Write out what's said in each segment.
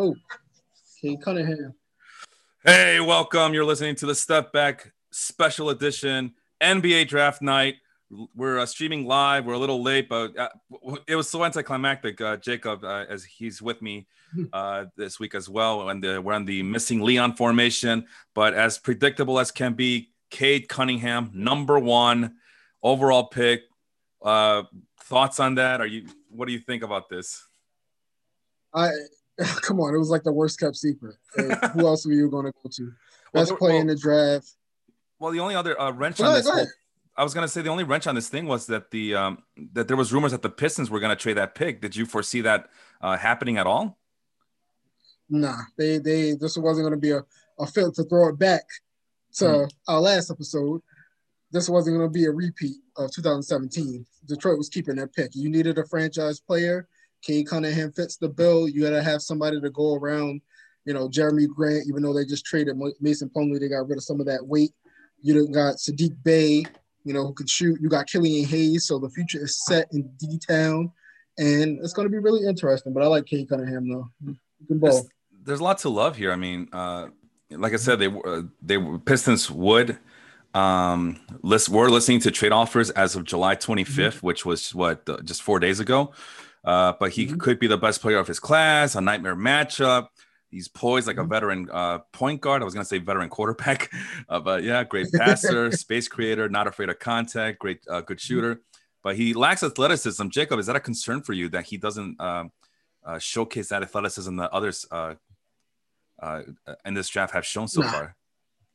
Oh, Cade Cunningham. Hey, welcome. You're listening to the Step Back Special Edition NBA Draft Night. We're uh, streaming live. We're a little late, but uh, it was so anticlimactic, uh, Jacob, uh, as he's with me uh, this week as well. And we're on the missing Leon formation, but as predictable as can be, Cade Cunningham, number one overall pick. Uh, thoughts on that? Are you? What do you think about this? I come on, it was like the worst kept secret. Like, who else were you going to go to? Best Well, player well- in the draft. Well, the only other uh, wrench on this, go whole, ahead. I was gonna say the only wrench on this thing was that the um, that there was rumors that the Pistons were gonna trade that pick. Did you foresee that uh, happening at all? Nah, they they this wasn't going to be a, a fit to throw it back to Mhm. our last episode. This wasn't going to be a repeat of 2017. Detroit was keeping their pick. You needed a franchise player. Cade Cunningham fits the bill. You got to have somebody to go around. You know, Jerami Grant, even though they just traded Mason Plumlee, they got rid of some of that weight. You got Saddiq Bey, you know, who can shoot. You got Killian Hayes, so the future is set in D Town, and it's going to be really interesting. But I like Cade Cunningham though. You can ball. There's, there's a lot to love here. I mean, uh, like I said, they were- uh, they were- Pistons would um list we're listening to trade offers as of July 25th, which was what uh, just four days ago. Uh, but he Mhm. could be the best player of his class, a nightmare matchup. He's poised like a Mhm. veteran uh, point guard. I was gonna say veteran quarterback, uh, but yeah, great passer, space creator, not afraid of contact, great uh, good shooter. But he lacks athleticism. Jacob, is that a concern for you that he doesn't um, uh, showcase that athleticism that others uh, uh, in this draft have shown so Nah. far?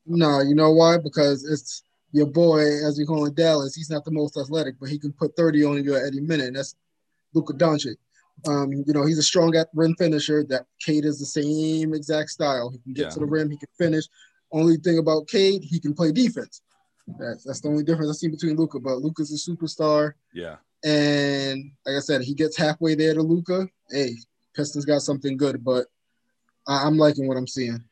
No, you know why? Because it's your boy, as we call him Dallas. He's not the most athletic, but he can put 30 on you at any minute. And that's Luka Doncic. Um, you know, he's a strong at rim finisher. That Cade is the same exact style. He can get Yeah. to the rim, he can finish. Only thing about Cade, he can play defense. That's that's the only difference I see between Luka. But Luka's a superstar. Yeah. And like I said, he gets halfway there to Luka. Hey, Pistons got something good, but I, I'm liking what I'm seeing.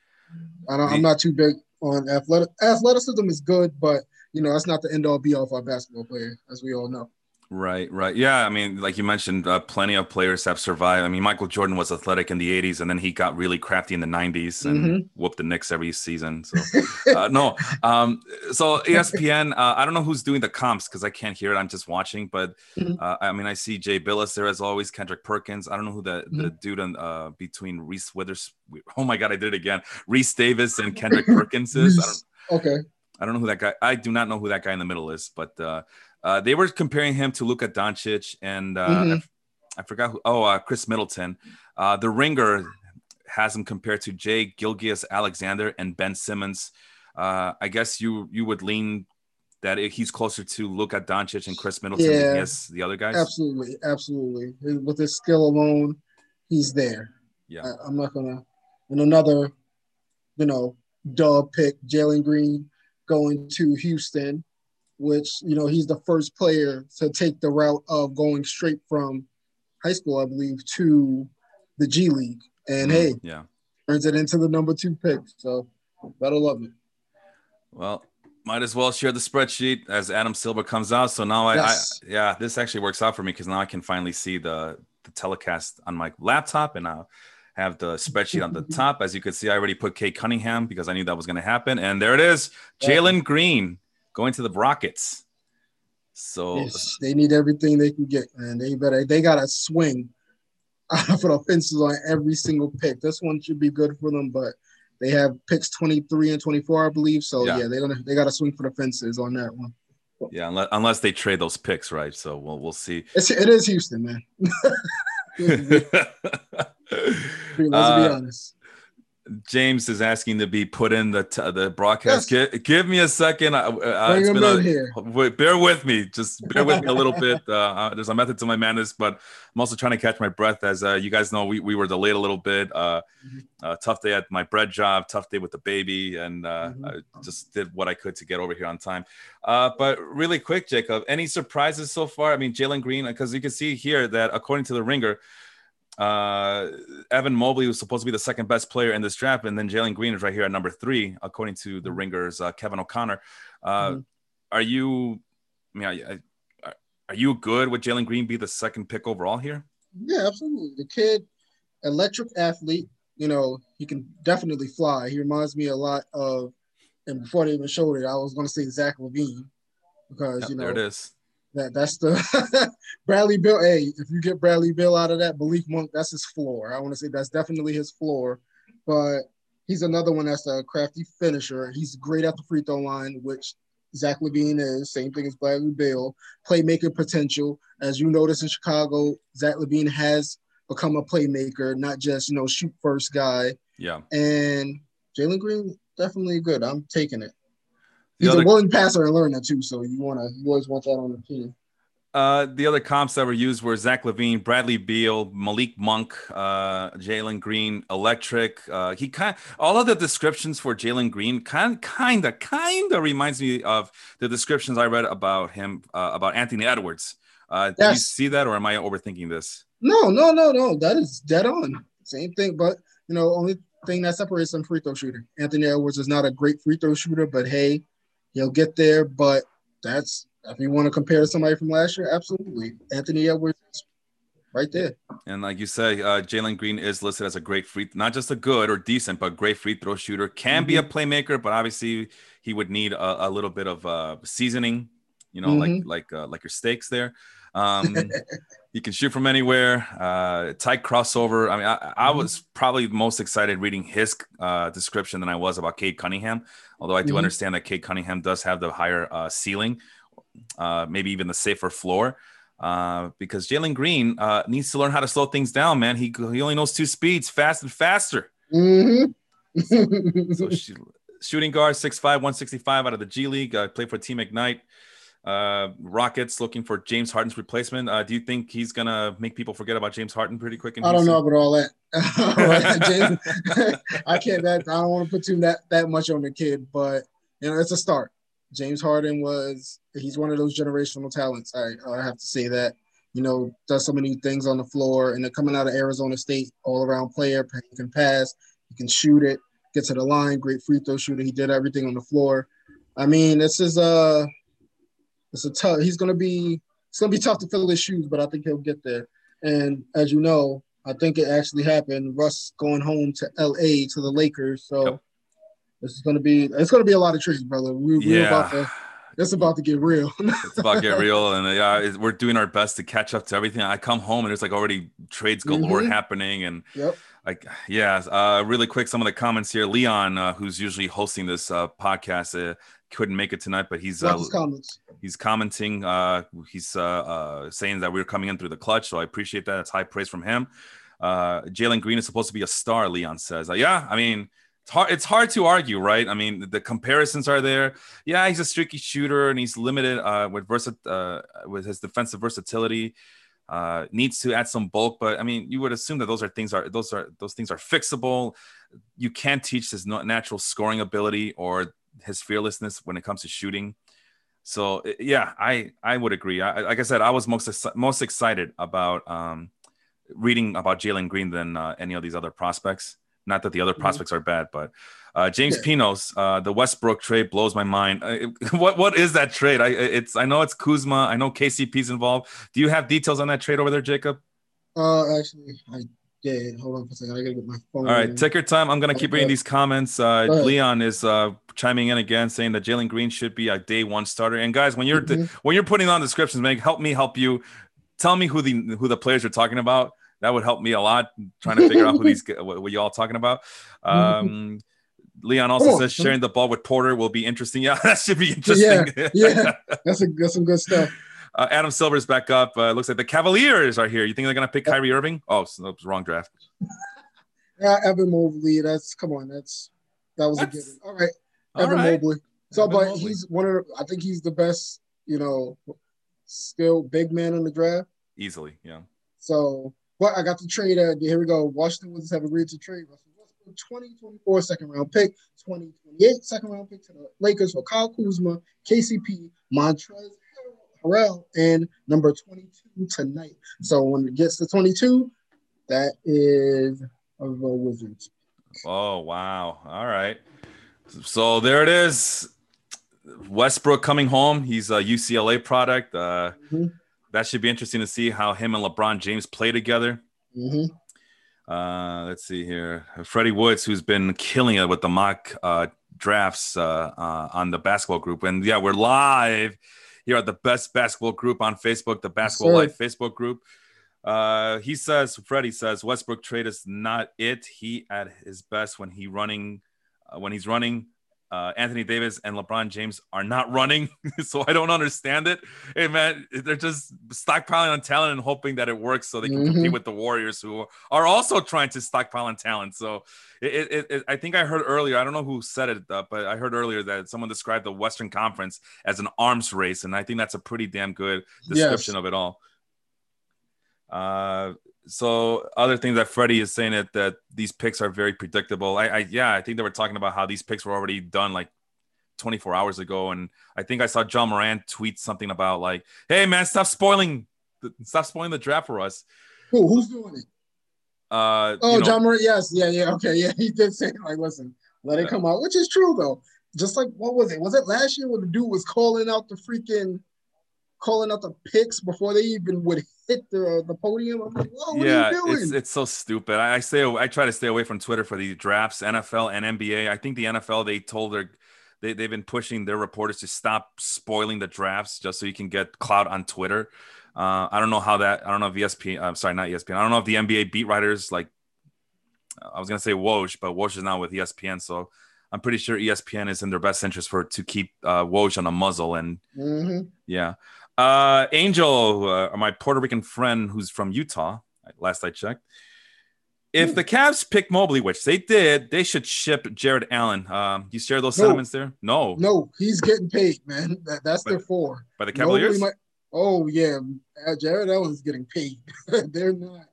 I don't, I'm not too big on athletic. Athleticism is good, but you know that's not the end all be all for a basketball player, as we all know. Right, right. Yeah, I mean, like you mentioned, uh, plenty of players have survived. I mean, Michael Jordan was athletic in the 80s and then he got really crafty in the 90s and Mhm. whooped the Knicks every season. So, uh, no. Um, so, ESPN, uh, I don't know who's doing the comps because I can't hear it. I'm just watching. But Mhm. uh, I mean, I see Jay Bilas there as always, Kendrick Perkins. I don't know who the, the Mm-hmm. dude in, uh, between Reese Withers. Oh my God, I did it again. Rece Davis and Kendrick Perkins is. I don't, Okay. I don't know who that guy. I do not know who that guy in the middle is, but uh, uh, they were comparing him to Luka Doncic and uh, Mhm. I, f- I forgot who. Oh, uh, Khris Middleton. Uh, the Ringer has him compared to Jay Gilgius Alexander and Ben Simmons. Uh, I guess you you would lean that he's closer to Luka Doncic and Khris Middleton than Yeah. he the other guys. Absolutely, absolutely. With his skill alone, he's there. Yeah. I, I'm not gonna. And another, you know, dub pick, Jalen Green going to Houston, which you know he's the first player to take the route of going straight from high school, I believe, to the G League, and Mm, hey, yeah. turns it into the number two pick. So better love it. Well, might as well share the spreadsheet as Adam Silver comes out. So now I, Yes. I yeah, this actually works out for me because now I can finally see the the telecast on my laptop and I'll have the spreadsheet on the top. As you can see, I already put Cade Cunningham because I knew that was going to happen, and there it is, Jalen Green going to the Rockets. So Yes, they need everything they can get, man. They better they gotta swing for the fences on every single pick. This one should be good for them, but they have picks 23 and 24, I believe. So Yeah. yeah, they gonna they gotta swing for the fences on that one. yeah, unless, unless they trade those picks, right? So we'll we'll see. It's it is Houston, man. Let's be Uh, honest. James is asking to be put in the t- the broadcast. Gi- give me a second. I, uh, Bring it's been a- here. Bear with me. Just bear with me a little bit. Uh, uh, there's a method to my madness, but I'm also trying to catch my breath. As uh, you guys know, we, we were delayed a little bit. Uh, uh, tough day at my bread job, tough day with the baby, and uh, Mhm. I just did what I could to get over here on time. Uh, but really quick, Jacob, any surprises so far? I mean, Jalen Green, because you can see here that according to the Ringer, uh, Evan Mobley was supposed to be the second best player in this draft, and then Jalen Green is right here at number three, according to the Ringer's uh, Kevin O'Connor. Uh, Mhm. Are you? I mean, are, are- are you good with Jalen Green be the second pick overall here? Yeah, absolutely. The kid, electric athlete, you know, he can definitely fly. He reminds me a lot of, and before they even showed it, I was going to say Zach LaVine because Yep, you know there it is. That that's the Bradley Beal. Hey, if you get Bradley Beal out of that, Malik Monk, that's his floor. I want to say that's definitely his floor, but he's another one that's a crafty finisher. He's great at the free throw line, which Zach LaVine is. Same thing as Bradley Beal. Playmaker potential, as you notice in Chicago, Zach LaVine has become a playmaker, not just you know shoot first guy. Yeah. And Jalen Green definitely good. I'm taking it. He's other- a willing passer and learner too, so you wanna you always want that on the team. Uh, the other comps that were used were Zach LaVine, Bradley Beal, Malik Monk, uh, Jalen Green, Electric. Uh, he kind all of the descriptions for Jalen Green kind kind of kind of reminds me of the descriptions I read about him uh, about Anthony Edwards. Uh, Do you see that, or am I overthinking this? No, no, no, no. That is dead on. Same thing, but you know, only thing that separates them free throw shooter. Anthony Edwards is not a great free throw shooter, but hey, he'll get there. But that's if you want to compare to somebody from last year, absolutely. Anthony Edwards is right there. And like you say, uh, Jalen Green is listed as a great free, not just a good or decent, but great free throw shooter. Can be a playmaker, but obviously he would need a, a little bit of uh, seasoning. You know, like like uh, like your steaks there. Um, he can shoot from anywhere. Uh, tight crossover. I mean, I, I Mhm. was probably most excited reading his uh, description than I was about Cade Cunningham. Although I do Mhm. understand that Cade Cunningham does have the higher uh, ceiling, uh, maybe even the safer floor. Uh, because Jalen Green uh, needs to learn how to slow things down, man. He he only knows two speeds, fast and faster. Mm-hmm. So sh- shooting guard, 6'5", 165 out of the G League. Uh, played for Team Ignite. Uh, Rockets looking for James Harden's replacement. Uh, do you think he's gonna make people forget about James Harden pretty quick? In I don't know about all that. James, I can't. That I don't want to put too that that much on the kid, but you know, it's a start. James Harden was he's one of those generational talents. I I have to say that. You know, does so many things on the floor, and then coming out of Arizona State, all around player, he can pass, he can shoot it, get to the line, great free throw shooter. He did everything on the floor. I mean, this is uh it's a tough. He's gonna be it's gonna be tough to fill his shoes, but I think he'll get there. And as you know, I think it actually happened. Russ going home to LA to the Lakers. So Yep. this is gonna be it's gonna be a lot of trades, brother. We, we're about Yeah, to it's about to get real. it's about to get real, and uh, yeah, we're doing our best to catch up to everything. I come home and there's like already trades galore Mhm. happening, and yep. like yeah uh really quick some of the comments here leon uh, who's usually hosting this uh podcast uh, couldn't make it tonight but he's uh, Love his comments. he's commenting uh he's uh, uh saying that we're coming in through the clutch so i appreciate that it's high praise from him uh jalen green is supposed to be a star leon says uh, yeah i mean it's hard, it's hard to argue, right? I mean, the comparisons are there. Yeah, he's a streaky shooter and he's limited uh, with versa- uh, with his defensive versatility uh, needs to add some bulk, but I mean, you would assume that those are things are those are those things are fixable. You can't teach his natural scoring ability or his fearlessness when it comes to shooting. So yeah, I I would agree. I, like I said, I was most most excited about um, reading about Jalen Green than uh, any of these other prospects. Not that the other Mhm. prospects are bad, but uh, James. Pinos, uh, the Westbrook trade blows my mind. Uh, what what is that trade? I it's I know it's Kuzma. I know KCP's involved. Do you have details on that trade over there, Jacob? Uh actually I did. Hold on for a second. I gotta get my phone. All right, take your time. I'm gonna keep reading these comments. Uh, Leon is uh, chiming in again, saying that Jalen Green should be a day one starter. And guys, when you're Mhm. when you're putting on descriptions, man, help me help you. Tell me who the who the players are talking about. That would help me a lot. Trying to figure out who these what, what y'all talking about. Um, Leon also on. says sharing the ball with Porter will be interesting. Yeah, that should be Yeah, interesting. yeah. That's a that's some good stuff. Uh, Adam Silver's back up. Uh, looks like the Cavaliers are here. You think they're gonna pick Kyrie Irving? Oh, so wrong draft. Yeah, Evan Mobley. That's come on. That's that was What? a given. All right, All Evan right. Mobley. So, Evan but Mobley. he's one of. The, I think he's the best. You know, still big man in the draft. Easily, yeah. So, but I got the trade. Uh, here we go. Washington Wizards have agreed to trade Russell Westbrook, 2024 second round pick, 2028 second round pick to the Lakers for Kyle Kuzma, KCP, Montrez Harrell, and number 22 tonight. So when it gets to 22, that is of the Wizards. Oh wow! All right. So there it is. Westbrook coming home. He's a UCLA product. Uh, Mhm. That should be interesting to see how him and LeBron James play together. hmm Uh, let's see here. Freddie Woods, who's been killing it with the mock uh, drafts uh, uh, on the basketball group. And yeah, we're live here at the best basketball group on Facebook, the Basketball Life Facebook group. Uh, he says, Freddie says, Westbrook trade is not it. He at his best when he running, uh, when he's running uh, Anthony Davis and LeBron James are not running, so I don't understand it. Hey man, they're just stockpiling on talent and hoping that it works so they can mm-hmm. compete with the Warriors, who are also trying to stockpile on talent. So it, it, it, I think I heard earlier. I don't know who said it, uh, but I heard earlier that someone described the Western Conference as an arms race, and I think that's a pretty damn good description yes. of it all. Uh, so other things that Freddie is saying that that these picks are very predictable. I, I yeah, I think they were talking about how these picks were already done like 24 hours ago, and I think I saw John Morant tweet something about like, "Hey man, stop spoiling, stop spoiling the draft for us." Who who's doing it? Uh, oh, you know, Ja Morant. Yes, yeah, yeah, okay, yeah. He did say like, listen, let yeah. it come out, which is true though. Just like what was it? Was it last year when the dude was calling out the freaking calling out the picks before they even would hit the the podium. I'm like, whoa, what yeah, are you doing? It's, it's so stupid. I, I stay I try to stay away from Twitter for these drafts, NFL and NBA. I think the NFL they told their they, they've been pushing their reporters to stop spoiling the drafts just so you can get clout on Twitter. Uh, I don't know how that. I don't know if ESPN. I'm sorry, not ESPN. I don't know if the NBA beat writers like. I was gonna say Woj, but Woj is not with ESPN, so I'm pretty sure ESPN is in their best interest for to keep uh, Woj on a muzzle. And mm-hmm. yeah, uh, Angel, uh, my Puerto Rican friend who's from Utah, last I checked. If the Cavs pick Mobley, which they did, they should ship Jarrett Allen. Um, you share those no. sentiments there? No, no, he's getting paid, man. That, that's by, their four. By the Cavaliers? Might, oh yeah, uh, Jarrett Allen's getting paid. they're not.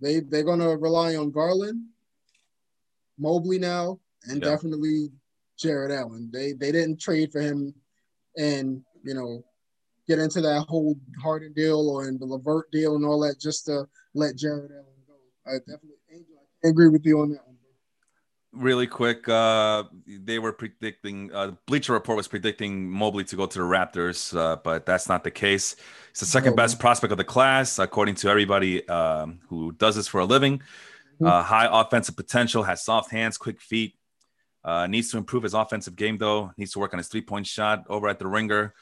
They they're gonna rely on Garland, Mobley now, and yeah. definitely Jarrett Allen. They they didn't trade for him, and you know get into that whole Harden deal and the LeVert deal and all that just to let Jarrett Allen go. I definitely Angel, I agree with you on that one. Really quick, uh, they were predicting. Uh, Bleacher Report was predicting Mobley to go to the Raptors, uh, but that's not the case. He's the second best prospect of the class, according to everybody um, who does this for a living. Mm-hmm. Uh, high offensive potential, has soft hands, quick feet. Uh, needs to improve his offensive game, though. Needs to work on his three point shot over at the ringer.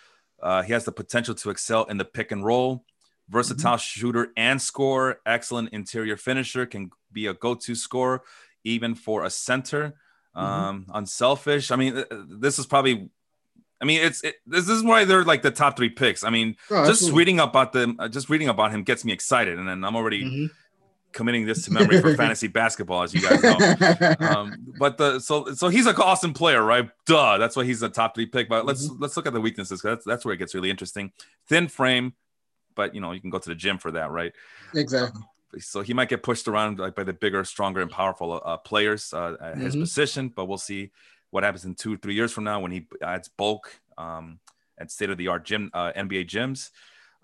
Uh, he has the potential to excel in the pick and roll. Versatile mm-hmm. shooter and scorer, excellent interior finisher, can be a go-to scorer even for a center. Mm-hmm. Um, unselfish. I mean, this is probably. I mean, it's it, this is why they're like the top three picks. I mean, oh, just reading about them, uh, just reading about him gets me excited, and then I'm already mm-hmm committing this to memory for fantasy basketball, as you guys know. Um, but the so so he's an awesome player, right? Duh, that's why he's a top three pick. But let's mm-hmm. let's look at the weaknesses. That's that's where it gets really interesting. Thin frame, but you know you can go to the gym for that, right? Exactly. so he might get pushed around like by the bigger, stronger, and powerful uh, players uh, at mm-hmm. his position. But we'll see what happens in two, three years from now when he adds bulk um, and state of the art gym uh, NBA gyms.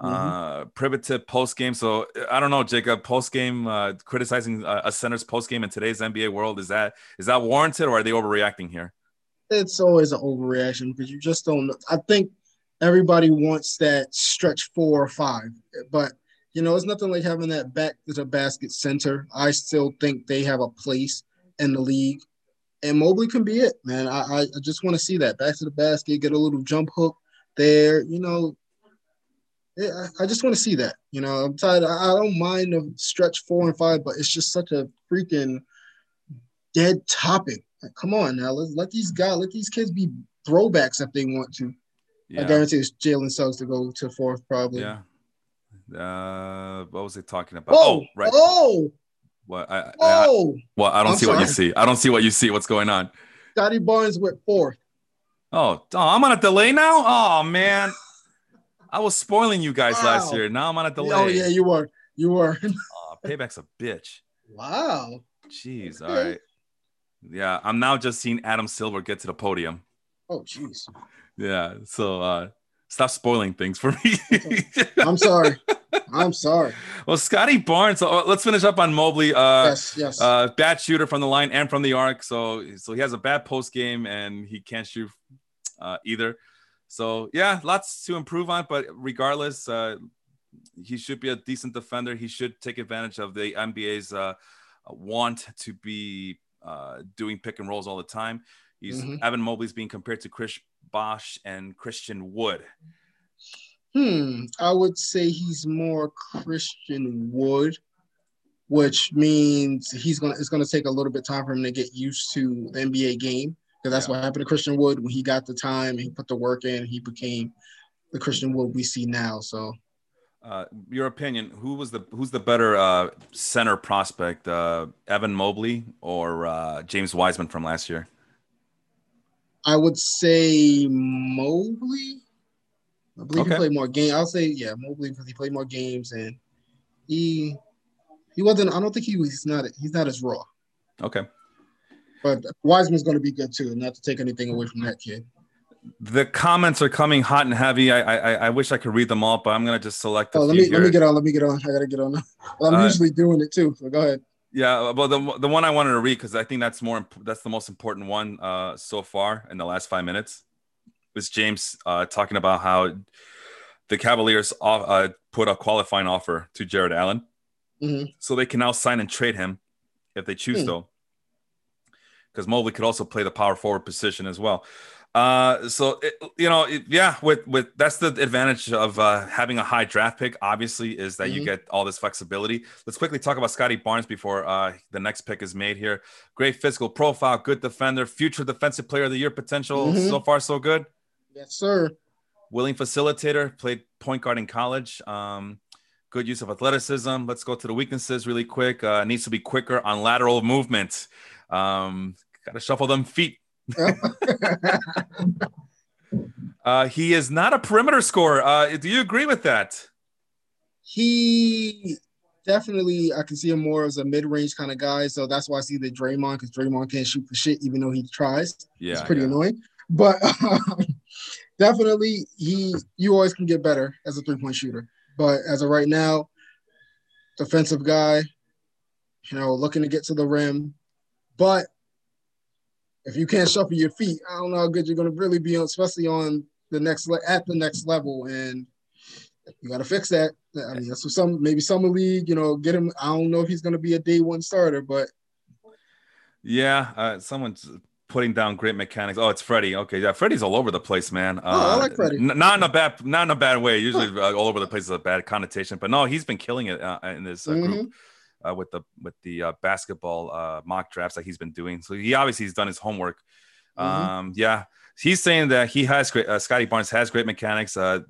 Mm-hmm. Uh, Privative post game. So I don't know, Jacob. Post game, uh, criticizing uh, a center's post game in today's NBA world is that is that warranted or are they overreacting here? It's always an overreaction because you just don't. I think everybody wants that stretch four or five, but you know it's nothing like having that back to the basket center. I still think they have a place in the league, and Mobley can be it, man. I I, I just want to see that back to the basket, get a little jump hook there. You know, yeah, I just want to see that. You know, I'm tired. I don't mind the stretch four and five, but it's just such a freaking dead topic. Like, come on now, let let these guys, let these kids be throwbacks if they want to. Yeah. I guarantee it's Jalen Suggs to go to fourth, probably. Yeah. Uh, what was it talking about? Oh, oh right. Oh. What? I, oh. I, well, I don't I'm see sorry. what you see. I don't see what you see. What's going on? Scottie Barnes went fourth. Oh, oh, I'm on a delay now. Oh man. I was spoiling you guys wow. last year. Now I'm on a delay. Oh yeah, you were. You were. oh, payback's a bitch. Wow. Jeez. Okay. All right. Yeah, I'm now just seeing Adam Silver get to the podium. Oh, jeez. Yeah. So uh stop spoiling things for me. I'm sorry. I'm sorry. Well, Scotty Barnes. So uh, let's finish up on Mobley. Uh, yes, yes. Uh, bad shooter from the line and from the arc. So, so he has a bad post game and he can't shoot uh, either. So yeah, lots to improve on, but regardless, uh, he should be a decent defender. He should take advantage of the NBA's uh, want to be uh, doing pick and rolls all the time. He's mm-hmm. Evan Mobley's being compared to Chris Bosh and Christian Wood. Hmm, I would say he's more Christian Wood, which means he's gonna it's gonna take a little bit time for him to get used to the NBA game because that's yeah. what happened to Christian Wood when he got the time, and he put the work in, he became the Christian Wood we see now. So, uh, your opinion, who was the who's the better uh, center prospect, uh, Evan Mobley or uh, James Wiseman from last year? I would say Mobley. I believe okay. he played more games. I'll say yeah, Mobley because he played more games and he he wasn't. I don't think he was. He's not. He's not as raw. Okay. But Wiseman's going to be good too. Not to take anything away from that kid. The comments are coming hot and heavy. I I, I wish I could read them all, but I'm going to just select. oh, let me here. let me get on. Let me get on. I got to get on. Well, I'm uh, usually doing it too. So go ahead. Yeah, well, the the one I wanted to read because I think that's more that's the most important one uh, so far in the last five minutes was James uh, talking about how the Cavaliers off, uh, put a qualifying offer to Jarrett Allen, mm-hmm. so they can now sign and trade him if they choose mm. to. Because Mobley could also play the power forward position as well. Uh, so it, you know, it, yeah, with with that's the advantage of uh, having a high draft pick. Obviously, is that mm-hmm. you get all this flexibility. Let's quickly talk about Scotty Barnes before uh, the next pick is made here. Great physical profile, good defender, future defensive player of the year potential. Mm-hmm. So far, so good. Yes, sir. Willing facilitator, played point guard in college. Um, good use of athleticism. Let's go to the weaknesses really quick. Uh, needs to be quicker on lateral movement. Um, Got to shuffle them feet. uh, he is not a perimeter scorer. Uh, do you agree with that? He definitely, I can see him more as a mid-range kind of guy. So that's why I see the Draymond because Draymond can't shoot for shit, even though he tries. Yeah, it's pretty yeah. annoying. But um, definitely, he you always can get better as a three-point shooter. But as of right now, defensive guy, you know, looking to get to the rim. But if you can't shuffle your feet, I don't know how good you're going to really be on, especially on the next le- at the next level. And you got to fix that. I mean, that's some maybe summer league. You know, get him. I don't know if he's going to be a day one starter, but yeah, uh, someone's putting down great mechanics. Oh, it's Freddie. Okay, yeah, Freddie's all over the place, man. Uh, oh, I like Freddie. N- not in a bad, not in a bad way. Usually, uh, all over the place is a bad connotation, but no, he's been killing it uh, in this uh, mm-hmm. group uh, with the with the uh, basketball uh, mock drafts that he's been doing. So he obviously has done his homework. Mm-hmm. Um, yeah, he's saying that he has great. Uh, Scottie Barnes has great mechanics. Uh,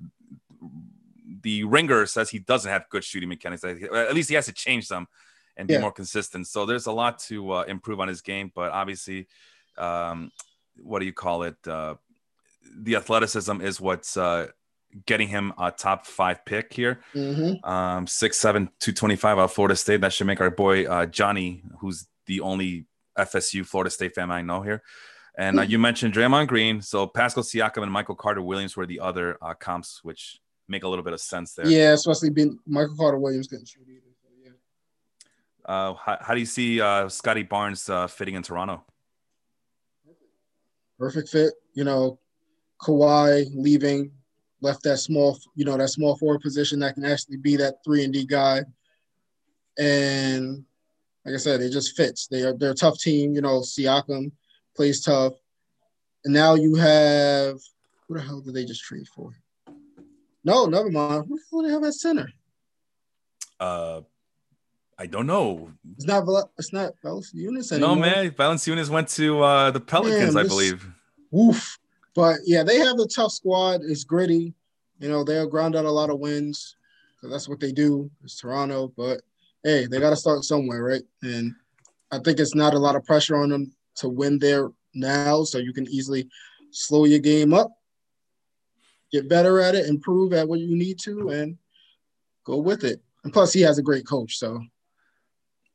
the ringer says he doesn't have good shooting mechanics. At least he has to change them and be yeah. more consistent. So there's a lot to uh, improve on his game, but obviously, um, what do you call it? Uh, the athleticism is what's uh, getting him a top five pick here. Mm-hmm. Um, six, seven, 225 out of Florida State. That should make our boy uh, Johnny, who's the only FSU Florida State fan I know here. And uh, you mentioned Draymond Green. So Pascal Siakam and Michael Carter Williams were the other uh, comps, which make a little bit of sense there. Yeah, especially being Michael Carter Williams getting shoot either. So yeah. Uh, how, how, do you see uh, Scottie Barnes uh, fitting in Toronto? Perfect fit. You know, Kawhi leaving, left that small, you know, that small forward position that can actually be that three and D guy. And like I said, it just fits. They are they're a tough team. You know, Siakam plays tough. And now you have who the hell did they just trade for? No, never mind. Who the hell do they have at center? Uh I don't know. It's not. It's not Valanciunas anymore. No man, Valanciunas went to uh, the Pelicans, I believe. Woof. But yeah, they have a tough squad. It's gritty. You know, they'll ground out a lot of wins. So that's what they do. It's Toronto. But hey, they got to start somewhere, right? And I think it's not a lot of pressure on them to win there now. So you can easily slow your game up, get better at it, improve at what you need to, and go with it. And plus, he has a great coach. So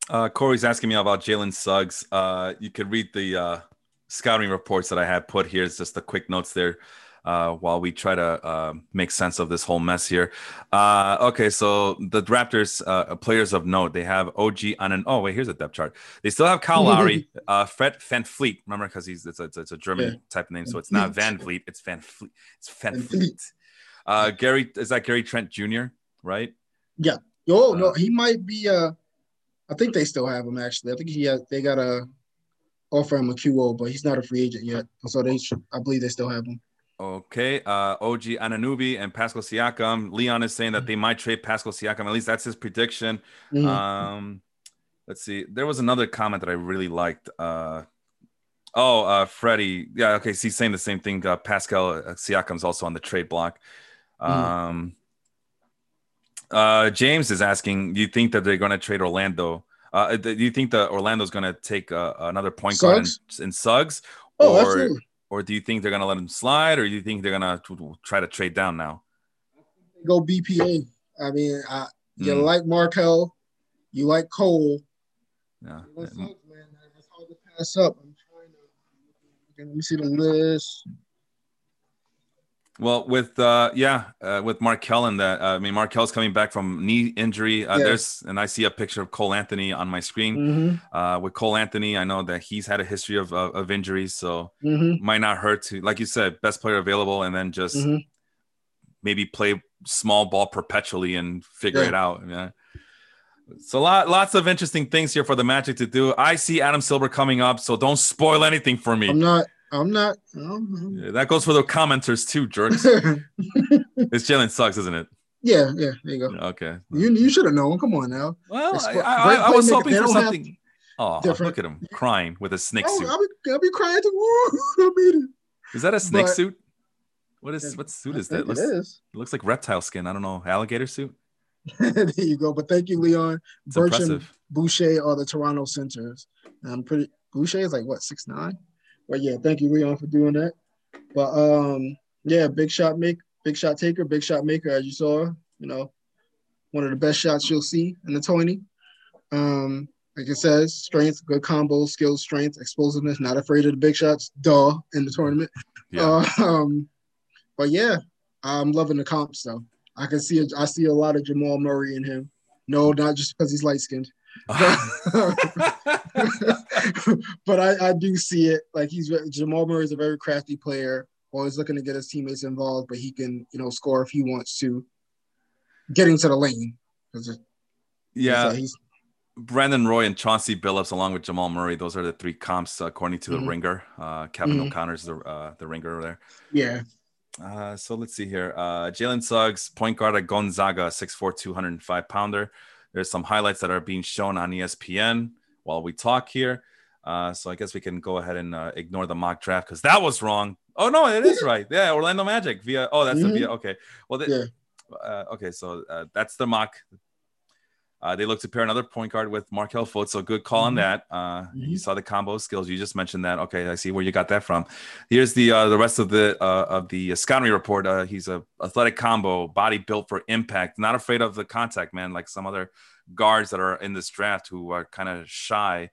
uh, Corey's asking me about Jalen Suggs. Uh, you could read the uh, scouting reports that I had put here. It's just the quick notes there uh, while we try to uh, make sense of this whole mess here. Uh, okay, so the Raptors uh, players of note they have OG on an Oh wait, here's a depth chart. They still have Kyle Lowry, uh, Fred VanVleet. Remember, because he's it's a, it's a German yeah. type name, so it's not Van Vliet, it's Van Fleet. It's Van Fleet. Uh, Gary is that Gary Trent Jr. Right? Yeah. Oh no, he might be. Uh, I I think they still have him actually. I think he has, they got a offer him a QO, but he's not a free agent yet. So they should, I believe they still have him. Okay. Uh, OG Anunoby and Pascal Siakam. Leon is saying that they might trade Pascal Siakam. At least that's his prediction. Mm-hmm. Um, let's see. There was another comment that I really liked. Uh, oh, uh, Freddie. Yeah. Okay. So he's saying the same thing. Uh, Pascal uh, Siakam's also on the trade block. Mm-hmm. Um, uh, James is asking, do you think that they're going to trade Orlando? Uh, do you think that Orlando's going to take uh, another point guard in, in Suggs? Oh, or, absolutely. Or do you think they're going to let him slide, or do you think they're going to try to trade down now? Go BPA. I mean, I, you mm. like Markelle, you like Cole. Yeah. Sucks, man. That's hard to pass up. I'm trying to. Let me see the list. Well, with uh, yeah, uh, with Markelle and that, uh, I mean, Markelle's coming back from knee injury. Uh, yeah. There's and I see a picture of Cole Anthony on my screen. Mm-hmm. Uh, with Cole Anthony, I know that he's had a history of of, of injuries, so mm-hmm. might not hurt to, like you said, best player available, and then just mm-hmm. maybe play small ball perpetually and figure yeah. it out. Yeah. So lot, lots of interesting things here for the Magic to do. I see Adam Silver coming up, so don't spoil anything for me. I'm not. I'm not. I'm, yeah, that goes for the commenters too, jerks. it's Jalen Suggs, isn't it? Yeah, yeah. There you go. Okay. You you should have known. Come on now. Well, I, I, I, was hoping for something. Oh, different. look at him crying with a snake oh, suit. I'll be, I'll be crying too. Is that a snake but, suit? What is what suit is that? It looks, is. It looks like reptile skin. I don't know, alligator suit. there you go. But thank you, Leon. It's Birch impressive. and Boucher are the Toronto centers. I'm pretty. Boucher is like what six nine. But yeah, thank you, Leon, for doing that. But um, yeah, big shot make, big shot taker, big shot maker, as you saw, you know, one of the best shots you'll see in the 20. Um, like it says, strength, good combo, skills, strength, explosiveness, not afraid of the big shots, duh, in the tournament. Yeah. Uh, um, but yeah, I'm loving the comps though. I can see I see a lot of Jamal Murray in him. No, not just because he's light skinned. but I, I do see it. Like he's Jamal Murray is a very crafty player, always looking to get his teammates involved, but he can, you know, score if he wants to. Getting to the lane. Yeah. He's, he's, Brandon Roy and Chauncey Billups, along with Jamal Murray, those are the three comps according to the mm-hmm. ringer. Uh, Kevin mm-hmm. O'Connor's the uh, the ringer over there. Yeah. Uh, so let's see here. Uh, Jalen Suggs, point guard at Gonzaga, 6'4", 205 pounder. There's some highlights that are being shown on ESPN while we talk here. Uh, so I guess we can go ahead and uh, ignore the mock draft because that was wrong. Oh no, it is right. Yeah, Orlando Magic via. Oh, that's mm-hmm. the via. Okay, well, the, yeah. uh, okay, so uh, that's the mock. Uh, they look to pair another point guard with Markelle Fultz, so good call mm-hmm. on that. Uh, mm-hmm. You saw the combo skills. You just mentioned that. Okay, I see where you got that from. Here's the uh, the rest of the uh, of the scouting report. Uh, he's a athletic combo, body built for impact, not afraid of the contact, man. Like some other guards that are in this draft who are kind of shy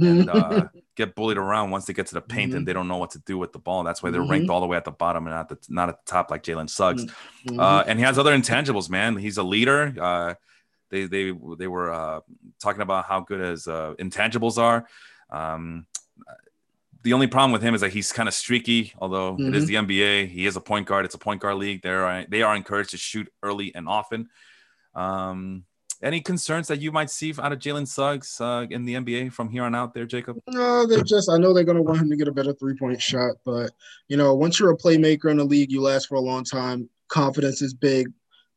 and uh, get bullied around once they get to the paint mm-hmm. and they don't know what to do with the ball. That's why they're mm-hmm. ranked all the way at the bottom and not the not at the top like Jalen Suggs. Mm-hmm. Uh, and he has other intangibles, man. He's a leader. Uh, they they they were uh, talking about how good his uh, intangibles are. Um, the only problem with him is that he's kind of streaky. Although it is mm-hmm. the NBA, he is a point guard. It's a point guard league. They're they are encouraged to shoot early and often. Um, any concerns that you might see out of Jalen Suggs uh, in the NBA from here on out there, Jacob? No, they're just, I know they're going to want him to get a better three point shot. But, you know, once you're a playmaker in the league, you last for a long time. Confidence is big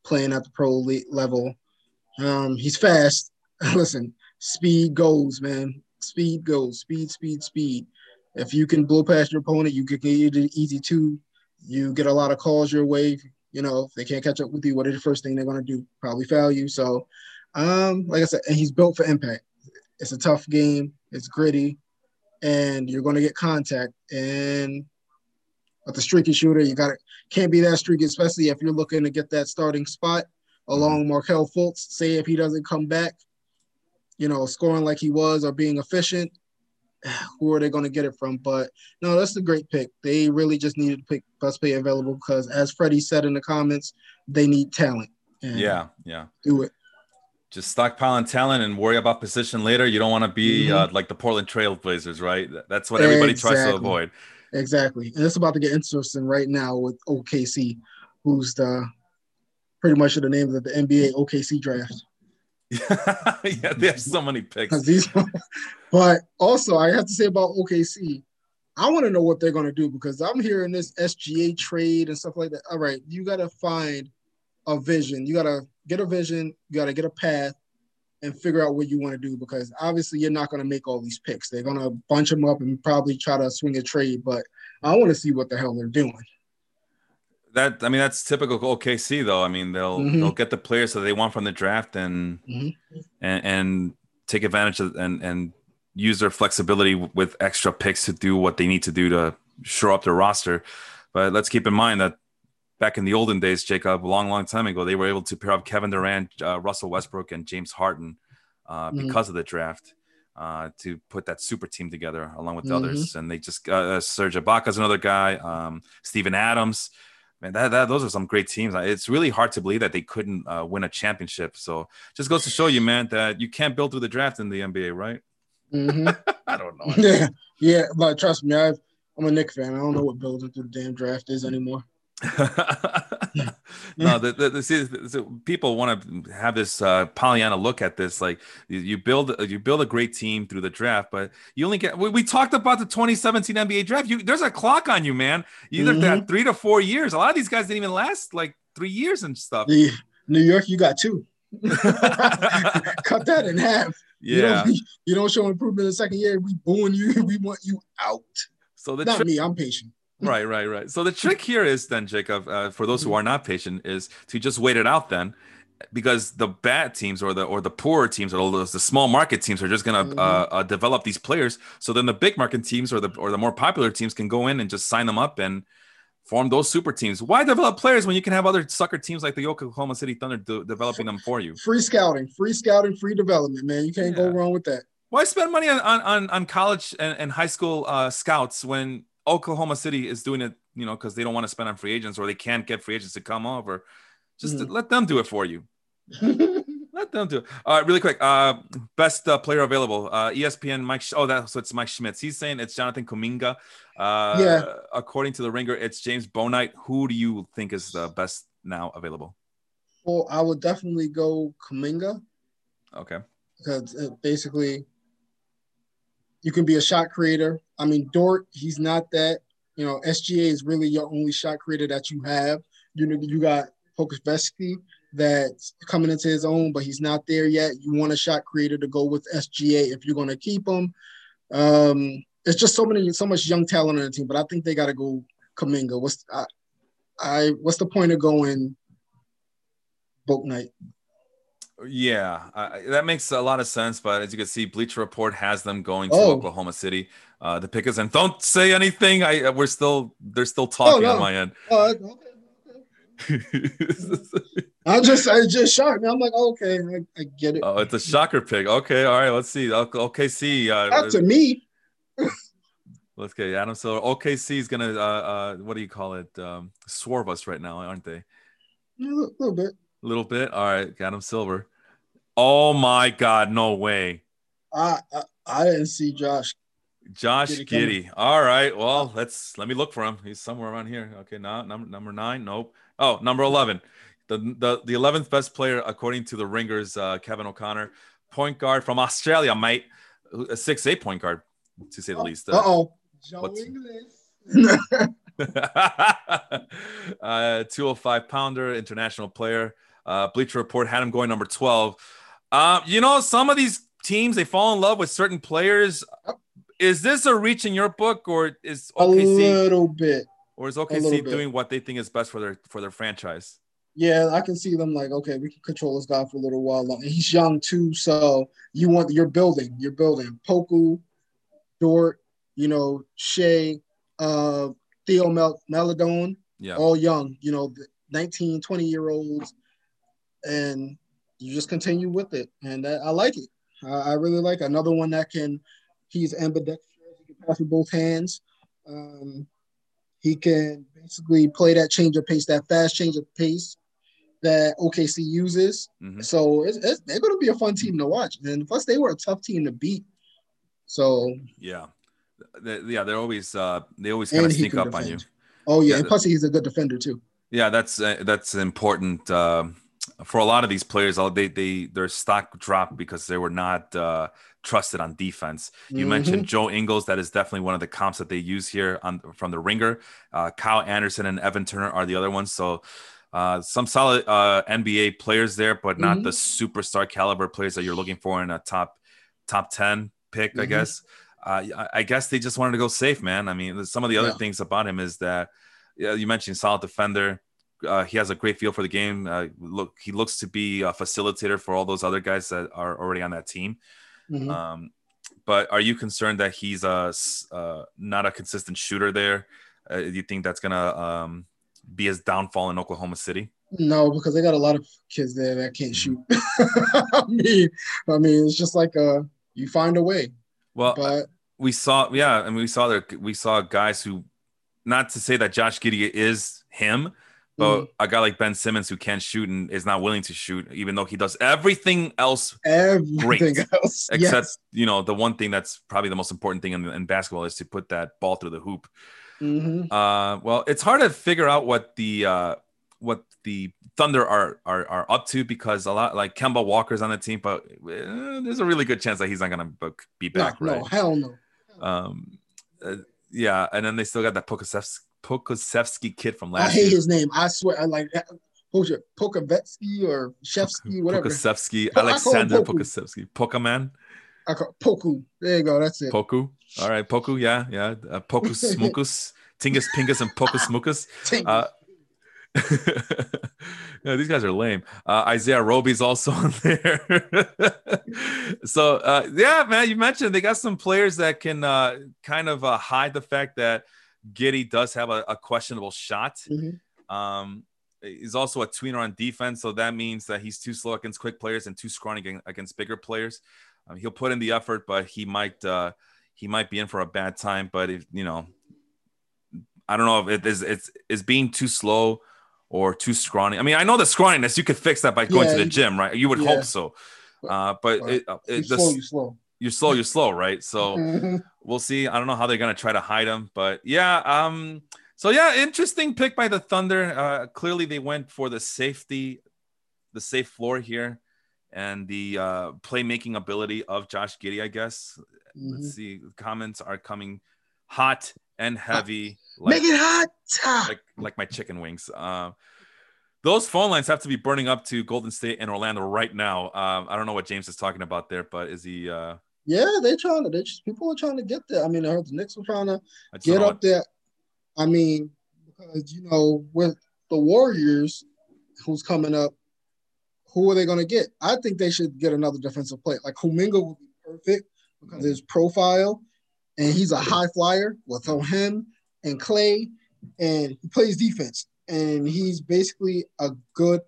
playing at the pro level. Um, he's fast. Listen, speed goes, man. Speed goes. Speed, speed, speed. If you can blow past your opponent, you can get it easy two. You get a lot of calls your way. You know, if they can't catch up with you, what is the first thing they're going to do? Probably foul you. So um, like I said, and he's built for impact. It's a tough game. It's gritty, and you're going to get contact. And with the streaky shooter, you got to can't be that streaky, especially if you're looking to get that starting spot along mm-hmm. Fultz. Say if he doesn't come back, you know, scoring like he was or being efficient, who are they going to get it from? But no, that's a great pick. They really just needed to pick best player available because, as Freddie said in the comments, they need talent. yeah, yeah. Do it just stockpiling talent and worry about position later. You don't want to be mm-hmm. uh, like the Portland Trailblazers, right? That's what everybody exactly. tries to avoid. Exactly, and it's about to get interesting right now with OKC, who's the pretty much the names of the NBA OKC draft. yeah, they have so many picks. These, but also, I have to say about OKC, I want to know what they're going to do because I'm hearing this SGA trade and stuff like that. All right, you got to find a vision. You got to get a vision. You got to get a path and figure out what you want to do because obviously you're not going to make all these picks. They're going to bunch them up and probably try to swing a trade, but I want to see what the hell they're doing. That I mean that's typical OKC though. I mean they'll mm-hmm. they'll get the players that they want from the draft and mm-hmm. and, and take advantage of and and use their flexibility with extra picks to do what they need to do to shore up their roster. But let's keep in mind that back in the olden days, Jacob, a long, long time ago, they were able to pair up Kevin Durant, uh, Russell Westbrook, and James Harden uh, mm-hmm. because of the draft. Uh, to put that super team together along with the mm-hmm. others, and they just uh, Serge is another guy, um, Steven Adams, man, that, that those are some great teams. It's really hard to believe that they couldn't uh, win a championship. So just goes to show you, man, that you can't build through the draft in the NBA, right? Mm-hmm. I don't know. Yeah, yeah, but trust me, i am a Knick fan. I don't know what building through the damn draft is anymore. no, the, the, the, see, the, people want to have this uh, Pollyanna look at this. Like you, build, you build a great team through the draft, but you only get. We, we talked about the 2017 NBA draft. You, there's a clock on you, man. You either mm-hmm. three to four years. A lot of these guys didn't even last like three years and stuff. The, New York, you got two. Cut that in half. Yeah. You don't, you don't show improvement in the second year. We booing you. We want you out. So the not tri- me. I'm patient. Right, right, right. So the trick here is then, Jacob, uh, for those who are not patient, is to just wait it out then, because the bad teams or the or the poorer teams or the, the small market teams are just gonna mm-hmm. uh, uh, develop these players. So then the big market teams or the or the more popular teams can go in and just sign them up and form those super teams. Why develop players when you can have other sucker teams like the Oklahoma City Thunder de- developing them for you? Free scouting, free scouting, free development, man. You can't yeah. go wrong with that. Why spend money on on, on college and, and high school uh, scouts when Oklahoma City is doing it, you know, because they don't want to spend on free agents or they can't get free agents to come over. Just mm. let them do it for you. let them do it. All right, really quick. Uh, best uh, player available. Uh, ESPN Mike. Sh- oh, that's so it's Mike Schmitz. He's saying it's Jonathan Kuminga. Uh, yeah. According to the Ringer, it's James Bouknight. Who do you think is the best now available? Well, I would definitely go Kuminga. Okay. Because basically, you can be a shot creator. I mean, Dort, he's not that. You know, SGA is really your only shot creator that you have. You know, you got Pokusevski that's coming into his own, but he's not there yet. You want a shot creator to go with SGA if you're going to keep him. Um, it's just so many, so much young talent on the team, but I think they got to go Kuminga. What's I, I, what's the point of going Bouknight? Yeah, uh, that makes a lot of sense. But as you can see, Bleacher Report has them going to oh. Oklahoma City. Uh, the pick is and don't say anything. I uh, we're still they're still talking oh, no. on my end. Oh, okay. I just I just shocked me. I'm like, okay, I, I, get it. Oh, it's a shocker pick. Okay, all right, let's see. Okay, see. Uh, Not to me. let's get Adam Silver. OKC is gonna uh, uh, what do you call it? Um, swerve us right now, aren't they? A little bit. Little bit. All right, got him Silver. Oh my God! No way. I I, I didn't see Josh. Josh Giddey. All right. Well, let's let me look for him. He's somewhere around here. Okay, now number number nine. Nope. Oh, number eleven. The the the eleventh best player according to the Ringers. Uh, Kevin O'Connor, point guard from Australia, mate. A six eight point guard, to say the least. Uh oh. Joe uh, 205 pounder, international player. Uh, Bleacher Report had him going number 12. Uh, you know, some of these teams they fall in love with certain players. Is this a reach in your book, or is OKC a little bit, or is OKC doing what they think is best for their for their franchise? Yeah, I can see them like, okay, we can control this guy for a little while. And he's young too, so you want you're building, you're building. Poku, Dort, you know, Shai, uh, Theo Mel- Maledon, yeah. all young, you know, 19, 20 year olds and you just continue with it. And I, I like it. I, I, really like another one that can. He's ambidextrous. He can pass with both hands. Um, he can basically play that change of pace, that fast change of pace that OKC uses. Mm-hmm. So it's, it's, they're going to be a fun team to watch. And plus, they were a tough team to beat. So yeah, they, yeah, they're always uh, they always kind of sneak up defend. on you. Oh yeah, yeah and plus he's a good defender too. Yeah, that's uh, that's important. Uh, for a lot of these players, they they their stock dropped because they were not uh, trusted on defense. You Mhm. mentioned Joe Ingles. That is definitely one of the comps that they use here on from the Ringer. Uh, Kyle Anderson and Evan Turner are the other ones. So. Uh, some solid uh, NBA players there, but not Mhm. the superstar caliber players that you're looking for in a top top ten pick, I Mhm. guess. Uh, I, I guess they just wanted to go safe, man. I mean, some of the other Yeah. things about him is that yeah, you mentioned solid defender. Uh, he has a great feel for the game. Uh, look, he looks to be a facilitator for all those other guys that are already on that team. Mhm. Um, but are you concerned that he's a uh, not a consistent shooter there? Uh, do you think that's gonna um, be his downfall in Oklahoma City? No, because they got a lot of kids there that can't Mm-hmm. shoot. I mean, I mean, it's just like uh, you find a way. Well, But we saw, yeah, and we saw there, we saw guys who, not to say that Josh Giddey is him, but Mhm. a guy like Ben Simmons who can't shoot and is not willing to shoot, even though he does everything else everything Great. else, except yes. you know the one thing that's probably the most important thing in, in basketball is to put that ball through the hoop. Mhm. Uh, well, it's hard to figure out what the uh, what the Thunder are, are are up to because a lot like Kemba Walker's on the team, but eh, there's a really good chance that he's not gonna b- be No, back, right? no, hell no. Um, uh, yeah, and then they still got that Pokasevsky, Pokasevsky kid from last. I hate year. his name. I swear. I like who's it? Pokavetsky or Shevsky, whatever. Pokasevsky, Po- I call him Alexander Poku. Pokasevsky, Pokeman, I call Poku. There you go. That's it. Poku. All right, Poku, yeah, yeah, uh, Pokus Smukus, Tingus Pingus, and Pokus Smukus. Uh, these guys are lame. Uh, Isaiah Roby's also on there. so uh, yeah, man, you mentioned they got some players that can uh, kind of uh, hide the fact that Giddey does have a, a questionable shot. Mhm. Um, he's also a tweener on defense, so that means that he's too slow against quick players and too scrawny against, against bigger players. Um, he'll put in the effort, but he might uh, he might be in for a bad time. But if you know, I don't know if it is it's is being too slow or too scrawny. I mean, I know the scrawniness you could fix that by going Yeah, to the gym, right? You would yeah. hope so. Uh, but But it, uh, it, the, slow, you slow. You're slow, you're slow, right? So we'll see. I don't know how they're gonna try to hide him, but yeah. Um. So yeah, interesting pick by the Thunder. Uh, clearly they went for the safety, the safe floor here, and the uh, playmaking ability of Josh Giddey. I guess. Mhm. Let's see. Comments are coming hot and heavy. Like, Make it hot. Ah. like like my chicken wings. Um, those phone lines have to be burning up to Golden State and Orlando right now. Um, I don't know what James is talking about there, but is he? Uh, Yeah, they're trying to. They just, people are trying to get there. I mean, I heard the Knicks were trying to I get up there. I mean, because you know, with the Warriors, who's coming up, who are they going to get? I think they should get another defensive player. Like Kuminga would be perfect because of his profile, and he's a high flyer. We'll throw him and Clay, and he plays defense, and he's basically a good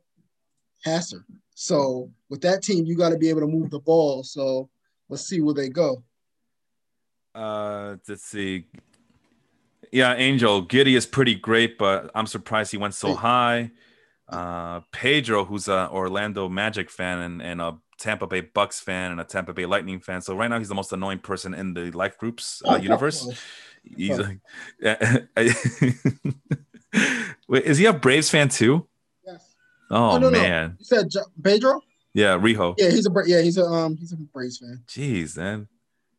passer. So with that team, you got to be able to move the ball. So let's see where they go. Uh, let's see. Yeah, Angel Giddey is pretty great, but I'm surprised he went so high. Uh, Pedro, who's a Orlando Magic fan and, and a Tampa Bay Bucks fan and a Tampa Bay Lightning fan. So right now he's the most annoying person in the life groups uh, universe. He's Oh. like, wait, is he a Braves fan too? Yes. Oh, Oh, no, no. man, You said Pedro? Yeah, Riho. Yeah, he's a yeah, he's a um he's a Braves fan. Jeez, man.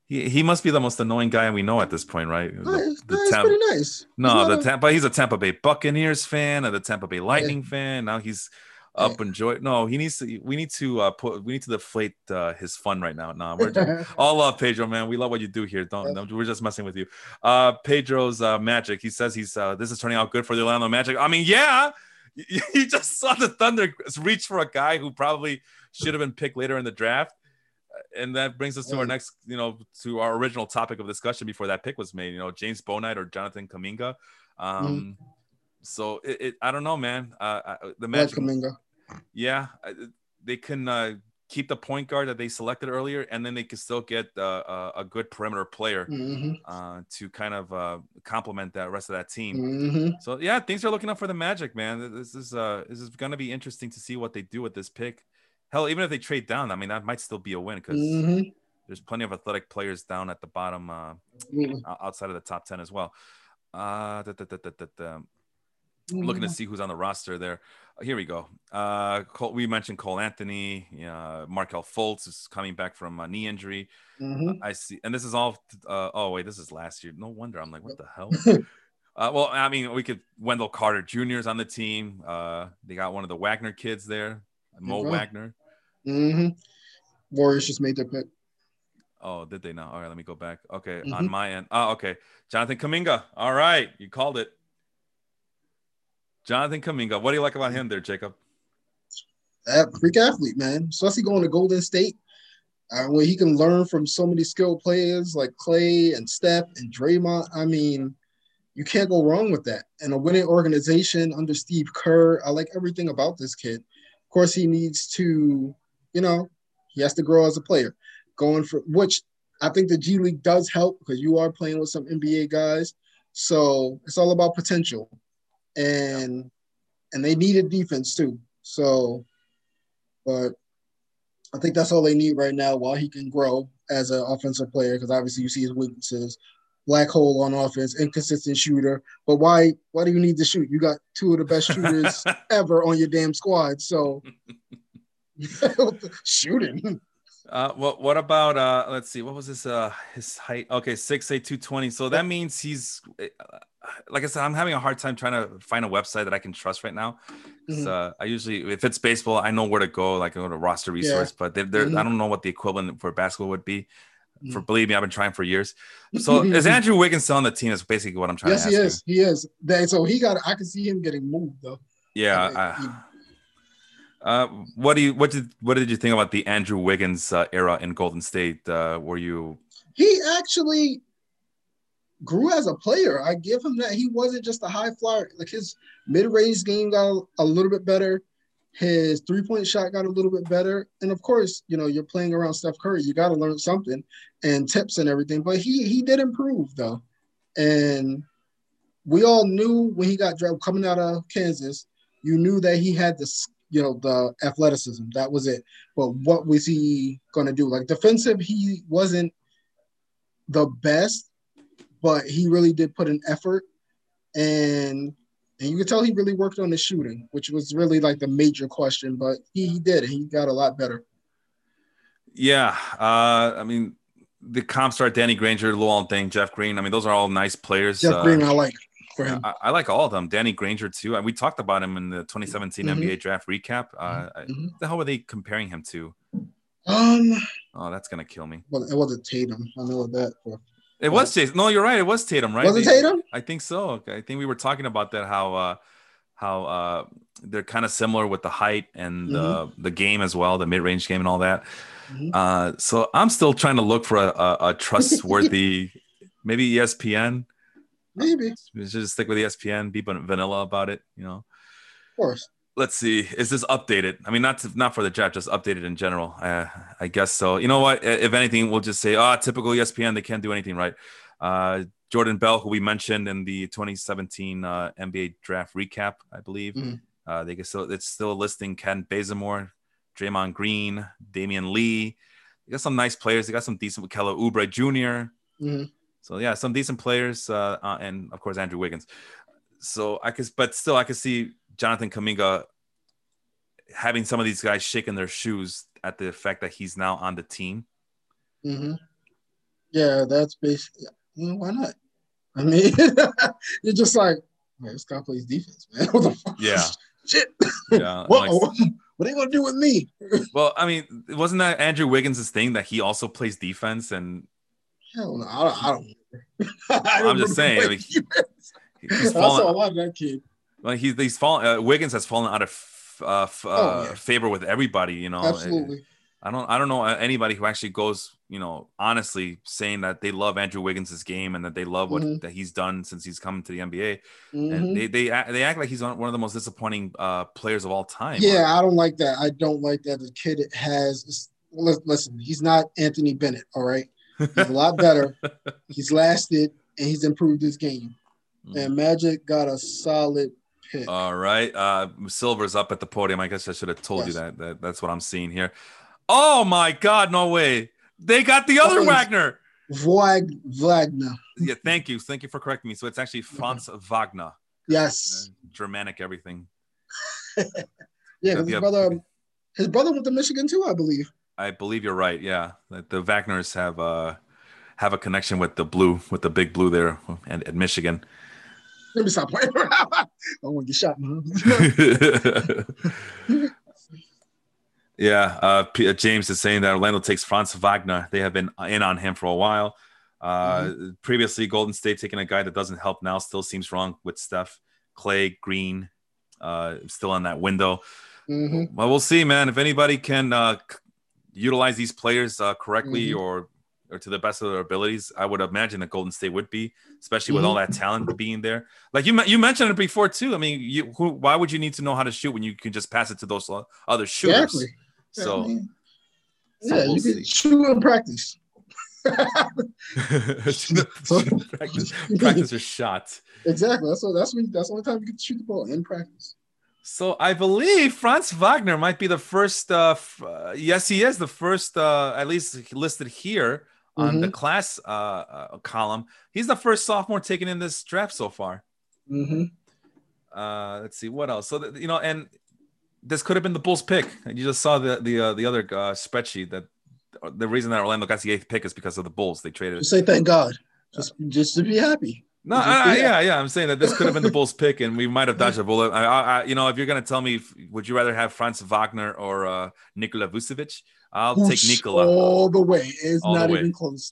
He, he must be the most annoying guy we know at this point, right? No, The- the no, Tampa- pretty nice. No, He's the a- Tampa. He's a Tampa Bay Buccaneers fan and the Tampa Bay Lightning fan. Now he's up and joy. No, he needs to. We need to uh, put. We need to deflate uh, his fun right now. No, we're just, all love Pedro, man. We love what you do here. Don't. don't- we're just messing with you. Uh, Pedro's uh, magic. He says he's. Uh, this is turning out good for the Orlando Magic. I mean, yeah. You you just saw the Thunder reach for a guy who probably should have been picked later in the draft. And that brings us to our next, you know, to our original topic of discussion before that pick was made. You know, James Bouknight or Jonathan Kuminga. Um, So it, it, I don't know, man. Uh, uh, the like Magic, Kuminga. yeah, uh, they can uh, keep the point guard that they selected earlier, and then they can still get uh, a, a good perimeter player hmm uh, to kind of uh, complement that rest of that team. hmm So yeah, things are looking up for the Magic, man. This is uh, this is going to be interesting to see what they do with this pick. Hell, even if they trade down, I mean that might still be a win because hmm there's plenty of athletic players down at the bottom, uh, o- outside of the top ten as well. Uh, da- da- da- looking to see who's on the roster there. Uh, Here we go. Uh, Cole, we mentioned Cole Anthony. Uh, Markelle Fultz is coming back from a knee injury. Mhm. I see, and this is all. Uh, oh wait, this is last year. No wonder I'm like, what the hell? uh, well, I mean, we could. Wendell Carter Jr. is on the team. Uh, they got one of the Wagner kids there, Mo Mhm. Wagner. Mhm. Warriors just made their pick. Oh, did they now? All right, let me go back. Okay, Mhm. on my end. Oh, okay. Jonathan Kuminga. All right, you called it. Jonathan Kuminga. What do you like about him there, Jacob? That freak athlete, man. Especially going to Golden State, uh, where he can learn from so many skilled players like Clay and Steph and Draymond. I mean, you can't go wrong with that. And a winning organization under Steve Kerr, I like everything about this kid. Of course, he needs to, you know, he has to grow as a player. Going for which I think the G League does help because you are playing with some NBA guys. So it's all about potential. And and they needed defense too. So but I think that's all they need right now while he can grow as an offensive player because obviously you see his weaknesses. Black hole on offense, inconsistent shooter. But why why do you need to shoot? You got two of the best shooters ever on your damn squad. So shooting. Uh, what what about uh? Let's see. What was his uh his height? Okay, six eight two twenty. So that means he's uh, like I said. I'm having a hard time trying to find a website that I can trust right now. Mhm. uh, I usually, if it's baseball, I know where to go. Like I go to roster resource, but they're, they're, I Mhm. don't know what the equivalent for basketball would be. For Mhm. believe me, I've been trying for years. So is Andrew Wiggins still on the team? Is basically what I'm trying yes, to he ask. is. He is. That, so he got. I can see him getting moved though. Yeah. I I- uh, what do you what did what did you think about the Andrew Wiggins uh, era in Golden State? Uh, were you he actually grew as a player. I give him that. He wasn't just a high flyer. Like his mid-range game got a little bit better. His three-point shot got a little bit better. And of course, you know, you're playing around Steph Curry. You got to learn something and tips and everything. But he he did improve though. And we all knew when he got drafted coming out of Kansas, you knew that he had this, you know, the athleticism. That was it. But what was he gonna do? Like defensive, he wasn't the best, but he really did put an effort, and and you could tell he really worked on the shooting, which was really like the major question. But he, he did, he got a lot better. Yeah, uh, I mean, the comp star Danny Granger, Llewellyn Thing, Jeff Green. I mean, those are all nice players. Jeff uh, Green, I like for him. I, I like all of them. Danny Granger too. And we talked about him in the 2017 Mhm. NBA draft recap. Uh, Mhm. What the hell were they comparing him to? Um, Oh, that's gonna kill me. well, it wasn't Tatum. I know that. For, It was Jason. No, you're right. It was Tatum, right? was it Tatum? I think so. Okay. I think we were talking about that. How uh, how uh, they're kind of similar with the height and uh, the game as well, the mid range game and all that. Mhm. Uh, so I'm still trying to look for a, a, a trustworthy, maybe ESPN. Maybe, just stick with ESPN. Be vanilla about it. You know. Of course. Let's see. Is this updated? I mean, not to, not for the draft, just updated in general. Uh, I guess so. You know what? If anything, we'll just say, ah, typical ESPN. They can't do anything right. Uh, Jordan Bell, who we mentioned in the 2017 uh, NBA draft recap, I believe. Mhm. Uh, they can still it's still listing Kent Bazemore, Draymond Green, Damion Lee. They got some nice players. They got some decent Kelly Oubre Jr. Mhm. So yeah, some decent players, uh, uh, and of course Andrew Wiggins. So I could, but still, I could see Jonathan Kuminga having some of these guys shaking their shoes at the fact that he's now on the team. Mm-hmm. Yeah, that's basically. You know, why not? I mean, you're just like, man, this guy plays defense, man. What the fuck? Yeah. Shit. Yeah. What, like- what are you gonna do with me? well, I mean, wasn't that Andrew Wiggins' thing that he also plays defense and Hell no, I don't. I don't. I I'm just saying, like, he's I fallen. lot of that kid. Like he's he's fallen. Uh, Wiggins has fallen out of uh, f- uh, Oh, yeah. favor with everybody. You know, Absolutely. I don't I don't know anybody who actually goes, you know, honestly saying that they love Andrew Wiggins' game and that they love what Mhm. that he's done since he's come to the NBA. Mhm. And they they act, they act like he's one of the most disappointing uh, players of all time. Yeah, I don't like that. I don't like that. The kid has. Listen, he's not Anthony Bennett. All right, he's a lot better. He's lasted and he's improved his game. Mm. And Magic got a solid pick. All right. Uh Silver's up at the podium. I guess I should have told you that, that. That's what I'm seeing here. Oh my god, no way. They got the other Oh, Wagner. Vlag Wagner. Yeah, thank you. Thank you for correcting me. So it's actually Franz Wagner. Yes. Germanic everything. yeah, his brother, his brother went to Michigan too, I believe. I believe you're right. Yeah, the Wagners have uh have a connection with the blue, with the big blue there, and at Michigan. Let me stop playing around. I don't want to get shot. man. yeah, uh, P- uh, James is saying that Orlando takes Franz Wagner. They have been in on him for a while. Uh, Previously, Golden State taking a guy that doesn't help now still seems wrong with Steph, Clay, Green, uh, still in that window. Mhm. Well, we'll see, man. If anybody can uh, utilize these players uh, correctly Mhm. or or to the best of their abilities, I would imagine that Golden State would be, especially with all Mm-hmm. that talent being there. Like you, you mentioned it before too. I mean, you, who, why would you need to know how to shoot when you can just pass it to those other shooters? Exactly. So, I mean, so yeah, we'll you see. can shoot in practice. practice, practice your shot. Exactly. That's what. That's when. That's the only time you can shoot the ball in practice. So I believe Franz Wagner might be the first. Uh, f- uh, yes, he is the first, uh, at least listed here on the class uh, uh, column. He's the first sophomore taken in this draft so far. hmm Uh, let's see what else. So that, you know, and this could have been the Bulls' pick. You just saw the the uh, the other uh, spreadsheet that the reason that Orlando got the eighth pick is because of the Bulls. They traded. Just say thank God. Just, just to be happy. No, I- I- yeah. yeah. I'm saying that this could have been the Bulls' pick, and we might have dodged a bullet. I, you know, if you're gonna tell me, would you rather have Franz Wagner or uh, Nikola Vucevic? I'll take Nikola. all the way. It's All not even close.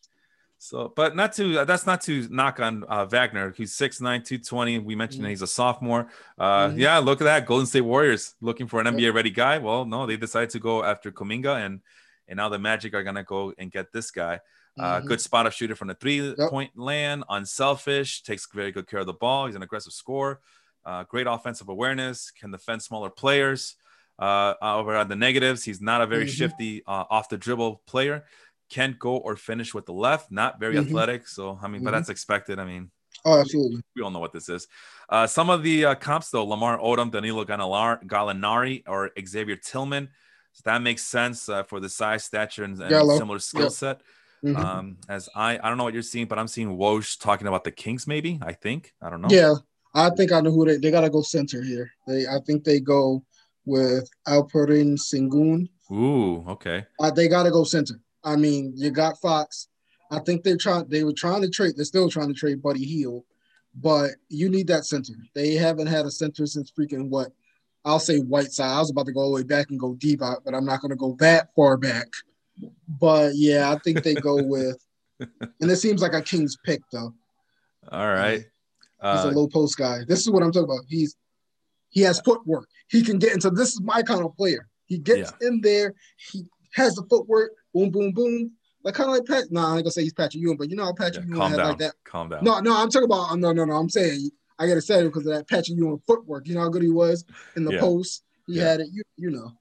So, but not to that's not to knock on uh, Wagner, who's 6'9", 220. We mentioned that he's a sophomore. Uh, Mhm. Yeah, look at that, Golden State Warriors looking for an NBA ready guy. Well, no, they decided to go after Kuminga, and and now the Magic are gonna go and get this guy. Uh, Mhm. Good spot up shooter from the three point land, unselfish, takes very good care of the ball. He's an aggressive scorer, uh, great offensive awareness, can defend smaller players. Uh, over on the negatives, he's not a very Mhm. shifty uh, off the dribble player. Can't go or finish with the left, not very Mhm. athletic. So, I mean, but Mhm. that's expected. I mean, Oh, absolutely. we all know what this is. Uh, some of the uh, comps, though, Lamar Odom, Danilo Gallinari, Gallinari or Xavier Tillman. So that makes sense uh, for the size, stature, and, and similar skill Yep. set. Mhm. Um, as I, I don't know what you're seeing, but I'm seeing Woj talking about the Kings, maybe. I think. I don't know. Yeah, I think I know who they. They gotta go center here. They. I think they go with Alperen Sengun. Ooh, okay. Uh, they gotta go center. I mean, you got Fox. I think they're trying. They were trying to trade. They're still trying to trade Buddy Hield, but you need that center. They haven't had a center since freaking what? I'll say Whiteside. I was about to go all the way back and go deep out, but I'm not going to go that far back. But yeah, I think they go with, and it seems like a King's pick though. All right. He's Uh, a low post guy. This is what I'm talking about. He's he has footwork. He can get into. This is my kind of player. He gets in there. He has the footwork. Boom, boom, boom. Like kind of like Pat. Nah, I ain't gonna say he's Patrick Ewing, but you know how Patrick yeah, Ewing had down. like that. Calm down. No, no, I'm talking about. No, no, no. I'm saying I gotta say it because of that Patrick Ewing footwork. You know how good he was in the Yeah. post. He Yeah. had it. You, you know.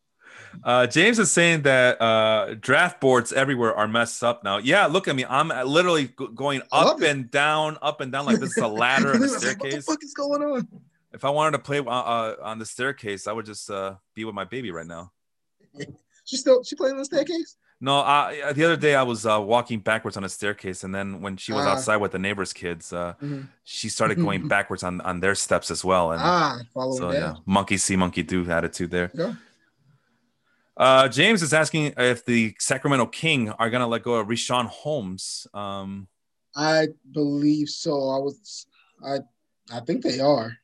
Uh, James is saying that uh, draft boards everywhere are messed up now. Yeah, look at me. I'm literally go- going up it. and down, up and down like this is a ladder and a like, what the staircase. fuck is going on? If I wanted to play uh, uh, on the staircase, I would just uh, be with my baby right now. She still she playing on the staircase? No, I, the other day I was uh, walking backwards on a staircase, and then when she was Ah. outside with the neighbors' kids, uh, Mhm. she started going backwards on, on their steps as well. And Ah, following so that. yeah, monkey see, monkey do attitude there. Yeah. Uh, James is asking if the Sacramento King are gonna let go of Richaun Holmes. Um, I believe so. I was, I, I think they are,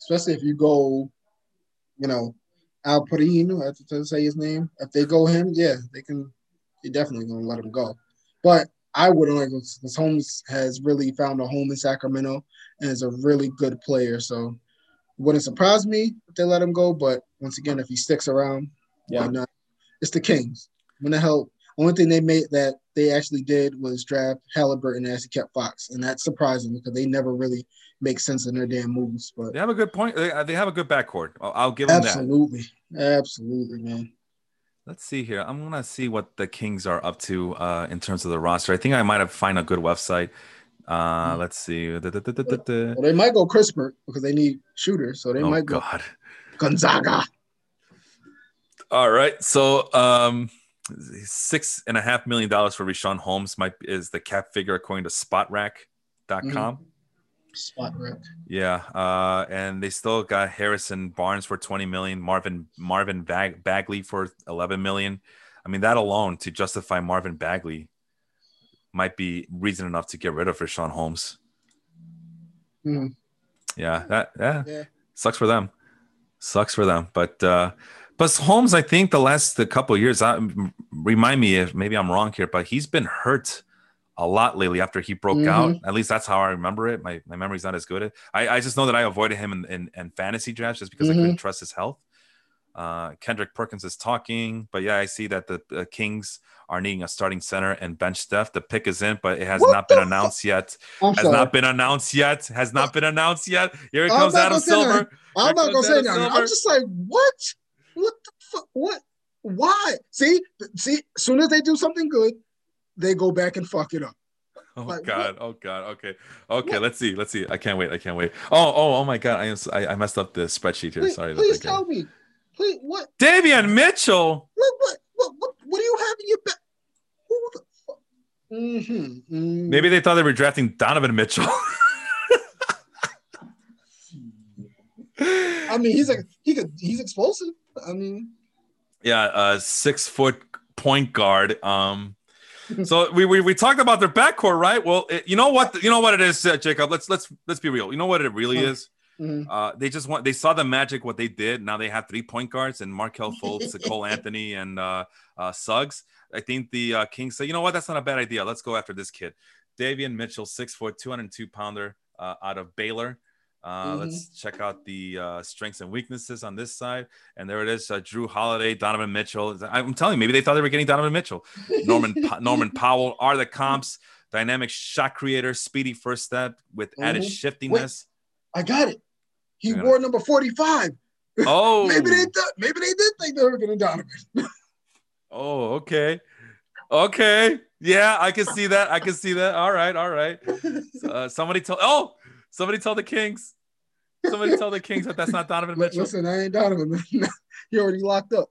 especially if you go, you know, Alperino. I have to say his name. If they go him, yeah, they can. They're definitely gonna let him go. But I wouldn't like because Holmes has really found a home in Sacramento and is a really good player. So it wouldn't surprise me if they let him go. But once again, if he sticks around, why not? It's the Kings. When the hell? Only thing they made that they actually did was draft Halliburton as he kept Fox, and that's surprising because they never really make sense in their damn moves. But they have a good point. They, they have a good backcourt. I'll, I'll give them that. absolutely, absolutely, man. Let's see here. I'm gonna see what the Kings are up to uh, in terms of the roster. I think I might have find a good website. Uh, let's see. Da, da, da. Well, they might go Kispert because they need shooters, so they Oh might go God. Gonzaga. All right. So um six and a half million dollars for Richaun Holmes might is the cap figure according to spotrac.com. Spot wreck. Yeah, uh, and they still got Harrison Barnes for 20 million, Marvin Marvin Bag- Bagley for 11 million. I mean, that alone to justify Marvin Bagley might be reason enough to get rid of Richaun Holmes. Mhm. Yeah, that yeah, Yeah. sucks for them. Sucks for them. But uh but Holmes, I think the last the couple of years, I, remind me if maybe I'm wrong here, but he's been hurt a lot lately after he broke Mhm. out. At least that's how I remember it. My my memory's not as good. I, I just know that I avoided him in, in, in fantasy drafts just because I Mhm. couldn't trust his health. Uh, Kendrick Perkins is talking, but yeah, I see that the, the Kings are needing a starting center and bench depth. The pick is in, but it has What not been announced yet. I'm Has sorry. not been announced yet. Has not been announced yet. Here it comes Adam gonna say that. Silver. I'm not gonna say that. I'm just like, what? What the fuck? What? Why? See, see. As soon as they do something good, they go back and fuck it up. Oh Like, God! Oh God! Okay, okay. What? Let's see. Let's see. I can't wait. I can't wait. Oh, oh, oh my God! I am. I, I messed up the spreadsheet here. Please, Sorry. please tell me. Please, what? Davion Mitchell. What? What? What? What? What do you have in your back? Who the fuck? Mm-hmm. mm. Maybe they thought they were drafting Donovan Mitchell. I mean, he's like he could. He's explosive. I mean, yeah, uh, six foot point guard. Um, so we, we we talked about their backcourt, right? Well, it, you know what? You know what it is, uh, Jacob. Let's let's let's be real. You know what it really is. mhm. Uh, they just want they saw the magic what they did. Now they have three point guards and Markelle Fultz, Cole Anthony, and uh, uh, Suggs. I think the uh, Kings say, you know what, that's not a bad idea. Let's go after this kid, Davion Mitchell, six foot, two hundred two pounder uh, out of Baylor. Uh, Mhm. Let's check out the uh, strengths and weaknesses on this side, and there it is: uh, Jrue Holiday, Donovan Mitchell. I'm telling you, maybe they thought they were getting Donovan Mitchell. Norman Pa- Norman Powell are the comps. Dynamic shot creator, speedy first step with added Mhm. shiftiness. I got it. He wore number forty-five. Oh, Maybe they thought. Maybe they did think they were gonna Donovan. Oh, okay. Okay. Yeah, I can see that. I can see that. All right. All right. Uh, somebody told. Oh, somebody tell the Kings. Somebody tell the Kings that that's not Donovan Mitchell. Listen, I ain't Donovan. Man. he already locked up.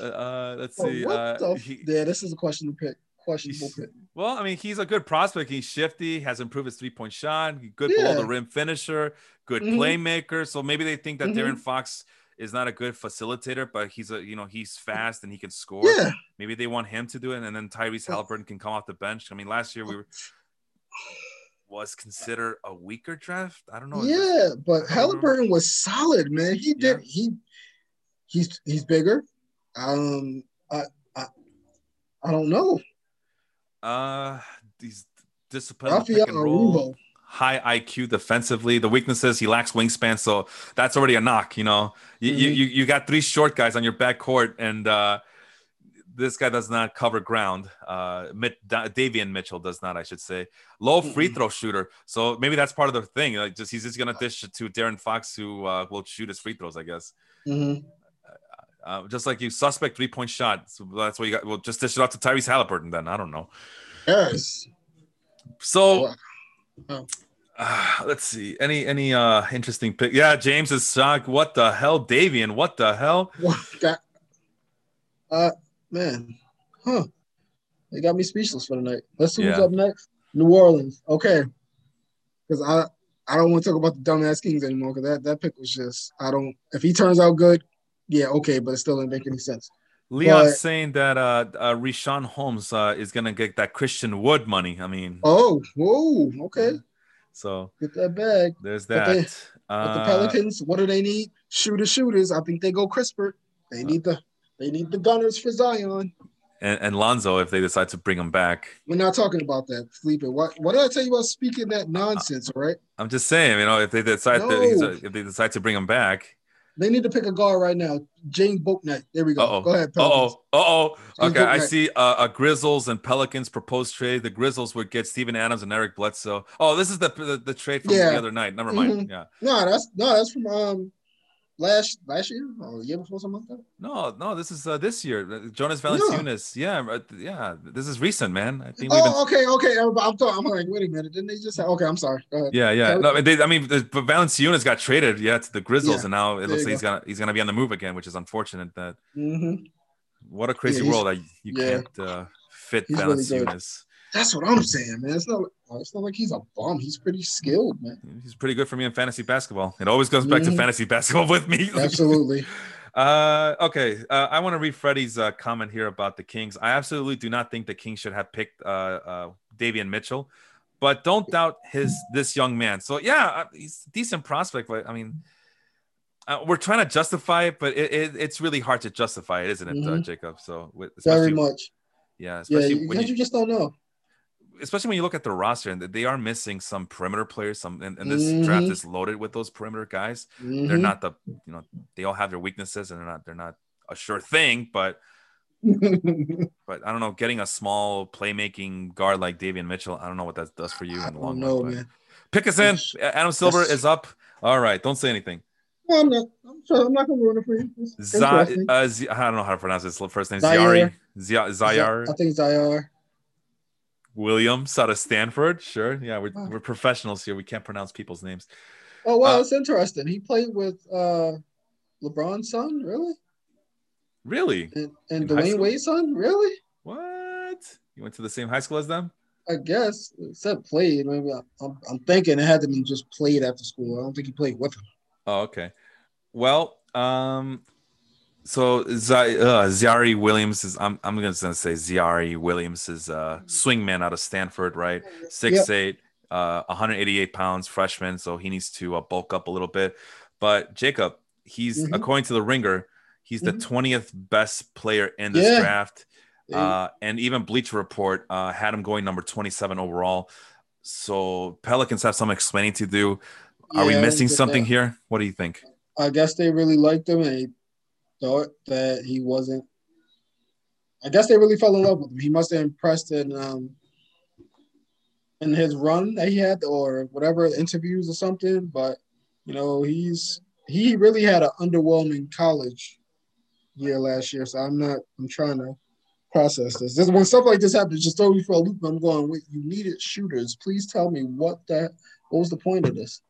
Uh, uh, let's see. Uh, he- yeah, this is a questionable pick. Questionable pick. well, I mean, he's a good prospect. He's shifty, has improved his three point shot, good below Yeah. the rim finisher, good Mhm. playmaker. So maybe they think that Mhm. De'Aaron Fox is not a good facilitator, but he's a you know he's fast and he can score. Yeah. Maybe they want him to do it, and then Tyrese Halliburton can come off the bench. I mean, last year we were was considered a weaker draft. I don't know. Yeah, but Halliburton was solid, man. He did. Yeah. He he's he's bigger. Um, I I I don't know. Uh, these disciplined Rafael pick and roll. Arujo. high IQ defensively. The weaknesses, he lacks wingspan, so that's already a knock. You know, you you, Mhm. you you got three short guys on your backcourt, and uh, this guy does not cover ground. Uh, Davion Mitchell does not, I should say. Low free throw shooter, so maybe that's part of the thing. Like, just he's just gonna dish it to De'Aaron Fox, who uh, will shoot his free throws, I guess. Mhm. Uh, just like you, suspect three point shot. So that's what you got. Well, just dish it out to Tyrese Halliburton. Then I don't know. Yes. So Oh. uh, let's see. Any any uh interesting pick? Yeah, James is shocked. What the hell, Davion? What the hell? What? Uh, man, huh? They got me speechless for the night. Let's see who's Yeah. up next. New Orleans. Okay. Because I I don't want to talk about the dumbass Kings anymore. Because that that pick was just I don't. If he turns out good, yeah, okay, but it still didn't make any sense. Leon's But- saying that uh, uh Richaun Holmes uh, is gonna get that Christian Wood money. I mean, Oh, whoa, okay, so get that bag. there's But that. they- But uh, the Pelicans, what do they need? Shooter shooters. I think they go Kispert. They need the they need the gunners for Zion. and, and Lonzo if they decide to bring him back. We're not talking about that, Felipe. What what did I tell you about speaking that nonsense? All right. I'm just saying, you know, if they decide that he's a, if they decide to bring him back. They need to pick a guard right now. James Bouknight. There we go. Uh-oh. Go ahead, Uh oh. Uh oh. James Okay, I see uh, a Grizzlies and Pelicans proposed trade. The Grizzlies would get Steven Adams and Eric Bledsoe. Oh, this is the the, the trade from Yeah. the other night. Never mind. Mhm. Yeah. No, that's no, that's from um last last year or year before something like that. No, no, this is uh, this year. Uh, Jonas Valanciunas. Yeah, uh, yeah. This is recent, man. I think we've been. Oh, okay, okay. I'm, I'm, talking, I'm like, wait a minute. Didn't they just say? Okay, I'm sorry. Go ahead. Yeah, yeah. No, they, I mean, but Valanciunas got traded, yeah, to the Grizzlies, Yeah, and now it looks like he's go. gonna he's gonna be on the move again, which is unfortunate. That hmm what a crazy Yeah, world that you yeah. can't uh, fit He's really. Valanciunas. That's what I'm saying, man. It's not. It's not like he's a bum. He's pretty skilled, man. He's pretty good for me in fantasy basketball. It always goes back mm-hmm. to fantasy basketball with me. Absolutely. uh, okay, uh, I want to read Freddie's uh, comment here about the Kings. I absolutely do not think the Kings should have picked uh, uh, Davion Mitchell, but don't doubt his this young man. So yeah, uh, he's a decent prospect, but I mean. Uh, we're trying to justify it, but it, it, it's really hard to justify it, isn't it, uh, mm-hmm. Jacob? So very much. Yeah, especially yeah, because you, you, just don't know. Especially when you look at the roster and they are missing some perimeter players. Some and, and this mm-hmm. draft is loaded with those perimeter guys. Mm-hmm. They're not the you know they all have their weaknesses and they're not they're not a sure thing, but but I don't know. Getting a small playmaking guard like Davion Mitchell, I don't know what that does for you in the long know, run. Man. Pick us in. Adam Silver is up. All right, don't say anything. I'm not. I'm, sure, I'm not gonna ruin it for you. Z- uh, Z- I don't know how to pronounce his first name. Ziari. Zayar. I think Zayar. Williams out of Stanford. Sure. Yeah, we're, we're professionals here. We can't pronounce people's names. Oh wow, uh, it's interesting. He played with uh LeBron's son, really? Really? And, and Dwyane Wade's son, really? What? You went to the same high school as them? I guess. It said played. Maybe I'm, I'm thinking it had to be just played after school. I don't think he played with him. Oh, okay. Well, um, so uh, Ziari Williams is I'm I'm gonna say Ziari Williams is a swingman out of Stanford, right? Six yep. eight, uh, 188 pounds, freshman, so he needs to uh, bulk up a little bit. But Jacob, he's mm-hmm. according to the Ringer, he's the mm-hmm. 20th best player in this yeah. draft. Uh, and even Bleacher Report uh, had him going number 27 overall. So Pelicans have some explaining to do. Are yeah, we missing something that. here? What do you think? I guess they really liked him and thought that he wasn't. I guess they really fell in love with him. He must have impressed in um, in his run that he had, or whatever interviews or something. But you know, he's he really had an underwhelming college year last year. So I'm not. I'm trying to process this. this when stuff like this happens, just throw me for a loop. I'm going. Wait, you needed shooters. Please tell me what that. What was the point of this?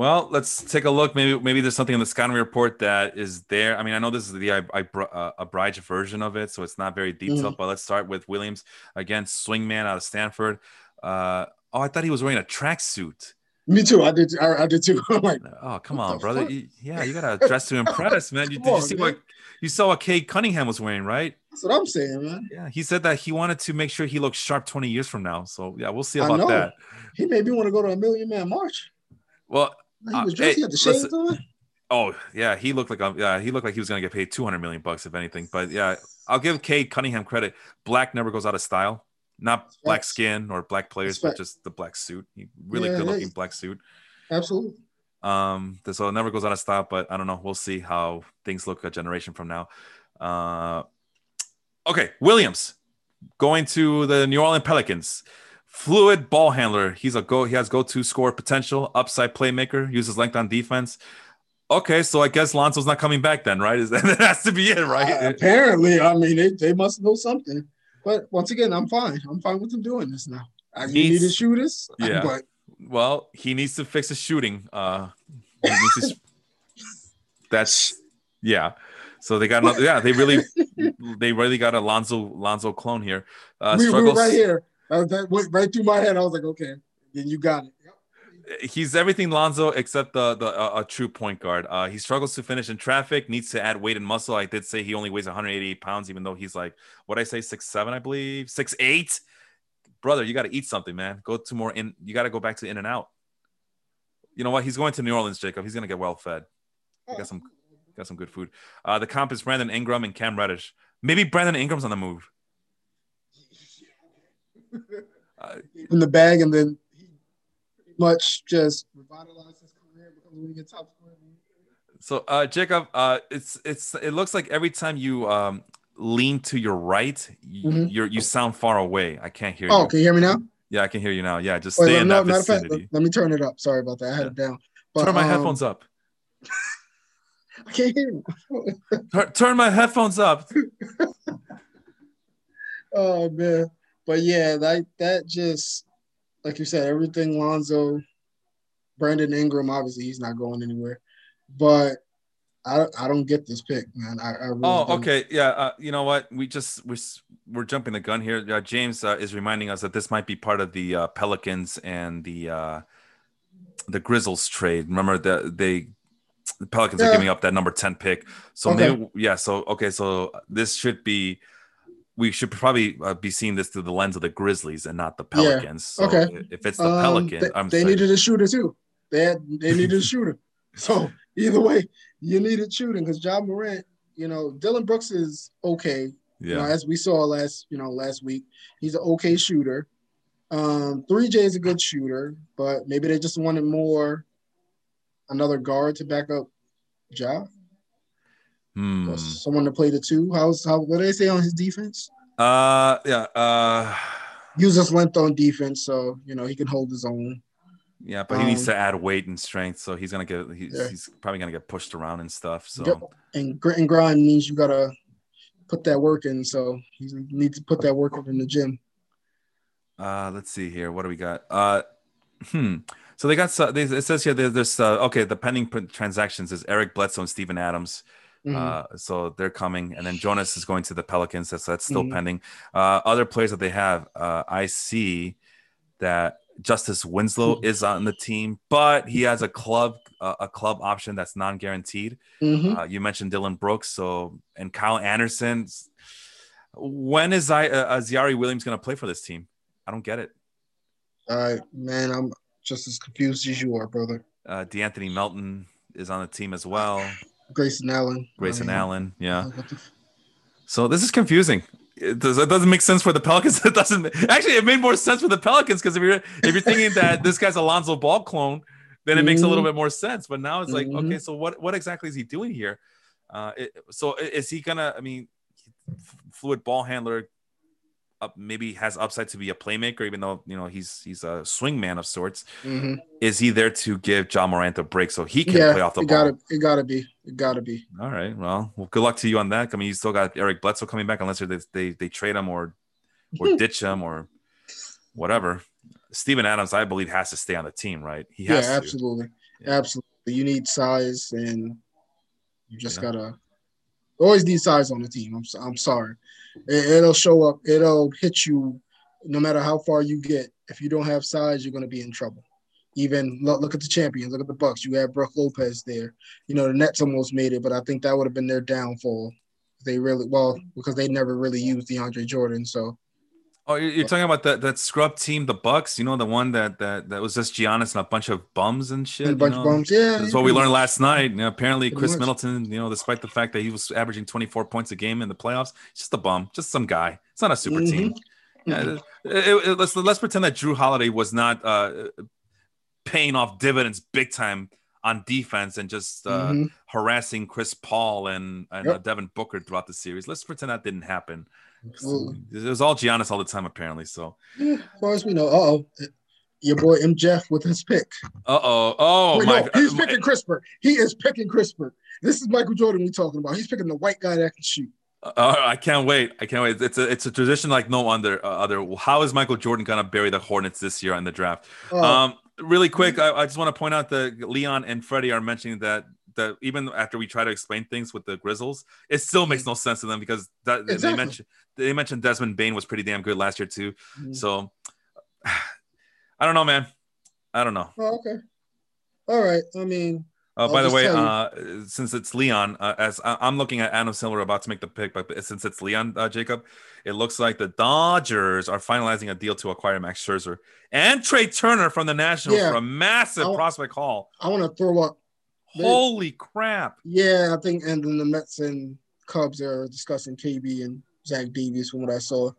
Well, let's take a look. Maybe maybe there's something in the scouting report that is there. I mean, I know this is the I, I, uh, Abridged version of it, so it's not very detailed. Mm. But let's start with Williams again, swingman out of Stanford. Uh, oh, I thought he was wearing a tracksuit. Me too. I did. I, I did too. Like, oh, come on, brother. You, yeah, you gotta dress to impress, man. You, did on, you see man. what you saw what Cade Cunningham was wearing, right? That's what I'm saying, man. Yeah, he said that he wanted to make sure he looks sharp 20 years from now. So yeah, we'll see about that. He made me want to go to a million man march. Well, he was. Uh, he had the on. Oh yeah, he looked like a, yeah, he looked like he was gonna get paid 200 million bucks if anything. But yeah, I'll give Cade Cunningham credit. Black never goes out of style. Not black skin or black players, but just the black suit. He really yeah, good looking black suit. Absolutely. Um, so it never goes out of style, but I don't know. We'll see how things look a generation from now. Uh, okay, Williams going to the New Orleans Pelicans. Fluid ball handler. He's a go. He has go-to score potential. Upside playmaker. Uses length on defense. Okay, so I guess Lonzo's not coming back then, right? Is that, that has to be it, right? Uh, apparently, I mean, they, they must know something. But once again, I'm fine. I'm fine with them doing this now. I need to shoot this. Yeah. But well, he needs to fix his shooting. Uh, to, that's yeah. So they got another. Yeah, they really, they really got a Lonzo Lonzo clone here. Uh, we, struggles, we right here. Uh, that went right through my head. I was like, okay, then you got it. He's everything Lonzo except the the uh, a true point guard. Uh, he struggles to finish in traffic. Needs to add weight and muscle. I did say he only weighs 188 pounds, even though he's like what I say six seven, I believe six eight. Brother, you got to eat something, man. Go to more in. You got to go back to in and out. You know what? He's going to New Orleans, Jacob. He's gonna get well fed. He got some got some good food. Uh, the comp is Brandon Ingram and Cam Reddish. Maybe Brandon Ingram's on the move in the bag, and then he pretty much just revitalized his career he gets top scorer. So, uh, Jacob, uh, it's it's it looks like every time you um, lean to your right, mm-hmm. you you sound far away. I can't hear oh, you. can you hear me now? Yeah, I can hear you now. Yeah, just stay Wait, in no, that vicinity. Fact, let, let, me turn it up. Sorry about that. I had yeah. it down. But, turn my um, headphones up. I can't hear you. turn, turn my headphones up. oh man but yeah, that that just like you said, everything Lonzo, Brandon Ingram, obviously he's not going anywhere. But I, I don't get this pick, man. I, I really Oh, don't. okay, yeah. Uh, you know what? We just we're we're jumping the gun here. Uh, James uh, is reminding us that this might be part of the uh, Pelicans and the uh, the Grizzlies trade. Remember that they the Pelicans are giving up that number ten pick. So Okay. maybe yeah. So okay, so this should be. We should probably uh, be seeing this through the lens of the Grizzlies and not the Pelicans. So Okay. if it's the Um, Pelicans, they, I'm they sorry. needed a shooter too. They had, they needed a shooter. So either way, you needed shooting because Ja Morant, you know, Dillon Brooks is okay. You know, yeah. as we saw last, you know, last week, he's an okay shooter. Um, 3J is a good shooter, but maybe they just wanted more another guard to back up Ja. Hmm. Someone to play the two. How's how what do they say on his defense? Uh, yeah. Uh, Uses length on defense, so you know he can hold his own. Yeah, but he needs Um, to add weight and strength, so he's gonna get he's, Yeah. he's probably gonna get pushed around and stuff. So And grit and grind means you gotta put that work in. So you need to put that work in the gym. uh, let's see here. What do we got? Uh, hmm. So they got so they, it says here there's uh, okay. The pending transactions is Eric Bledsoe and Steven Adams. Mhm. Uh, so they're coming, and then Jonas is going to the Pelicans. That's that's still Mhm. pending. Uh, other players that they have, uh, I see that Justice Winslow Mhm. is on the team, but he has a club uh, a club option that's non guaranteed. Mhm. Uh, you mentioned Dillon Brooks, so and Kyle Anderson. When is I uh, Aziari Williams going to play for this team? I don't get it. All right, man. I'm just as confused as you are, brother. Uh, D'Anthony Melton is on the team as well. Grayson Allen. Grayson I mean, Allen, yeah. So this is confusing. It, does, it doesn't make sense for the Pelicans. It doesn't. Actually, it made more sense for the Pelicans because if you're if you're thinking that this guy's Alonzo Ball clone, then it makes a little Mhm. bit more sense. But now it's like, Mhm. okay, so what what exactly is he doing here? Uh, it, so is he gonna? I mean, fluid ball handler. Uh, maybe has upside to be a playmaker, even though you know he's he's a swing man of sorts. Mhm. Is he there to give Ja Morant a break so he can Yeah, play off the it ball? gotta, it gotta be, it gotta be. All right. Well, well, good luck to you on that. I mean, you still got Eric Bledsoe coming back, unless they they, they trade him or or ditch him or whatever. Steven Adams, I believe, has to stay on the team, right? He Yeah, has to. absolutely, Yeah. absolutely. You need size, and you just Yeah. gotta always need size on the team. I'm, I'm sorry, it, it'll show up. It'll hit you, no matter how far you get. If you don't have size, you're gonna be in trouble. Even look, look at the champions. Look at the Bucks. You had Brook Lopez there. You know the Nets almost made it, but I think that would have been their downfall. They really well because they never really used DeAndre Jordan. So Oh, you're, talking about that that scrub team, the Bucks. You know, the one that that that was just Giannis and a bunch of bums and shit. a bunch know? of bums. Yeah, That's what we learned last night. You know, apparently, Pretty Khris much. Middleton, you know, despite the fact that he was averaging 24 points a game in the playoffs, he's just a bum, just some guy. It's not a super Mhm. team. Yeah, it- it- let's let's pretend that Jrue Holiday was not uh, paying off dividends big time on defense and just uh, Mhm. harassing Chris Paul and, and Yep. uh, Devin Booker throughout the series. Let's pretend that didn't happen. Absolutely. It was all Giannis all the time, apparently. So, Yeah, as far as we know. Uh oh. Your boy M. Jeff with his pick. uh oh, oh Wait, my, no, he's my- picking Kispert. He is picking Kispert. This is Michael Jordan we talking about. He's picking the white guy that can shoot. Uh, I can't wait. I can't wait. It's a it's a tradition like no other. Uh, other. How is Michael Jordan gonna bury the Hornets this year in the draft? Uh, Um, really quick, I, I just want to point out that Leon and Freddie are mentioning that that even after we try to explain things with the Grizzlies, it still makes no sense to them because that, they mentioned they mentioned Desmond Bane was pretty damn good last year too. Mhm. So I don't know, man. I don't know. oh, okay. All right. I mean, Uh, by the way, uh, since it's Leon, uh, as I- I'm looking at Adam Silver about to make the pick, but since it's Leon, uh, Jacob, it looks like the Dodgers are finalizing a deal to acquire Max Scherzer and Trea Turner from the Nationals Yeah. for a massive I'll- prospect haul. I want to throw up. They- Holy crap! Yeah, I think, and then the Mets and Cubs are discussing KB and Zach Davies from what I saw.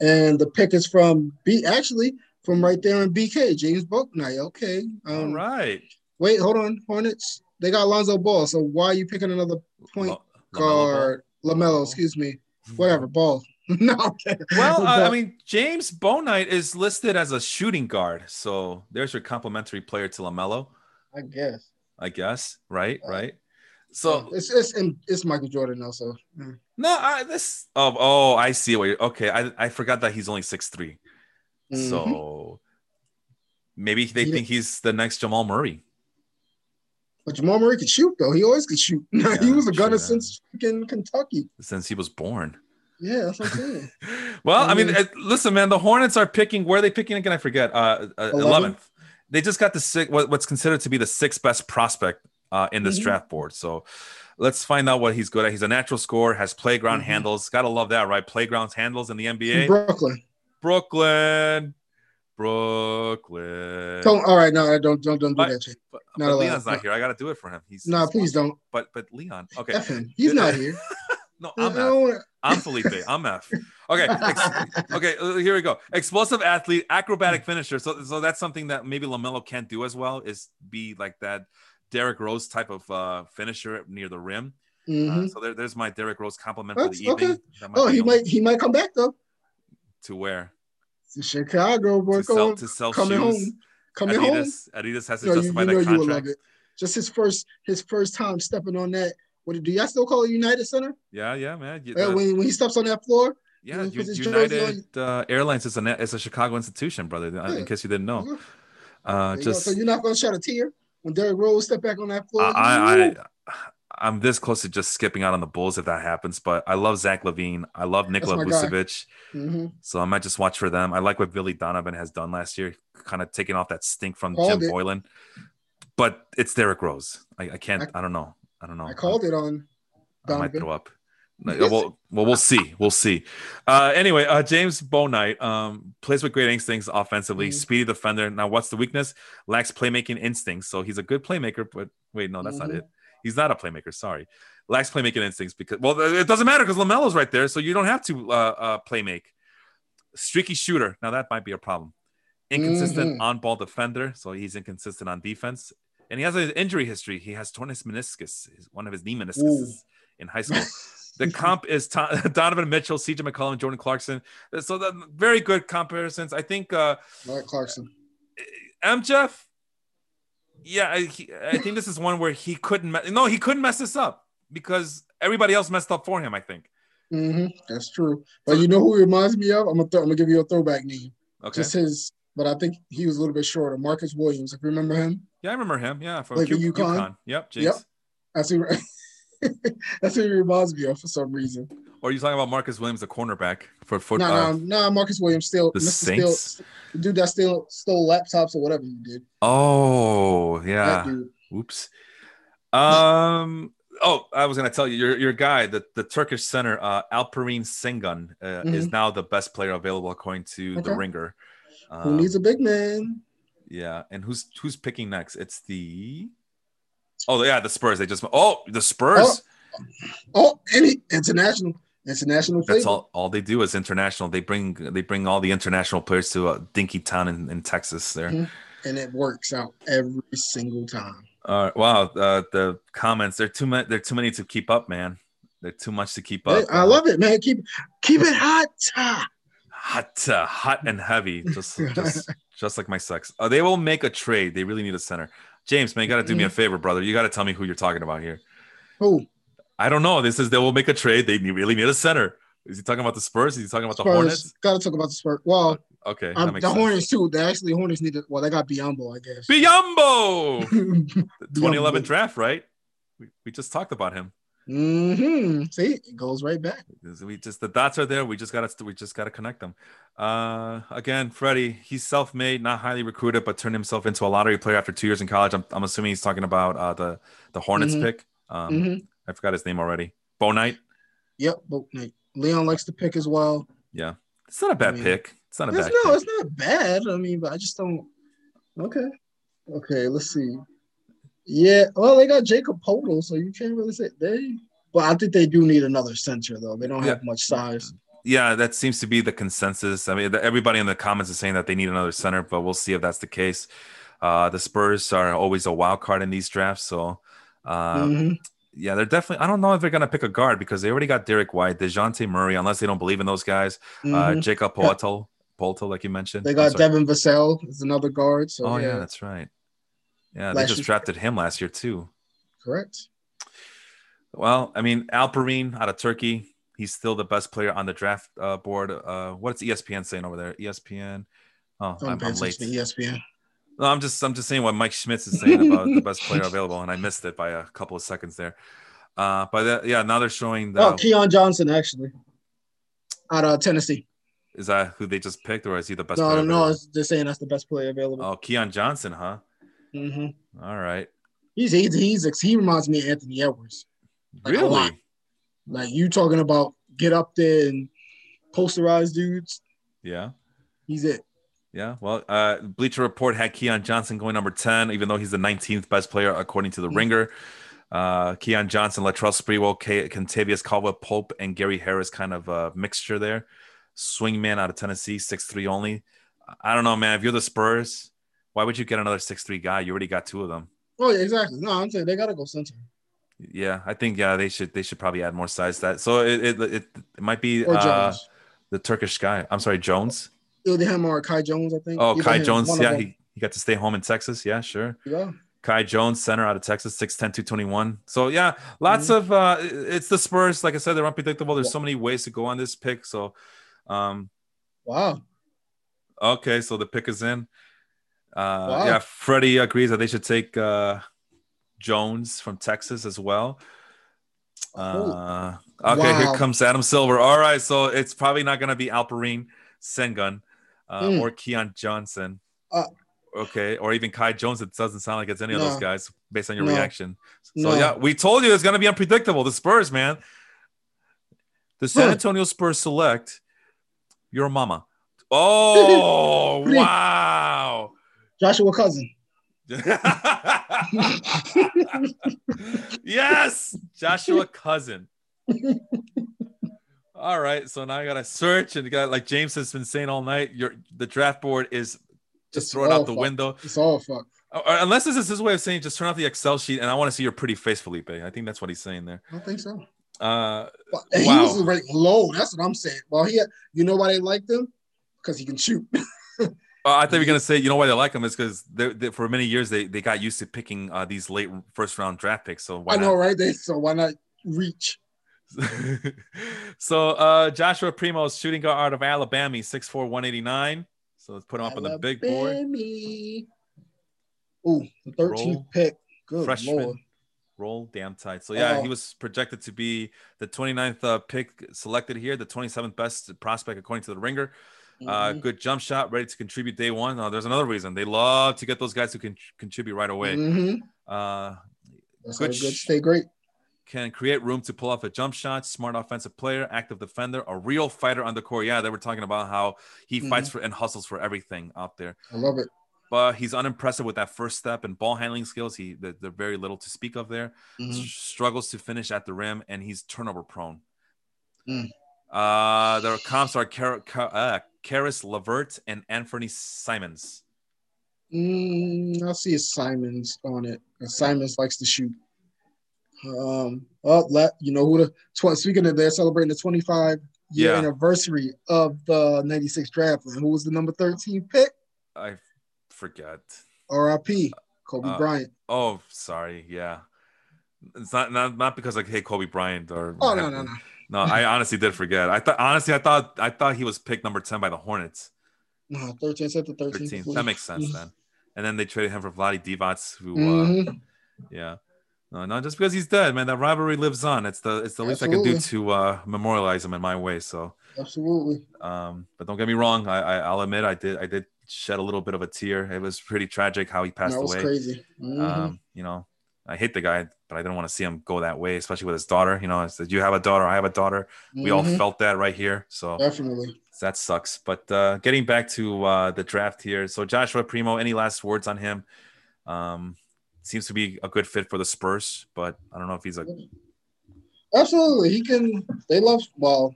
And the pick is from B, actually, from right there in BK, James Bouknight. Okay. All Um, right, Wait, hold on. Hornets. They got Lonzo Ball. So why are you picking another point LaMelo guard? LaMelo, excuse me. Whatever, ball. no. okay. Well, uh, I mean, James Bouknight is listed as a shooting guard, so there's your complimentary player to LaMelo, I guess. I guess. Right, Uh, right. So it's it's it's Michael Jordan also. Mm. No, I, this. Oh, oh, I see what you're. Okay, I I forgot that he's only six three. Mhm. So maybe they He- think he's the next Jamal Murray. But Jamal Murray could shoot though. He always could shoot. Yeah, he was a gunner yeah. since freaking Kentucky. Since he was born. Yeah, that's what I'm saying. well, I mean, mean- uh, listen, man. The Hornets are picking. Where are they picking again? I forget. Uh, Eleven? eleventh. They just got the six, what, what's considered to be the sixth best prospect uh, in this Mhm. draft board. So let's find out what he's good at. He's a natural scorer, has playground Mhm. handles. Gotta love that, right? Playgrounds handles in the NBA. Brooklyn. Brooklyn, Brooklyn. Don't. All right, no, don't don't don't do But- that, Jay. But, not but. Leon's not here. I gotta do it for him. He's No, he's- please don't. But but Leon. Okay. F him. He's not here. No, I I'm F. I'm Felipe. I'm F. Okay. ex- okay. uh, Here we go. Explosive athlete, acrobatic finisher. So, so that's something that maybe LaMelo can't do as well. Is be like that Derrick Rose type of uh, finisher near the rim. Uh, Mhm. so there, there's my Derrick Rose compliment for the evening. okay. Oh, he might he might come back though. to where To Chicago, boy, to sell to sell coming shoes. home. Coming home. Adidas, Adidas has to No, justify you that you love contract. Just his first his first time stepping on that. What do y'all still call it United Center? Yeah, yeah, man. You- Uh, when, when he steps on that floor. yeah, when he U- puts his jersey United uh, Airlines is a is a Chicago institution, brother. uh, In case you didn't know. There Uh, you go. just so you're not gonna shed a tear when Derrick Rose step back on that floor. I, Woo! I, I'm this close to just skipping out on the Bulls if that happens. But I love Zach LaVine. I love Nikola. Vucevic. Mhm. So I might just watch for them. I like what Billy Donovan has done last year, kind of taking off that stink from Called Jim it. Boylen. But it's Derrick Rose. I, I can't. I, don't know. I don't know. I called it on I might Donovan. throw up. Well, well, we'll see. We'll see. Uh, anyway, uh, James Bouknight um, plays with great instincts offensively, Mhm. speedy defender. Now, what's the weakness? Lacks playmaking instincts. So he's a good playmaker, but wait, no, that's not Mhm. it. He's not a playmaker. Sorry, lacks playmaking instincts because well, it doesn't matter because LaMelo's right there, so you don't have to uh, uh, play make. Streaky shooter. Now that might be a problem. Inconsistent Mhm. on-ball defender, so he's inconsistent on defense, and he has an injury history. He has torn his meniscus, one of his knee meniscus Ooh. in high school. The comp is Donovan Mitchell, CJ McCollum, Jordan Clarkson. So the very good comparisons. I think uh Mark Clarkson. M Jeff. Yeah, I, he, I think this is one where he couldn't. Me- no, he couldn't mess this up because everybody else messed up for him. I think. hmm That's true. But you know who he reminds me of? I'm gonna, throw, I'm gonna give you a throwback name. Okay. Just his, but I think he was a little bit shorter. Marcus Williams, if you remember him. Yeah, I remember him. Yeah, from Like Q- UConn? UConn. Yep. Jinx. Yep. That's who. that's who he reminds me of for some reason. Or are you talking about Marcus Williams, the cornerback for for No, uh, no, no. Marcus Williams still the Mr. Saints? Still, dude that still stole laptops or whatever he did. Oh, yeah. Oops. Um. Oh, I was gonna tell you, your your guy, the, the Turkish center, uh, Alperen Sengun, uh, is now the best player available according to the Mm-hmm. Okay. Ringer. Who Um, needs a big man? Yeah, and who's who's picking next? It's the oh yeah, the Spurs. They just oh the Spurs. Oh, any international, international That's all. All they do is international. They bring they bring all the international players to uh, Dinky Town in, in Texas. There. Mhm. and it works out every single time. Uh, wow. Uh, the comments they're too many. They're too many to keep up, man. They're too much to keep up. I love it, man. Keep keep it hot. Hot, uh, hot and heavy, just just just like my sex. Uh, they will make a trade. They really need a center. James, man, you got to do me a favor, brother. You got to tell me who you're talking about here. Who? I don't know. This is they will make a trade. They really need a center. Is he talking about the Spurs? Is he talking about the Hornets? Got to talk about the Spurs. Well, Okay, um, the sense. Hornets too. They actually Hornets need to. Well, they got Biyombo, I guess. Biyombo, 2011 Biyombo. draft, right? We, we just talked about him. Hmm See, it goes right back. We just the dots are there. We just gotta we just gotta connect them. Uh, again, Freddie, he's self-made, not highly recruited, but turned himself into a lottery player after two years in college. I'm, I'm assuming he's talking about uh, the the Hornets Mhm. pick. Um, hmm I forgot his name already. Bouknight. Yep. But like, Leon likes to pick as well. Yeah, it's not a bad I mean, pick. It's not a It's, bad. no, pick. it's not bad. I mean, but I just don't. Okay. Okay. Let's see. Yeah. Well, they got Jacob Poeltl, so you can't really say they. But I think they do need another center, though. They don't Yeah. have much size. Yeah, that seems to be the consensus. I mean, everybody in the comments is saying that they need another center, but we'll see if that's the case. Uh, the Spurs are always a wild card in these drafts, so uh, Mhm. yeah, they're definitely. I don't know if they're gonna pick a guard because they already got Derrick White, Dejounte Murray, unless they don't believe in those guys. Uh, Mhm. Jacob Poeltl, Poeltl, like you mentioned. They got. Devin Vassell is another guard. So Oh yeah, yeah, that's right. Yeah, they just year- drafted him last year too. correct. Well, I mean, Alperen out of Turkey, he's still the best player on the draft uh, board. Uh, what's ESPN saying over there? ESPN. Oh, Don't I'm, I'm late. to ESPN. No, I'm just I'm just saying what Mike Schmitz is saying about the best player available, and I missed it by a couple of seconds there. Uh, but uh, yeah, now they're showing the. Oh, Keon Johnson actually, out of Tennessee. Is that who they just picked, or is he the best? No, player no, available? it's just saying that's the best player available. Oh, Keon Johnson, huh? Hmm All right. He's, he's he's he reminds me of Anthony Edwards. Like, really? Like you talking about get up there and posterize dudes. Yeah. He's it. Yeah. Well, uh, Bleacher Report had Keon Johnson going number 10, even though he's the 19th best player according to the Mhm. Ringer. Uh, Keon Johnson, Latrell Sprewell, K- Kentavious Caldwell Pope, and Gary Harris kind of a mixture there. Swingman out of Tennessee, 6'3 only. I don't know, man. If you're the Spurs, why would you get another six three guy? You already got two of them. Oh yeah, exactly. No, I'm saying they gotta go center Yeah, I think yeah they should they should probably add more size to that. So it it, it, it might be uh, the Turkish guy. I'm sorry, Jones. Either him or Kai Jones, I think. Oh, Either Kai him, Jones. Yeah, he, he got to stay home in Texas. Yeah, sure. yeah. Kai Jones, center out of Texas, 6'10, 221. So, yeah, lots Mhm. of uh it's the Spurs. Like I said, they're unpredictable. There's so many ways to go on this pick. So, um, Wow. okay, so the pick is in. Uh, Wow. yeah, Freddie agrees that they should take uh Jones from Texas as well. Uh, okay, here comes Adam Silver. All right, so it's probably not going to be Alperen Sengun uh, Mm. or Keon Johnson. Uh, okay, or even Kai Jones. It doesn't sound like it's any of those guys based on your No. reaction. So No. yeah, we told you it's going to be unpredictable. The Spurs, man. The San Antonio Spurs select your mama. Oh wow! Joshua Cousin. yes, Joshua Cousin. All right, so now I gotta search and got like James has been saying all night. Your the draft board is just It's throw out the fucked. window. It's all fucked. Or- or unless this is his way of saying just turn off the Excel sheet and I want to see your pretty face, Felipe. I think that's what he's saying there. I don't think so. Uh, But he Wow. was ranked low. That's what I'm saying. Well, he, you know why they liked him? Because he can shoot. uh, I thought you were gonna say you know why they like him is because for many years they, they got used to picking uh, these late first round draft picks. So why I not? know, right? They so why not reach? so uh Joshua Primo's shooting guard out of Alabama, 6'4, 189. So let's put him up on the big board. Alabama. Ooh, the 13th Roll. pick. Good Freshman. lord. Roll damn tight. So yeah, Oh. he was projected to be the 29th uh, pick selected here, the 27th best prospect according to the Ringer. Uh, Mhm. good jump shot, ready to contribute day one. Uh, there's another reason they love to get those guys who can contribute right away. Mhm. Uh, Good good. Stay great. can create room to pull off a jump shot, smart offensive player, active defender, a real fighter on the court. Yeah, they were talking about how he Mhm. fights for and hustles for everything out there. I love it. But he's unimpressive with that first step and ball handling skills. He they're, they're very little to speak of there. Mhm. Struggles to finish at the rim, and he's turnover prone. Mm. Uh, their comps are Kar- Kar- uh, Caris LeVert and Anthony Simons. Mm, I see Simons on it. Simons likes to shoot. Um, oh, let you know who the tw- speaking of they're celebrating the 25 year Yeah. anniversary of the 96 draft. And who was the number 13 pick? I forget. RIP, Kobe Uh, Bryant. Oh, sorry. Yeah. It's not not, not because like hey Kobe Bryant or Oh no, no, no. No I honestly did forget I thought honestly I thought I thought he was picked number 10 by the Hornets No, 13 said the 13. 13 that makes sense then and then they traded him for Vlade Divac who uh, Mhm. yeah no no just because he's dead man that rivalry lives on it's the it's the least I can do to uh memorialize him in my way so Absolutely. um but don't get me wrong I, I I'll admit I did I did shed a little bit of a tear it was pretty tragic how he passed That was away crazy. Mhm. um, you know, I hate the guy, but I didn't want to see him go that way, especially with his daughter. You know, I said, You have a daughter, I have a daughter. We all Mhm. felt that right here. So definitely. that sucks. But uh, getting back to uh, the draft here. So Joshua Primo, any last words on him? Um, seems to be a good fit for the Spurs, but I don't know if he's a Absolutely. He can they love well,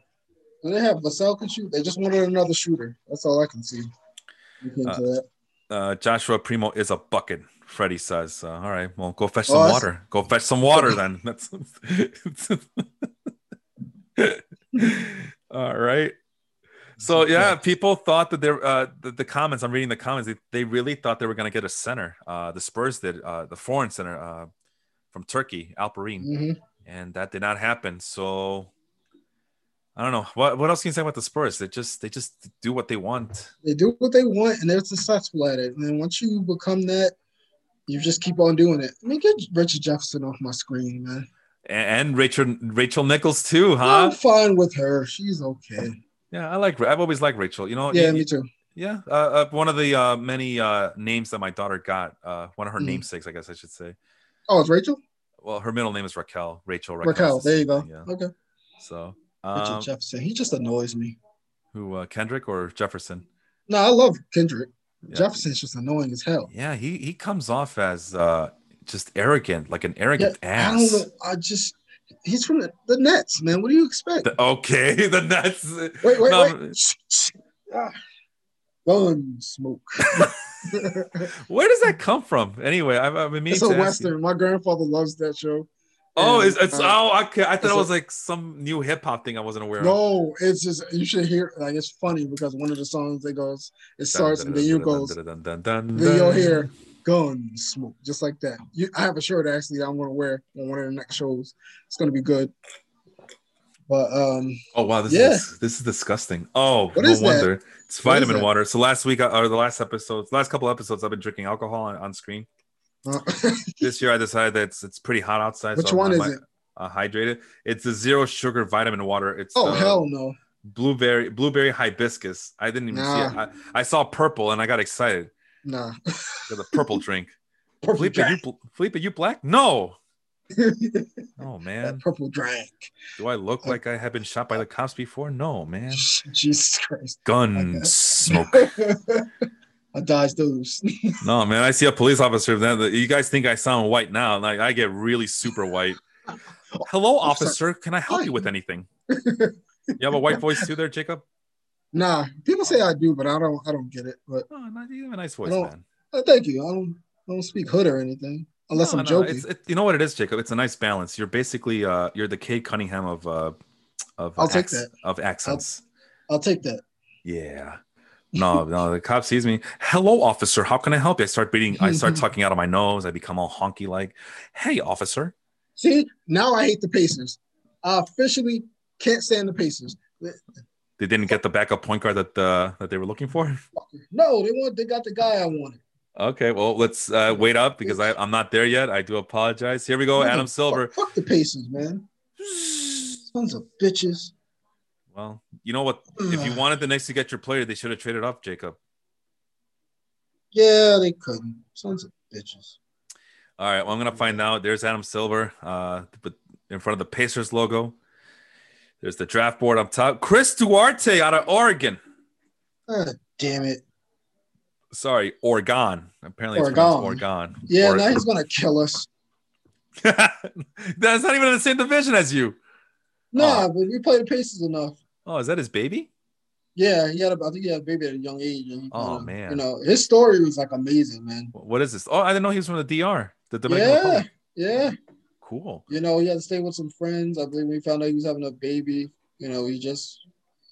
they have LaSalle can shoot. They just wanted another shooter. That's all I can see. Uh, uh, Joshua Primo is a bucket. Freddie says, uh, "All right, well, go fetch Oh, some water. Go fetch some water then." That's all right. So yeah, people thought that they're uh, the, the comments. I'm reading the comments. They, they really thought they were going to get a center. Uh, the Spurs did. Uh, the foreign center uh, from Turkey, Alperen, Mhm. and that did not happen. So I don't know what what else can you say about the Spurs. They just they just do what they want. They do what they want, and they're successful at it. And then once you become that, you just keep on doing it. I mean, get Richard Jefferson off my screen, man. And, Rachel Rachel Nichols too, huh? I'm fine with her. She's okay. Yeah, I like. I've always liked Rachel. You know. Yeah, you- me too. Yeah, uh, uh, one of the uh, many uh, names that my daughter got. Uh, one of her Mhm. namesakes, I guess I should say. Oh, it's Rachel. Well, her middle name is Raquel. Rachel Raquel. Raquel. There you go. Yeah. Okay. So, Richard um, Jefferson. He just annoys me. who uh, Kendrick or Jefferson? No, I love Kendrick. Yeah. Jefferson's just annoying as hell. Yeah, he he comes off as uh, just arrogant, like an arrogant I ass. don't know. I just he's from the, the Nets, man. What do you expect? The- okay, the Nets. wait, wait, no, wait. Shh. Ah. Gun smoke. Where does that come from? Anyway, I've, I've been it's a ask you. western. My grandfather loves that show. Oh, it's, it's oh, okay. I thought it was like some new hip hop thing I wasn't aware of. No, it's just you should hear like it's funny because one of the songs it goes it starts and then you goes then you'll hear gun smoke just like that. You, I have a shirt actually that I'm gonna wear on one of the next shows. It's gonna be good. But um, Oh wow, this Yeah. is this is disgusting. Oh, What no is that? wonder. It's vitamin water. So last week uh, or the last episodes, last couple episodes, I've been drinking alcohol on, on screen. This year, I decided that it's it's pretty hot outside. which so one is might, it? Uh, hydrated. It's a zero sugar vitamin water. It's Oh the hell no! blueberry blueberry hibiscus. I didn't even see it. I, I saw purple and I got excited. Nah. The purple drink. purple Felipe, you drink. bl- Felipe, you black? No. Oh man, That purple drink. do I look like I have been shot by the cops before? No, man. Jesus Christ! Gun smoke. I dodge those. No, man. I see a police officer. Then you guys think I sound white now? Like I get really super white. Hello, I'm sorry. officer. Can I help Hi. you with anything? You have a white voice too, there, Jacob. nah, people say I do, but I don't. I don't get it. But Oh, no, you have a nice voice, man. uh, thank you. I don't. I don't speak hood or anything unless No, I'm no, joking. It, you know what it is, Jacob. It's a nice balance. You're basically uh, you're the Cade Cunningham of uh, of I'll take that. of accents. I'll take that. Yeah. No, no, the cop sees me. Hello, officer. How can I help you? I start beating, I start talking out of my nose. I become all honky like, hey, officer. See, now I hate the Pacers. I officially can't stand the Pacers. They didn't get the backup point guard that uh, that they were looking for. No, they want. They got the guy I wanted. Okay, well, let's uh, wait up because I, I'm not there yet. I do apologize. Here we go, Adam Silver. Fuck, fuck the Pacers, man. Sons of bitches. Well, you know what? If you wanted the Knicks to get your player, they should have traded up, Jacob. Yeah, they couldn't. Sons of bitches. All right, well, I'm gonna find out. There's Adam Silver, uh, but in front of the Pacers logo. There's the draft board up top. Chris Duarte out of Oregon. Ah, damn it. Sorry, Oregon. Apparently, it's Oregon. pronounced Oregon. Yeah, Or- now he's gonna kill us. That's not even in the same division as you. Nah, but we played the Pacers enough. Oh, is that his baby? Yeah, he had. A, I think he had a baby at a young age. And Oh, kinda- man. You know, his story was like amazing, man. What is this? Oh, I didn't know he was from the DR, the Dominican Yeah, Republic. yeah. Cool. You know, he had to stay with some friends. I believe when he found out he was having a baby, you know, he just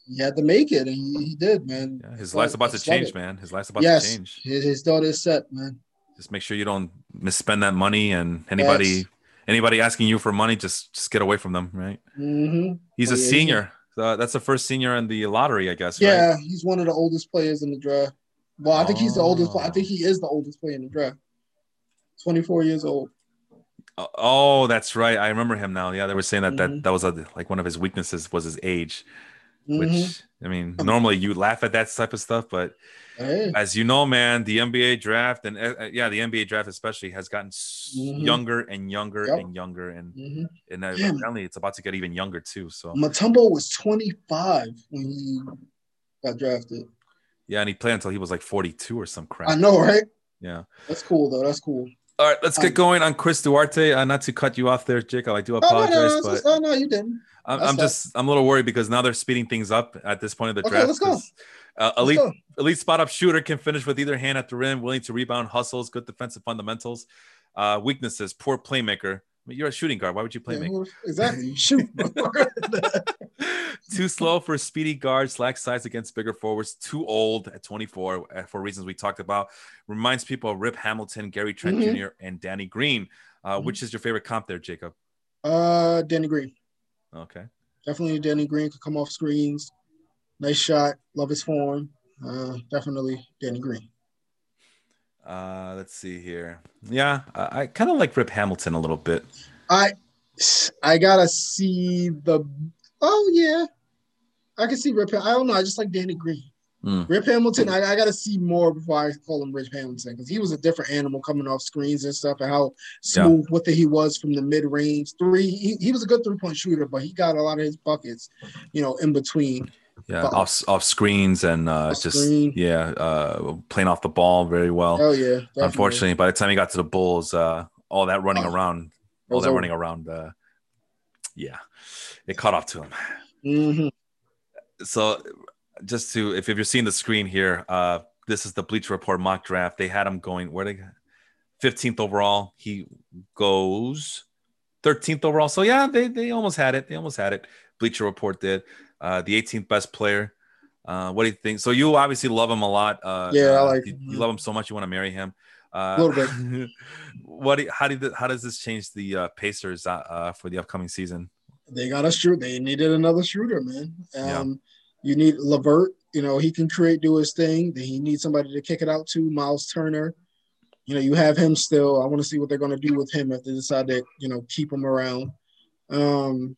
he had to make it, and he, he did, man. Yeah, his So, life's about to change, it. man. His life's about yes, to change. His, his daughter's set, man. Just make sure you don't misspend that money, and anybody Yes. anybody asking you for money, just just get away from them, right? hmm He's Oh, a yeah, he's a- senior. Uh, that's the first senior in the lottery, I guess. Right? Yeah, he's one of the oldest players in the draft. Well, I think he's the oldest. I Oh. think he is the oldest player in the draft. Twenty four years old. Oh, Oh, that's right. I remember him now. Yeah, they were saying that that, Mhm. that was a, like one of his weaknesses was his age, Mhm. which I mean, normally you laugh at that type of stuff, but Hey, as you know, man, the NBA draft and uh, uh, yeah, the NBA draft especially has gotten Mhm. younger and younger Yep. and younger, and mhm. and uh, apparently it's about to get even younger too. So Mutombo was twenty five when he got drafted. yeah, and he played until he was like 42 or some crap. I know, right? Yeah. That's cool though. That's cool. All right, let's get Um, going on Chris Duarte. Uh, not to cut you off there, Jacob. I do No, no, apologize, no, no, but no, no, you didn't. I'm, I'm just I'm a little worried because now they're speeding things up at this point of the Okay, draft. let's go. Uh, Let's elite go. elite spot up shooter can finish with either hand at the rim, willing to rebound, hustles, good defensive fundamentals. Uh, weaknesses: poor playmaker. I mean, you're a shooting guard. Why would you play Yeah, well, exactly. Shoot. Too slow for a speedy guard, slack size against bigger forwards. Too old at 24 uh, for reasons we talked about. Reminds people of Rip Hamilton, Gary Trent Mhm. Jr., and Danny Green. Uh, Mhm. Which is your favorite comp there, Jacob? uh, Danny Green. Okay. definitely Danny Green could come off screens. Nice shot. Love his form. Uh, definitely Danny Green. Uh, let's see here. Yeah, I, I kind of like Rip Hamilton a little bit. I I gotta see the. Oh yeah, I can see Rip. I don't know. I just like Danny Green. Mm. Rip Hamilton, I, I got to see more before I call him Rip Hamilton because he was a different animal coming off screens and stuff, and how smooth yeah. with it he was from the mid range three. He, he was a good three point shooter, but he got a lot of his buckets, you know, in between. Yeah, but, off off screens and uh, just screen. yeah, uh, playing off the ball very well. Oh yeah. Definitely. Unfortunately, by the time he got to the Bulls, uh, all that running oh, around, all that over. running around, uh, yeah, it caught up to him. Mm-hmm. So just to if, if you're seeing the screen here, uh, this is the Bleacher Report mock draft. They had him going where they 15th overall. He goes 13th overall. So yeah, they they almost had it. They almost had it. Bleacher Report did. Uh, the 18th best player. Uh, what do you think? So you obviously love him a lot. Uh, yeah, I like. You, you, love him so much. You want to marry him. Uh, a little bit. what? Do, how did how does this change the uh, Pacers uh, uh, for the upcoming season? They got a shoot. They needed another shooter, man. Um, yeah you need LeVert. You know, he can create, do his thing. Then he needs somebody to kick it out to. Miles Turner. You know, you have him still. I want to see what they're going to do with him if they decide to, you know, keep him around. Um,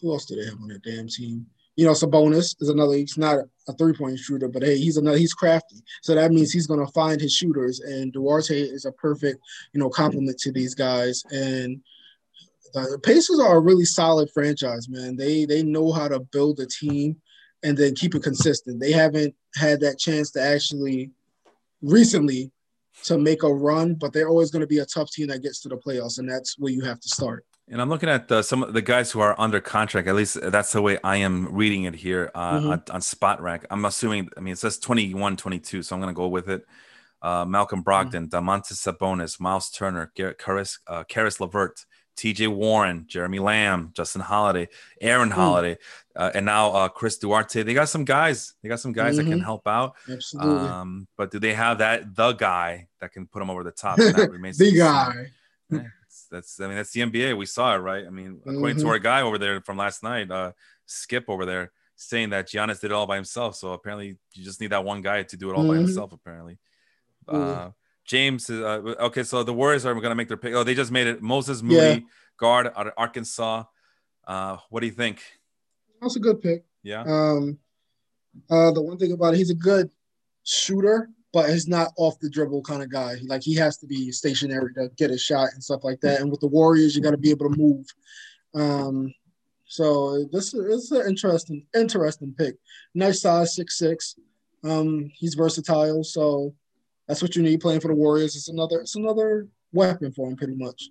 who else do they have on their damn team? You know, Sabonis is another. He's not a three-point shooter, but hey, he's another. He's crafty, so that means he's going to find his shooters. And Duarte is a perfect, you know, complement to these guys. And the Pacers are a really solid franchise, man. They they know how to build a team and then keep it consistent. They haven't had that chance to actually recently to make a run, but they're always going to be a tough team that gets to the playoffs, and that's where you have to start. And I'm looking at the, some of the guys who are under contract. At least that's the way I am reading it here uh, mm-hmm. on, on Spotrac. I'm assuming. I mean, it says 21, 22, so I'm going to go with it. Uh, Malcolm Brogdon, mm-hmm. Sabonis, Miles Turner, Garrett Caris, uh, Caris LeVert, TJ Warren, Jeremy Lamb, Justin Holiday, Aaron hmm. Holiday, uh, and now uh, Chris Duarte. They got some guys. They got some guys mm-hmm. that can mm-hmm. help out. Absolutely. Um, but do they have that the guy that can put them over the top? that remains the guy. Yeah, that's I mean that's the NBA. We saw it, right? I mean, according mm-hmm. to our guy over there from last night, uh, Skip over there, saying that Giannis did it all by himself. So apparently, you just need that one guy to do it all mm-hmm. by himself. Apparently. Uh, James, uh, okay, so the Warriors are going to make their pick. Oh, they just made it. Moses Moody, yeah. guard out of Arkansas. Uh, what do you think? That's a good pick. Yeah. Um, uh, the one thing about it, he's a good shooter, but he's not off the dribble kind of guy. Like he has to be stationary to get a shot and stuff like that. And with the Warriors, you got to be able to move. Um, so this is an interesting, interesting pick. Nice size, six six. Um, he's versatile, so that's what you need playing for the Warriors. It's another it's another weapon for him, pretty much.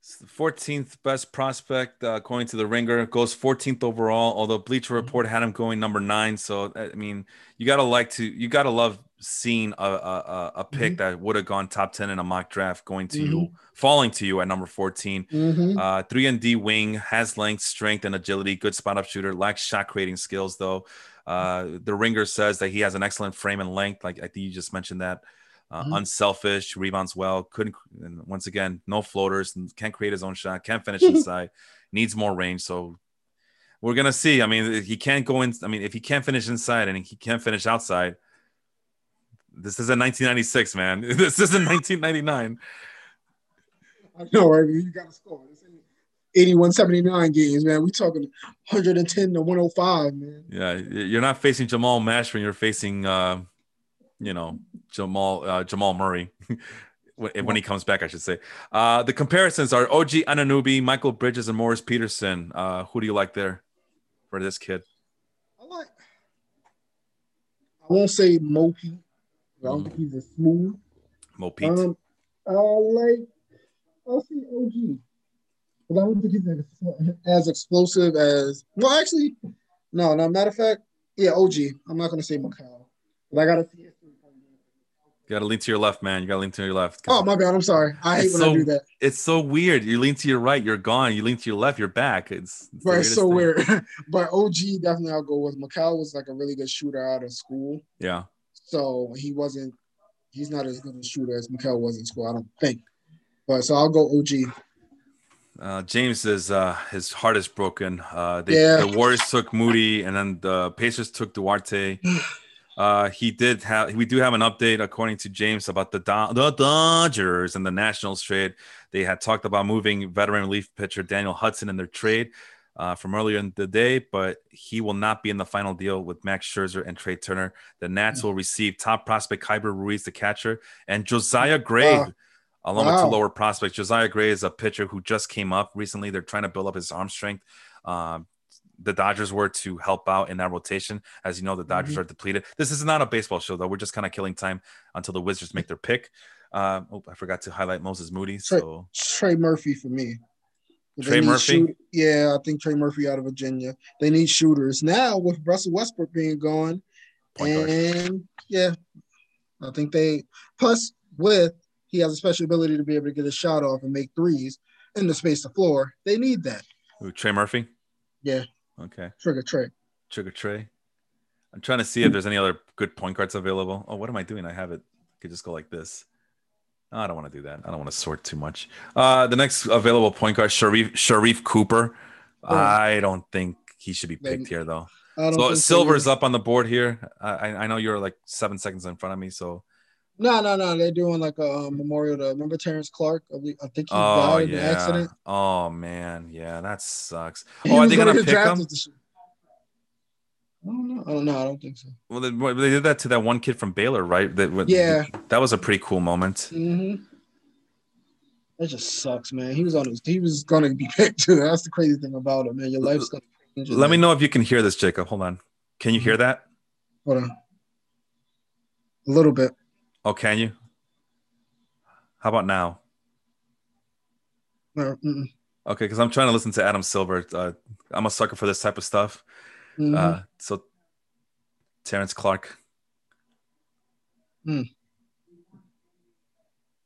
It's the 14th best prospect uh, according to the Ringer. Goes 14th overall. Although Bleacher mm-hmm. Report had him going number nine. So I mean, you gotta like to you gotta love seeing a a, a pick mm-hmm. that would have gone top 10 in a mock draft going to mm-hmm. you, falling to you at number 14. Mm-hmm. Uh, three and D wing has length, strength, and agility. Good spot up shooter. Lacks shot creating skills though. Uh, the Ringer says that he has an excellent frame and length. Like I think you just mentioned that uh, mm-hmm. unselfish, rebounds well. Couldn't, once again, no floaters, can't create his own shot, can't finish inside, needs more range. So we're gonna see. I mean, he can't go in. I mean, if he can't finish inside and he can't finish outside, this isn't 1996, man. This isn't 1999. I know, right? You got to score. 81 79 games, man. We talking 110 to 105, man. Yeah, you're not facing Jamal Mash when You're facing uh, you know Jamal uh, Jamal Murray when he comes back, I should say. Uh, the comparisons are OG Anunoby, Michael Bridges, and Morris Peterson. Uh, who do you like there for this kid? I like. I won't say Mo Pete. I don't think he's a smooth. Mo Pete. Um, I like. I'll see OG. But I don't think he's as explosive as. Well, actually, no. No. Matter of fact, yeah, OG. I'm not gonna say Mikal, but I gotta see it you gotta lean to your left, man. You gotta lean to your left. Oh my bad. I'm sorry. I hate when so, I do that. It's so weird. You lean to your right, you're gone. You lean to your left, you're back. It's, it's but it's so thing. weird. but OG definitely I'll go with. Mikal was like a really good shooter out of school. Yeah. So he wasn't. He's not as good a shooter as Mikal was in school. I don't think. But so I'll go OG. Uh, James is uh, his heart is broken. Uh, they, Yeah. The Warriors took Moody, and then the Pacers took Duarte. Uh, he did have. We do have an update according to James about the the Dodgers and the Nationals trade. They had talked about moving veteran relief pitcher Daniel Hudson in their trade uh, from earlier in the day, but he will not be in the final deal with Max Scherzer and Trea Turner. The Nats will receive top prospect Keibert Ruiz, the catcher, and Josiah Gray, Wow. along with two lower prospects. Josiah Gray is a pitcher who just came up recently. They're trying to build up his arm strength. Um, the Dodgers were to help out in that rotation. As you know, the Dodgers Mhm. are depleted. This is not a baseball show, though. We're just kind of killing time until the Wizards make their pick. Uh, oh, I forgot to highlight Moses Moody. So Trey Murphy for me. They Trey Murphy? shoot- yeah, I think Trey Murphy out of Virginia. They need shooters now with Russell Westbrook being gone, point guard. and yeah, I think they plus with he has a special ability to be able to get a shot off and make threes in the space of floor. They need that. Ooh, Trey Murphy. Yeah. Okay. Trigger Trey. Trigger Trey. I'm trying to see if there's any other good point guards available. Oh, what am I doing? I have it. I could just go like this. I don't want to do that. I don't want to sort too much. Uh, the next available point guard, Sharif Sharife Cooper. Oh. I don't think he should be picked Maybe. here though. So Silver's either. up on the board here. I, I I know you're like seven seconds in front of me. So No, no, no. They're doing like a um, memorial to remember Terrence Clarke. I think he oh died in yeah. an accident. Oh man, yeah, that sucks. He Oh, are they gonna pick him? drafted this year. I don't know. I don't know. I don't think so. Well, they, they did that to that one kid from Baylor, right? That Yeah. that was a pretty cool moment. Mm-hmm. That just sucks, man. He was on his. He was gonna be picked too. That's the crazy thing about it, man. Your life's gonna change. Let me know if you can hear this, Jacob. Hold on. Can you hear that? Hold on. A little bit. Oh, can you? How about now? No, mm-mm. Okay, because I'm trying to listen to Adam Silver. Uh, I'm a sucker for this type of stuff. Mhm. Uh, so, Terrence Clarke. Hmm.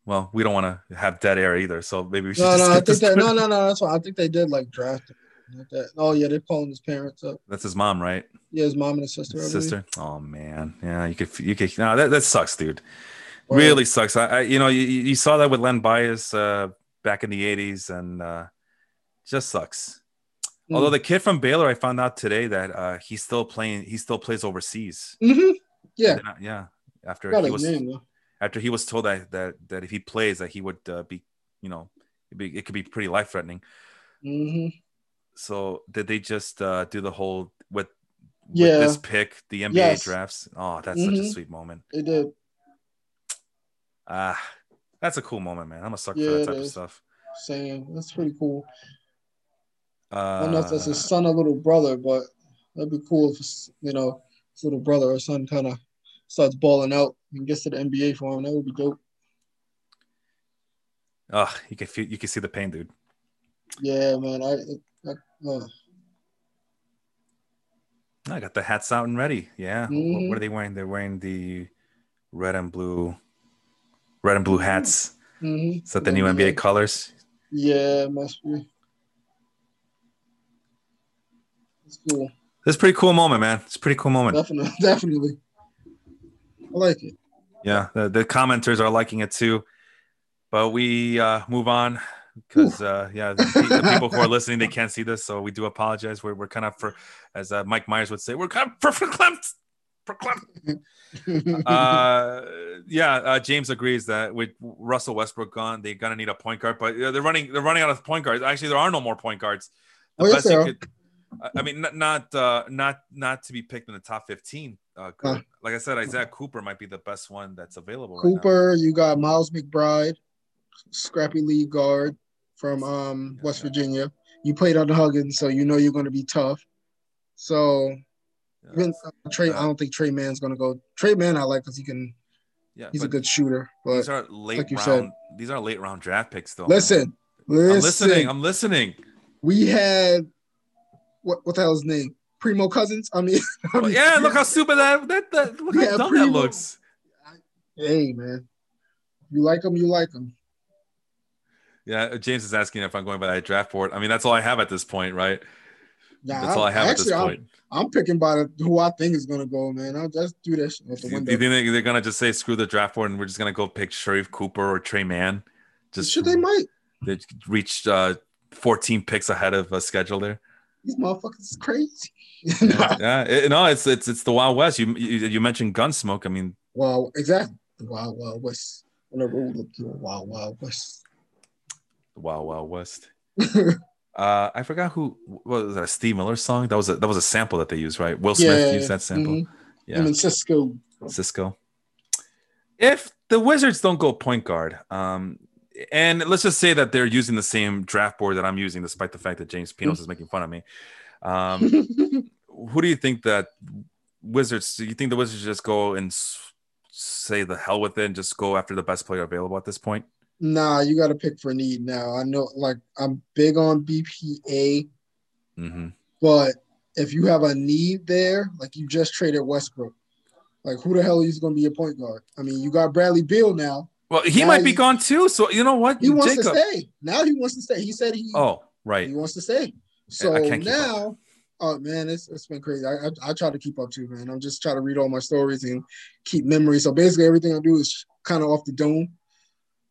Well, we don't want to have dead air either, so maybe we should no, just no, I think that. No, no, no. That's why I think they did like draft him. Like that. Oh yeah, they're calling his parents up. That's his mom, right? Yeah, his mom and his sister. His sister. Oh man, yeah. You could, you could. No, that, that sucks, dude. Well, really sucks. I, I you know, you, you saw that with Len Bias uh, back in the '80s, and uh, just sucks. Mm. Although the kid from Baylor, I found out today that uh, he's still playing. He still plays overseas. Mhm. Yeah. Not- yeah. After Got he was name after he was told that that that if he plays, that he would uh, be, you know, it'd be, it could be pretty life threatening. hmm So did they just uh, do the whole with, with Yeah. this pick, the NBA Yes. drafts? Oh, that's such a Mhm. sweet moment. It did. Ah, that's a cool moment, man. I'm a sucker Yeah, for that type of stuff. Saying that's pretty cool. Uh, I don't know if that's his son or little brother, but that'd be cool if you know his little brother or son kind of starts balling out and gets to the NBA for him. That would be dope. oh, you can feel, you can see the pain, dude. Yeah, man. I uh, I got the hats out and ready. Yeah. What, Mhm. what are they wearing? They're wearing the red and blue, red and blue hats. mhm. Is that the new NBA colors? Yeah, must be. It's cool. This a pretty cool moment, man. It's a pretty cool moment. Definitely, definitely. I like it. Yeah, the, the commenters are liking it too. But we uh, move on because uh, yeah, the, the people who are listening they can't see this, so we do apologize. We're, we're kind of for, as uh, Mike Myers would say, we're kind of verklempt. Uh, yeah, uh, James agrees that with Russell Westbrook gone, they're gonna need a point guard. But they're running, they're running out of point guards. Actually, there are no more point guards. The Oh, yes, best there are. could, I- mean, not not uh, not not to be picked in the top fifteen. Uh. Like I said, Isaiah Cooper might be the best one that's available. right now. Cooper, you got Miles McBride, scrappy lead guard from um, West Virginia. You played under Huggins, so you know you're going to be tough. So even uh, Trey, I don't think Trey Mann's going to go. Trey Mann, I like because he can. Yeah, He's a good shooter. But These are late like round. said- These are late round draft picks, though. man. listen, I'm listening. I'm listening. we had what what the hell's his name? Primo Cousins. I mean, I mean, yeah, look how stupid that that, that look how Yeah, dumb that Primo. looks. Hey man, you like him, you like him. Yeah, James is asking if I'm going by that draft board. I mean, that's all I have at this point, right? Yeah, That's all I have at this actually, point. I'm, I'm picking by the, who I think is going to go, man. I'll just do this. the Do you, do you think they, they're gonna just say screw the draft board and we're just gonna go pick Sharife Cooper or Trey Mann? Just Should they might? they reached uh 14 picks ahead of a schedule there. These motherfuckers is crazy. yeah, yeah. It, no, it's it's it's the Wild West. You you, you mentioned Gunsmoke. I mean, well, exactly. The Wild Wild West. Whenever we look to Wild Wild West. Wild Wild West. uh, I forgot who. What was that? A Steve Miller song? That was a that was a sample that they used, right? Will Smith Yeah, used that sample. mhm. Yeah, And then Cisco. Cisco. If the Wizards don't go point guard, um, and let's just say that they're using the same draft board that I'm using, despite the fact that James Pinos is making fun of me. Um, who do you think that Wizards? Do you think the Wizards just go and say the hell with it and just go after the best player available at this point? Nah, you got to pick for need now. I know, like, I'm big on BPA, Mm-hmm. but if you have a need there, like you just traded Westbrook, like who the hell is going to be your point guard? I mean, you got Bradley Beal now. Well, he Now might be gone too. So you know what, He wants Jacob. to stay. Now he wants to stay. He said he Oh, right. he wants to stay. So I can't keep up. now, oh man, it's it's been crazy. I, I I try to keep up too, man. I'm just trying to read all my stories and keep memories. So basically, everything I do is kind of off the dome.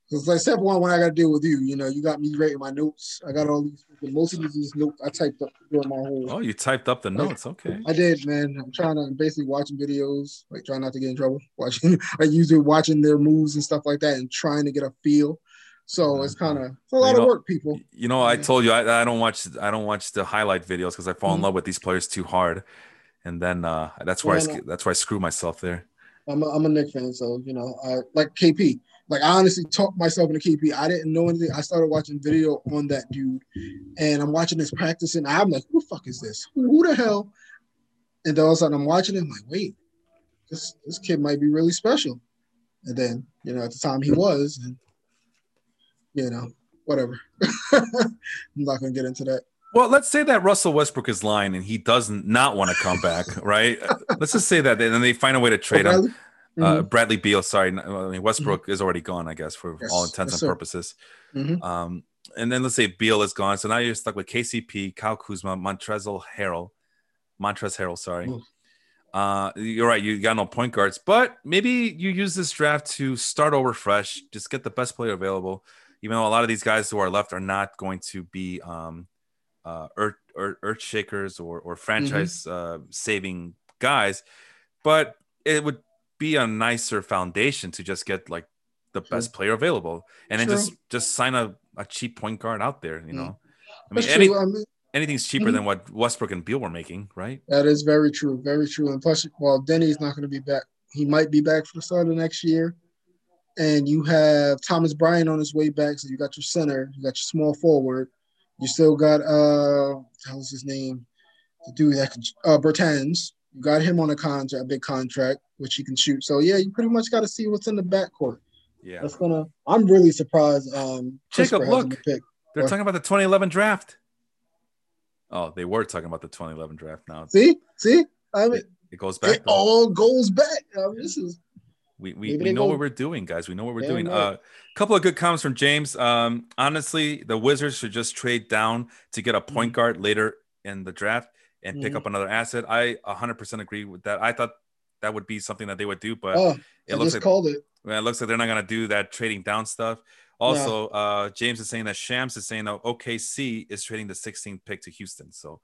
Because like step one, when I got to deal with you, you know, you got me writing my notes. I got all these. Most of these notes I typed up during my whole. Oh, you typed up the notes. Okay. I did, man. I'm trying to basically watching videos, like trying not to get in trouble. Watching, I usually watching their moves and stuff like that, and trying to get a feel. So it's kind of it's a lot You of work, people. You know, I told you I, I don't watch I don't watch the highlight videos because I fall in Mhm. love with these players too hard, and then uh, that's where I sc- that's where I screw myself there. I'm a, I'm a Knick fan, so you know, I like KP. Like I honestly talked myself into KP. I didn't know anything. I started watching video on that dude, and I'm watching this practicing. I'm like, who the fuck is this? Who, the hell? And then all of a sudden, I'm watching it. I'm like, wait, this this kid might be really special. And then you know, at the time he was, and you know, whatever. I'm not gonna get into that. Well, let's say that Russell Westbrook is lying and he doesn't not want to come back, right? let's just say that, and then they find a way to trade oh, him. Bradley? Uh, Mhm. Bradley Beal, sorry, I mean Westbrook is already gone, I guess, for Yes, all intents yes, and purposes. Mhm. Um, and then let's say Beal is gone, so now you're stuck with KCP, Kyle Kuzma, Montrezl Harrell, Montrez Harrell, sorry. Uh, you're right, you got no point guards, but maybe you use this draft to start over fresh, just get the best player available. Even though a lot of these guys who are left are not going to be um, uh, earth, earth, earth shakers or, or franchise uh, saving guys, but it would be a nicer foundation to just get like the best player available and then just just sign a, a cheap point guard out there you Mm. know i mean any. I mean, anything's cheaper Mhm. than what westbrook and beal were making right That is very true. Very true. And plus, well, Deni's not going to be back. He might be back for the start of next year. And you have Thomas Bryant on his way back. So you got your center, you got your small forward. You still got uh, how's his name? The dude that can uh, Bertans. You got him on a contract, a big contract, which he can shoot. So yeah, you pretty much got to see what's in the backcourt. yeah That's gonna. I'm really surprised. Um, Jacob, Christopher look. been picked. they're What? talking about the 2011 draft oh they were talking about the 2011 draft now See, see. I mean, it goes back it though. all goes back. I mean, this is we, we, we know go- what we're doing guys we know what we're Damn doing right. a uh, couple of good comments from james um honestly the wizards should just trade down to get a point guard later in the draft and pick Mhm. up another asset i 100% agree with that i thought that would be something that they would do but oh, it looks just like called it. Well, it looks like they're not going to do that trading down stuff. Also, uh, James is saying that Shams is saying that OKC is trading the 16th pick to Houston. So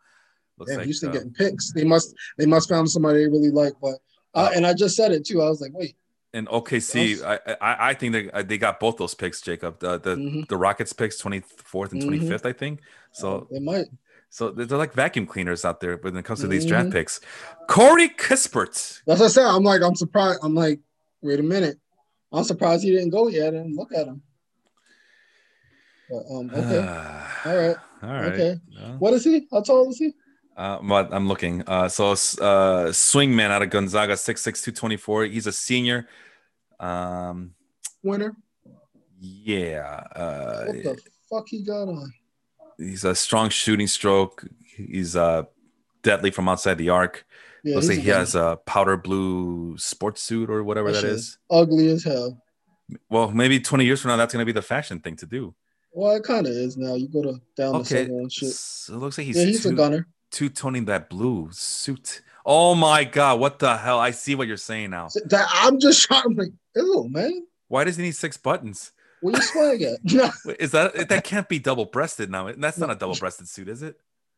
looks Damn, like Houston uh, getting picks. They must they must found somebody they really like. But uh, and I just said it too. I was like, wait, and OKC, I, I I think they uh, they got both those picks, Jacob. The the, Mhm. the Rockets picks 24th and Mhm. 25th, I think. So they might. So they're they're like vacuum cleaners out there when it comes to these draft Mhm. picks. Corey Kispert. That's what I said. I'm like, I'm surprised. I'm like, wait a minute. I'm surprised he didn't go yet and look at him. But um, okay, All right. All right. Okay. Well, what is he? How tall is he? Uh, but I'm looking. Uh, so uh, swingman out of Gonzaga, 6'6", 224. He's a senior. Um, Winner. yeah. Uh, What the fuck he got on? He's a strong shooting stroke. He's uh, deadly from outside the arc. Yeah, Looks he's like he has a powder blue sports suit or whatever That that ugly as hell. Well, maybe 20 years from now, that's going to be the fashion thing to do. Well, it kind of is now. You go to down Okay. the southern shit. So it looks like he's, yeah, he's a two, gunner. two toning that blue suit. Oh my God. What the hell? I see what you're saying now. That I'm just trying to like, ew, man. Why does he need six buttons? Where your swag at? No. Wait, Is that that can't be double breasted now? That's not a double breasted suit, is it?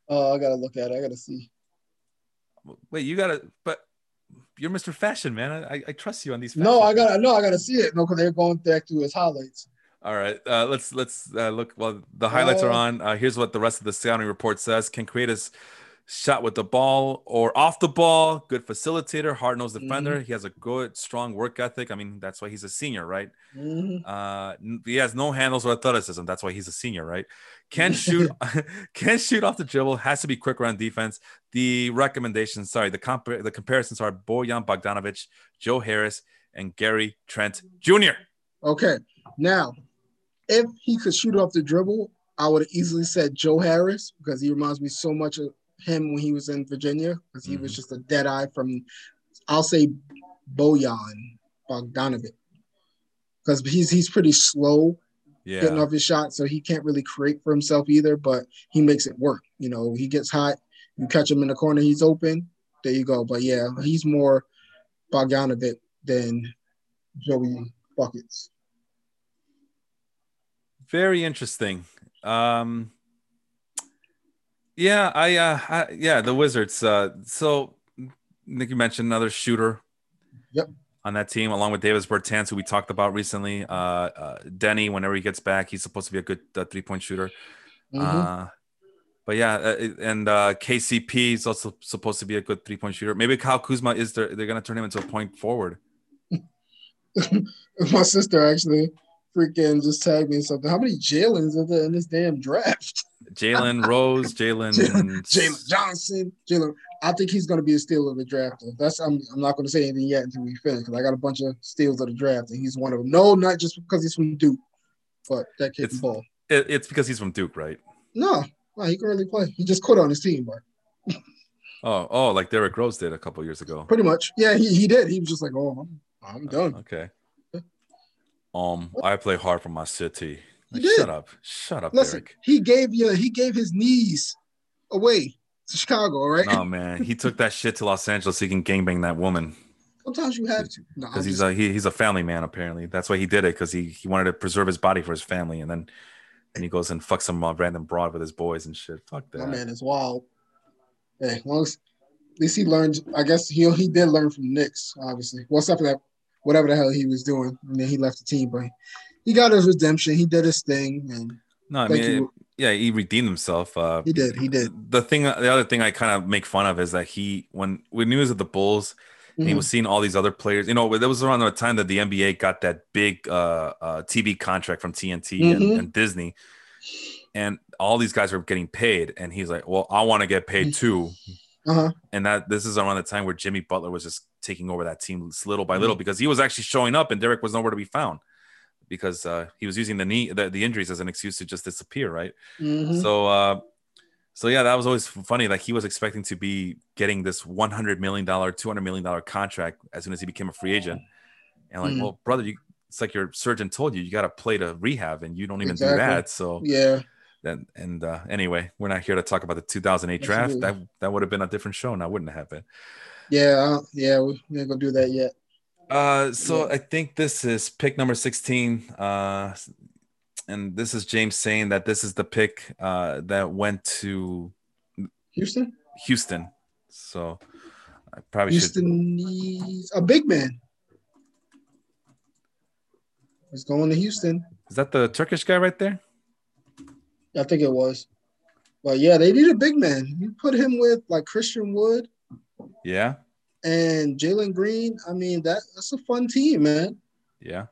Oh, I gotta look at it. I gotta see. Wait, you gotta, but you're Mr. Fashion, man. I, I trust you on these. No, fashion I things. got no, I gotta see it. No, because they're going back through his highlights. All right, uh, let's let's uh, look. Well, the highlights are Uh, on. Uh, here's what the rest of the scouting report says: Can create his shot with the ball or off the ball. Good facilitator, hard nosed defender. He has a good, strong work ethic. I mean, that's why he's a senior, right? Mhm. Uh, he has no handles or athleticism. That's why he's a senior, right? Can shoot, can shoot off the dribble. Has to be quicker on defense. The recommendations, sorry, the comp- the comparisons are Bojan Bogdanovic, Joe Harris, and Gary Trent Jr. Okay, now if he could shoot off the dribble, I would have easily said Joe Harris because he reminds me so much of him when he was in Virginia because he was Mhm. just a dead eye from. I'll say Bojan Bogdanovic because he's he's pretty slow getting off his shot, so he can't really create for himself either. But he makes it work. You know, he gets hot. You catch him in the corner, he's open. There you go. But yeah, he's more Bogdanovic than Joey Buckets. very interesting. Um, yeah, I, uh, I, yeah, the Wizards. Uh, so Nick, you mentioned another shooter. Yep. On that team, along with Davis Bertans, who we talked about recently. Uh, uh, Deni, whenever he gets back, he's supposed to be a good uh, three-point shooter. Mhm. Uh, but yeah, uh, and uh, KCP is also supposed to be a good three-point shooter. Maybe Kyle Kuzma is there. They're gonna turn him into a point forward. My sister actually freaking just tagged me something. How many Jalen's are there in this damn draft? Jalen Rose, Jalen, Jalen Johnson, Jalen. I think he's going to be a steal of the draft. though. That's I'm, I'm not going to say anything yet until we finish because I got a bunch of steals of the draft and he's one of them. No, not just because he's from Duke, but that kid It's- ball. It, it's because he's from Duke, right? No, no, he can really play. He just quit on his team, but Oh, oh, like Derrick Rose did a couple years ago. pretty much, yeah, he, he did. He was just like, oh, I'm, I'm done. Okay. Um, I play hard for my city. Like, shut up. Shut up, Listen, Derrick. he gave you he gave his knees away to Chicago, right? No, man. He took that shit to Los Angeles so he can gangbang that woman. Sometimes you have to. Because I'm he's just- a he, he's a family man, apparently. That's why he did it, because he, he wanted to preserve his body for his family. And then and he goes and fucks some uh, random broad with his boys and shit. Fuck that. my man is wild. Hey, as long as at least he learned. I guess he he did learn from Knicks, obviously. Well, except for that, whatever the hell he was doing, and then he left the team. But he got his redemption. He did his thing, and No, I mean, you. yeah, he redeemed himself. Uh, He did, he did. The thing, the other thing I kind of make fun of is that he, when when he was at the Bulls, and he was seeing all these other players. You know, there was around the time that the NBA got that big uh, uh, TV contract from TNT and, Mhm. and Disney, and all these guys were getting paid, and he's like, "Well, I want to get paid too." uh-huh. And that this is around the time where Jimmy Butler was just taking over that team little by Mm-hmm. little because he was actually showing up, and Derrick was nowhere to be found because uh, he was using the knee, the, the injuries as an excuse to just disappear, right? Mhm. So, uh, so yeah, that was always funny. Like he was expecting to be getting this one hundred million dollar, two hundred million dollar contract as soon as he became a free agent, and like, Mhm. well, brother, you, it's like your surgeon told you, you got to play to rehab, and you don't even Exactly. do that. So yeah, then, and uh, anyway, we're not here to talk about the 2008 draft. That that would have been a different show, now wouldn't it have been? yeah, uh, yeah. We, we ain't gonna do that yet. Uh, so Yeah. I think this is pick number 16. Uh, and this is James saying that this is the pick uh, that went to Houston, Houston. So I probably Houston needs a big man. He's going to Houston. Is that the Turkish guy right there? I think it was. But yeah, they need a big man. You put him with like Christian Wood Yeah. And Jalen Green. I mean, that that's a fun team, man. Yeah.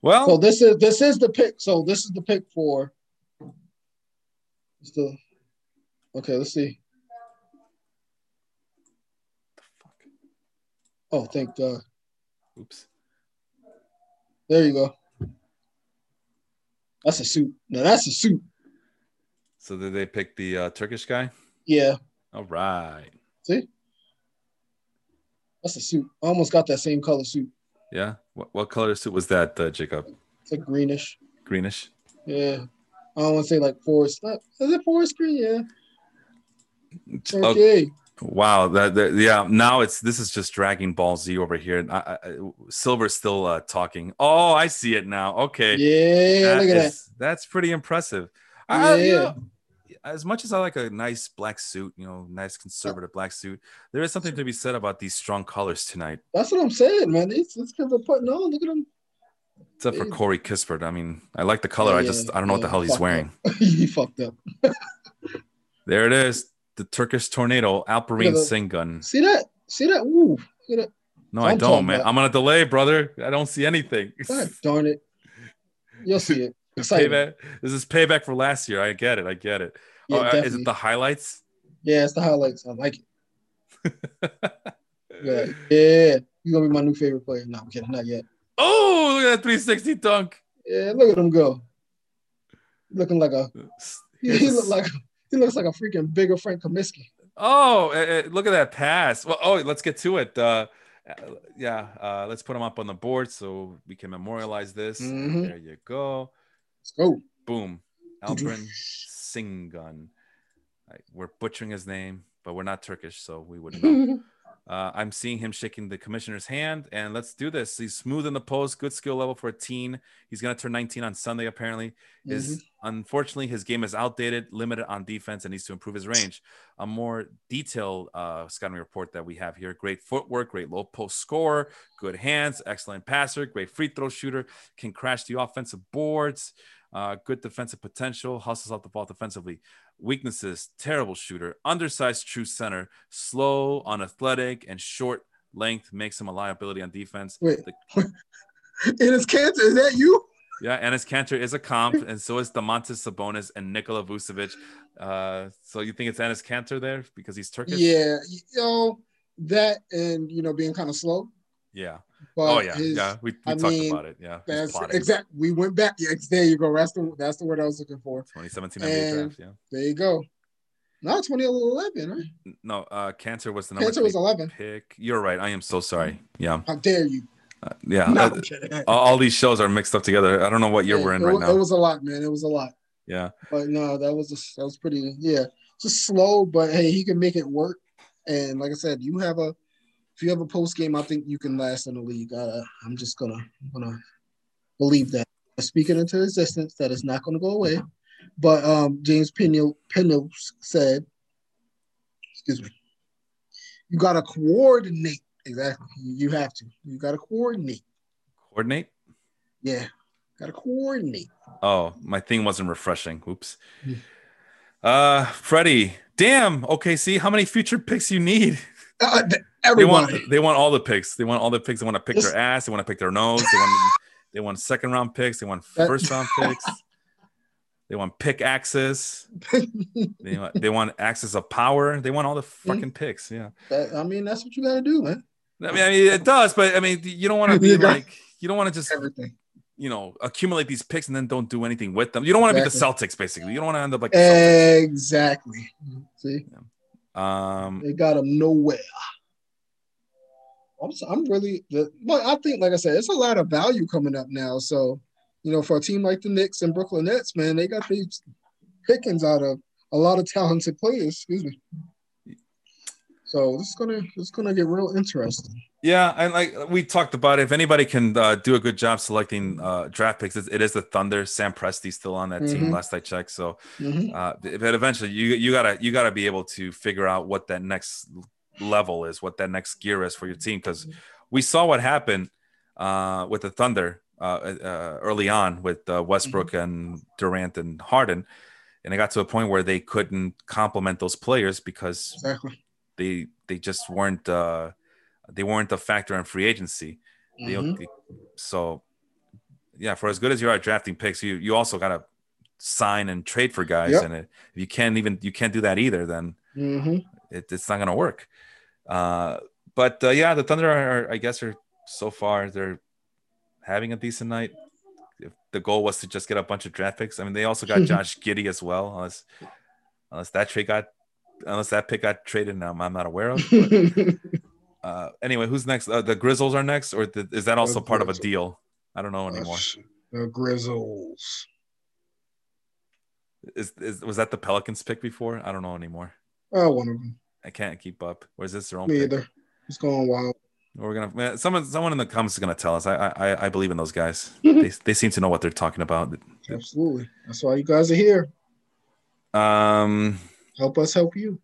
Well, So this is this is the pick. So this is the pick for. The, okay, let's see. Oh, thank God. oops. There you go. That's a suit. Now that's a suit. So did they pick the uh, Turkish guy? Yeah, All right. see, that's a suit. I almost got that same color suit. Yeah. What, what color suit was that, uh, Jacob? It's like greenish. Greenish. Yeah. I don't want to say like forest. Is it forest green? Yeah. Oh, Okay. Wow, that, that, yeah. Now it's this is just Dragon Ball Z over here. I, I, Silver's still uh, talking. Oh, I see it now. Okay, Yeah, That look at is- That's pretty impressive. I- you Yeah. know, as much as I like a nice black suit, you know, nice conservative black suit, there is something to be said about these strong colors tonight. That's what I'm saying, man. It's it's because they're putting on. Look at them. Except for Corey Kispert. I mean, I like the color. I oh, just I don't know what the yeah, hell he's wearing. he fucked up. There it is. The Turkish tornado, Alperen Look at the- Sengun. See that? See that? Ooh, look at that. No, I'm don't, man. about- I'm on a delay, brother. I don't see anything. God darn it. You'll see it. Exciting. payback. This is payback for last year. I get it. I get it. Yeah, oh, uh, is it the highlights? yeah, it's the highlights. I like it. Yeah, yeah. You're gonna be my new favorite player. No, I'm kidding, not yet. oh, look at that 360 dunk. Yeah, look at him go. Looking like a he, Here's he a look like he looks like a freaking bigger Frank Kaminsky. Oh, eh, eh, look at that pass. Well, oh, let's get to it. Uh, yeah, uh, let's put him up on the board so we can memorialize this. Mhm. There you go. Let's go. Boom. Alperen Sengun. Right, We're butchering his name, but we're not Turkish, so we wouldn't know. Uh, I'm seeing him shaking the commissioner's hand, and let's do this. He's smooth in the post, good skill level for a teen. He's gonna turn 19 on Sunday. Apparently, is unfortunately his game is outdated, limited on defense, and needs to improve his range. A more detailed uh, scouting report that we have here: great footwork, great low post scorer, good hands, excellent passer, great free throw shooter, can crash the offensive boards. Uh, good defensive potential, hustles off the ball defensively. Weaknesses: terrible shooter, undersized true center, slow, unathletic, and short length makes him a liability on defense. Wait. The- It is cancer. Is that you? yeah, Enes Kanter is a comp, and so is Domantas Sabonis and Nikola Vucevic. Uh, so you think it's Enes Kanter there because he's Turkish? Yeah, you know that, and you know being kind of slow. Yeah. But oh yeah. his- yeah. We, we I talked mean, about it. Yeah. That's plotting. exact. We went back. Yeah, there you go. That's the that's the word I was looking for. 2017 NBA draft. Yeah. There you go. Not 2011, right? No, uh, Kanter was the number Cancer three was 11. pick. You're right. I am so sorry. Yeah. How dare you? Uh, yeah. No, Uh, all, all these shows are mixed up together. I don't know what year Yeah, we're in right was, now. It was a lot, man. It was a lot. yeah. But no, that was just, that was pretty. Yeah, just slow, but hey, he can make it work. And like I said, you have a if you have a post game, I think you can last in the league. Uh, I'm just gonna gonna believe that. Speaking into existence, that is not gonna go away. But um, James Pino Pino said, excuse me, you gotta coordinate. Exactly, you have to. You gotta coordinate. Coordinate. Yeah, gotta coordinate. Oh, my thing wasn't refreshing. Oops. Hmm. Uh, Freddie. Damn. Okay. See how many future picks you need. Uh, th- They want. They want all the picks. They want all the picks. They want to pick Just- their ass. They want to pick their nose. They want. they want second round picks. They want first round picks. They want pick access. They want. They want access of power. They want all the fucking picks. Yeah. That- I mean, that's what you gotta do, man. I mean, I mean, it does, but I mean, you don't want to be like. You don't want to just Everything. you know accumulate these picks and then don't do anything with them. You don't want to Exactly. be the Celtics, basically. You don't want to end up like Exactly. See, Um, they got him nowhere. I'm, I'm really, the, but I think, like I said, it's a lot of value coming up now. So, you know, for a team like the Knicks and Brooklyn Nets, man, they got these pickings out of a lot of talented players. Excuse me. So it's gonna it's gonna get real interesting. yeah, and like we talked about, if anybody can uh, do a good job selecting uh, draft picks, it's, it is the Thunder. Sam Presti's still on that team. Mhm. Last I checked, so Mhm. uh, but eventually you you gotta you gotta be able to figure out what that next level is, what that next gear is for your team, because we saw what happened uh, with the Thunder uh, uh, early on with uh, Westbrook and Durant and Harden, and it got to a point where they couldn't complement those players because Exactly. they they just weren't uh, they weren't a factor in free agency. Mhm. they- so yeah, for as good as you are at drafting picks, you you also gotta sign and trade for guys, Yep. and it, if you can't even you can't do that either, then Mhm. it, it's not gonna work. Uh, but uh, yeah, the Thunder are, I guess, are so far they're having a decent night. If the goal was to just get a bunch of draft picks, I mean, they also got Josh Giddey as well, unless unless that trade got unless that pick got traded, Now I'm, I'm not aware of. Uh, anyway, who's next? Uh, the Grizzles are next, or the, is that also part of a deal? I don't know anymore. the Grizzles. Is, is was that the Pelicans pick before? I don't know anymore. Oh, one of them. I can't keep up. Or is this their own? Me pick? either. It's going wild. We're gonna someone someone in the comments is gonna tell us. I I I believe in those guys. they they seem to know what they're talking about. Absolutely. That's why you guys are here. Um. Help us help you.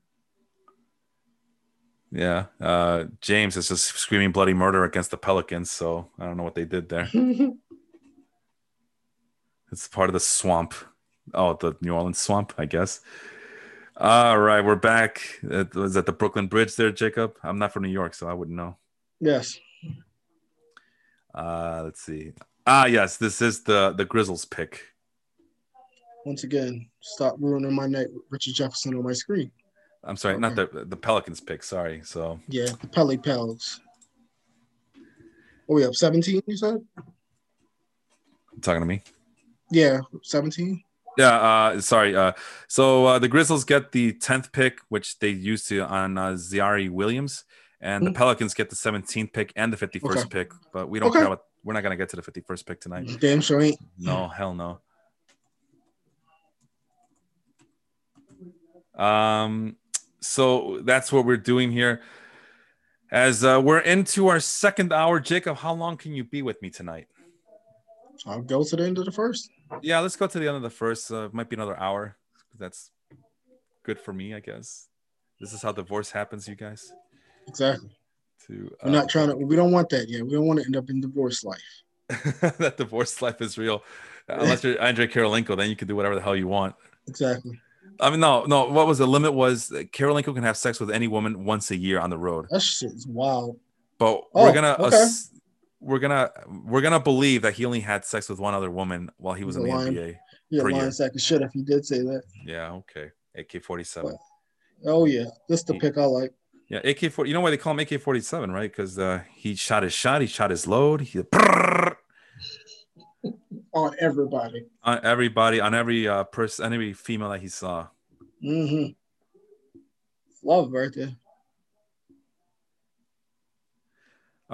Yeah. Uh, James is just screaming bloody murder against the Pelicans. So I don't know what they did there. It's part of the swamp. Oh, the New Orleans swamp, I guess. All right, we're back. It was at the Brooklyn Bridge there, Jacob. I'm not from New York, so I wouldn't know. yes. Uh, let's see. Ah, yes, this is the the Grizzles pick. Once again, stop ruining my night with Richard Jefferson on my screen. I'm sorry, not the the Pelicans pick. Sorry. So Yeah, the Pelly Pels. Are we up 17, you said? you talking to me. Yeah, 17. Yeah, uh, sorry. Uh, so uh, the Grizzlies get the tenth pick, which they used to on uh, Ziaire Williams, and the Mhm. Pelicans get the seventeenth pick and the fifty-first Okay. pick. But we don't Okay. care about. We're not gonna get to the fifty-first pick tonight. Damn sure ain't. No, hell no. Um, so that's what we're doing here. As uh, we're into our second hour, Jacob, how long can you be with me tonight? I'll go to the end of the first. Yeah, let's go to the end of the first. Uh, might be another hour. That's good for me, I guess. This is how divorce happens, you guys. Exactly. To We're not trying to, we don't want that yet. We don't want to end up in divorce life. that divorce life is real. Unless you're Andrei Kirilenko, then you can do whatever the hell you want. Exactly. I mean, no, no. What was the limit? Was Karolinko can have sex with any woman once a year on the road, That shit is wild. but Oh, we're gonna okay. ass- we're gonna we're gonna believe that he only had sex with one other woman while he was He's in the lion. NBA. Lying year. sack of shit if he did say that. Yeah, okay. AK forty seven. Oh yeah, this the He- pick I like. Yeah, AK forty. You know why they call him AK forty seven, right? Because uh, he shot his shot, he shot his load. He On everybody. on everybody, on every uh, person, every female that he saw. Mm-hmm. Love right there.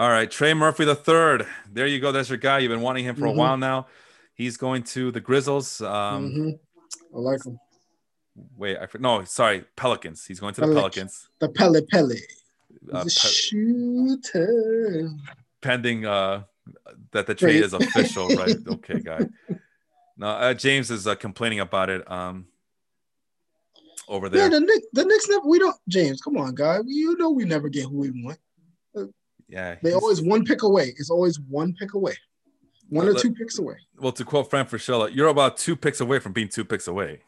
All right, Trey Murphy the third. There you go. That's your guy. You've been wanting him for Mhm. a while now. He's going to the Grizzles. Um, hmm I like him. Wait, I no, sorry, Pelicans. He's going to the Pelicans. Pelicans. The Pele Pele. Uh, the shooter. pending uh, that the trade is official, right? Okay, guy. No, uh, James is uh, complaining about it. Um, over Yeah, there. the Knicks, the Knicks never. We don't. James, come on, guy. You know we never get who we want. Yeah, They always one pick away. It's always one pick away. One or two picks away. Well, to quote Frank Fraschilla, you're about two picks away from being two picks away.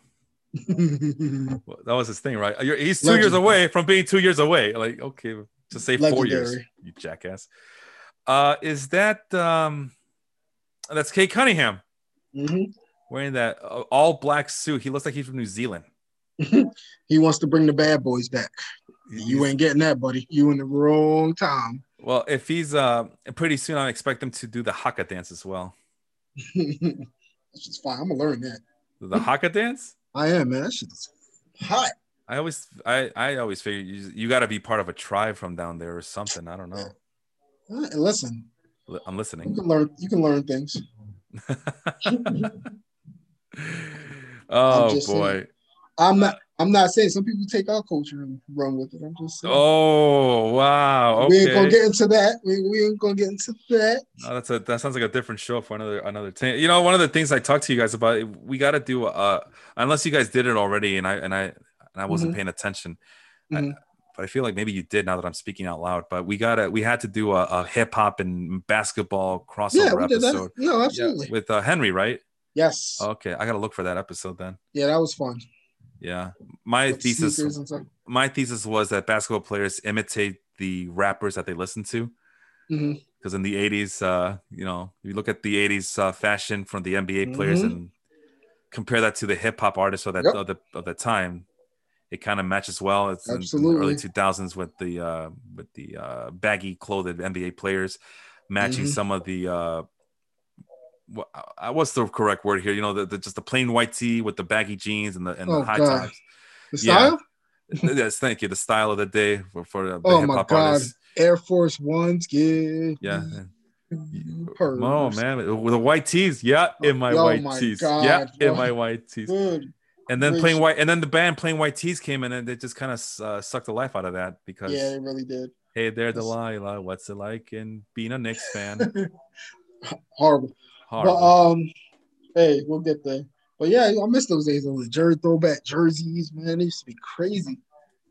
Well, that was his thing, right? You're, he's two years away from being two years away. Like, okay, just say four years, you jackass. Uh, is that um, that's Cade Cunningham hmm wearing that uh, all black suit? He looks like he's from New Zealand. he wants to bring the bad boys back. He's- You ain't getting that, buddy. You in the wrong time. Well, if he's uh, pretty soon, I expect him to do the haka dance as well. That's just fine. I'm gonna learn that. The haka dance. I am, man. That shit is hot. I always, I, I always figure you, you got to be part of a tribe from down there or something. I don't know. Uh, listen, I'm listening. you can learn. You can learn things. oh just boy. saying. I'm not. I'm not saying some people take our culture and run with it. I'm just saying. Oh wow. We ain't gonna get into that. We, we ain't gonna get into that. Oh, that's a that sounds like a different show for another another thing. You know, one of the things I talked to you guys about, we got to do uh unless you guys did it already, and I and I and I wasn't Mhm. paying attention. I- Mhm. but I feel like maybe you did now that I'm speaking out loud. But we gotta we had to do a, a hip hop and basketball crossover Yeah, we did that. episode. No, Yeah, absolutely. with uh, Henry, right? Yes. Okay, I gotta look for that episode then. yeah, that was fun. Yeah, my With thesis sneakers and stuff. my thesis was that basketball players imitate the rappers that they listen to. Because in the 80s, uh, you know, if you look at the 80s uh, fashion from the NBA players Mhm. and compare that to the hip hop artists of that Yep. of, the, of the time, it kind of matches well. It's in- in, the Absolutely. early 2000s with the uh, with the uh, baggy clothed NBA players matching Mhm. some of the uh, Uh, uh, what's the correct word here? You know, the, the just the plain white tee with the baggy jeans and the and Oh, the high God. tops. The Yeah. style? Uh, yes, thank you. The style of the day for, for the Oh hip my hop God. artists. Air Force Ones, give. Yeah. Purrs. Oh man, with the white tees. Yeah, oh, in my Oh, white my tees. God, yeah, in my white tees. Good And then Rich. playing white, and then the band Plain White T's came in, and they just kind of uh, sucked the life out of that because Yeah, it really did. hey there. Delilah, what's it like in being a Knicks fan? Horrible. Horrible. But um, hey, we'll get there. But yeah, I miss those days. Those jersey throwback jerseys, man. They used to be crazy.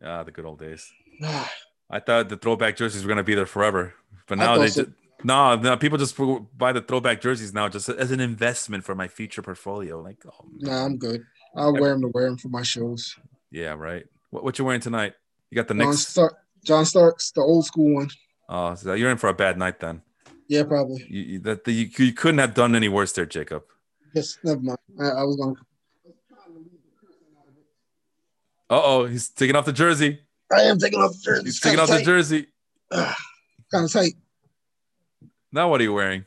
ah, the good old days. I thought the throwback jerseys were gonna be there forever, but now they so. just no, no. People just buy the throwback jerseys now just as an investment for my future portfolio. Like, oh, man. nah, I'm good. I'll wear them to wear them for my shows. yeah, right. What, what you wearing tonight? You got the John, Knicks. Stark, John Starks, the old school one. Oh, so you're in for a bad night then. Yeah, probably. You, you- that you, you couldn't have done any worse there, Jacob. Yes, never mind. I, I was going. to Uh oh, he's taking off the jersey. I am taking off the jersey. He's taking off the jersey. Kind of tight. Now what are you wearing?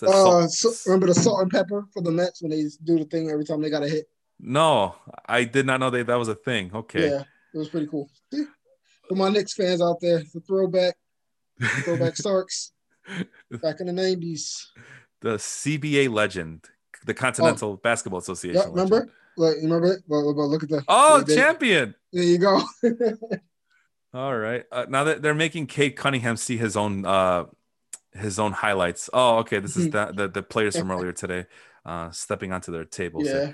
Uh, so, remember the salt and pepper for the Mets when they do the thing every time they got a hit? no, I did not know that that was a thing. Okay. Yeah, it was pretty cool. See? For my Knicks fans out there, the throwback, throwback Starks back in the '90s. the CBA legend, the Continental Basketball Association. Oh. Yeah, remember? legend. Like, remember it? Well, well, look at the. Oh, champion. There you go. All right. Uh, now that they're making Cade Cunningham see his own uh his own highlights. Oh, okay. This is the the, the players from earlier today uh stepping onto their tables. yeah.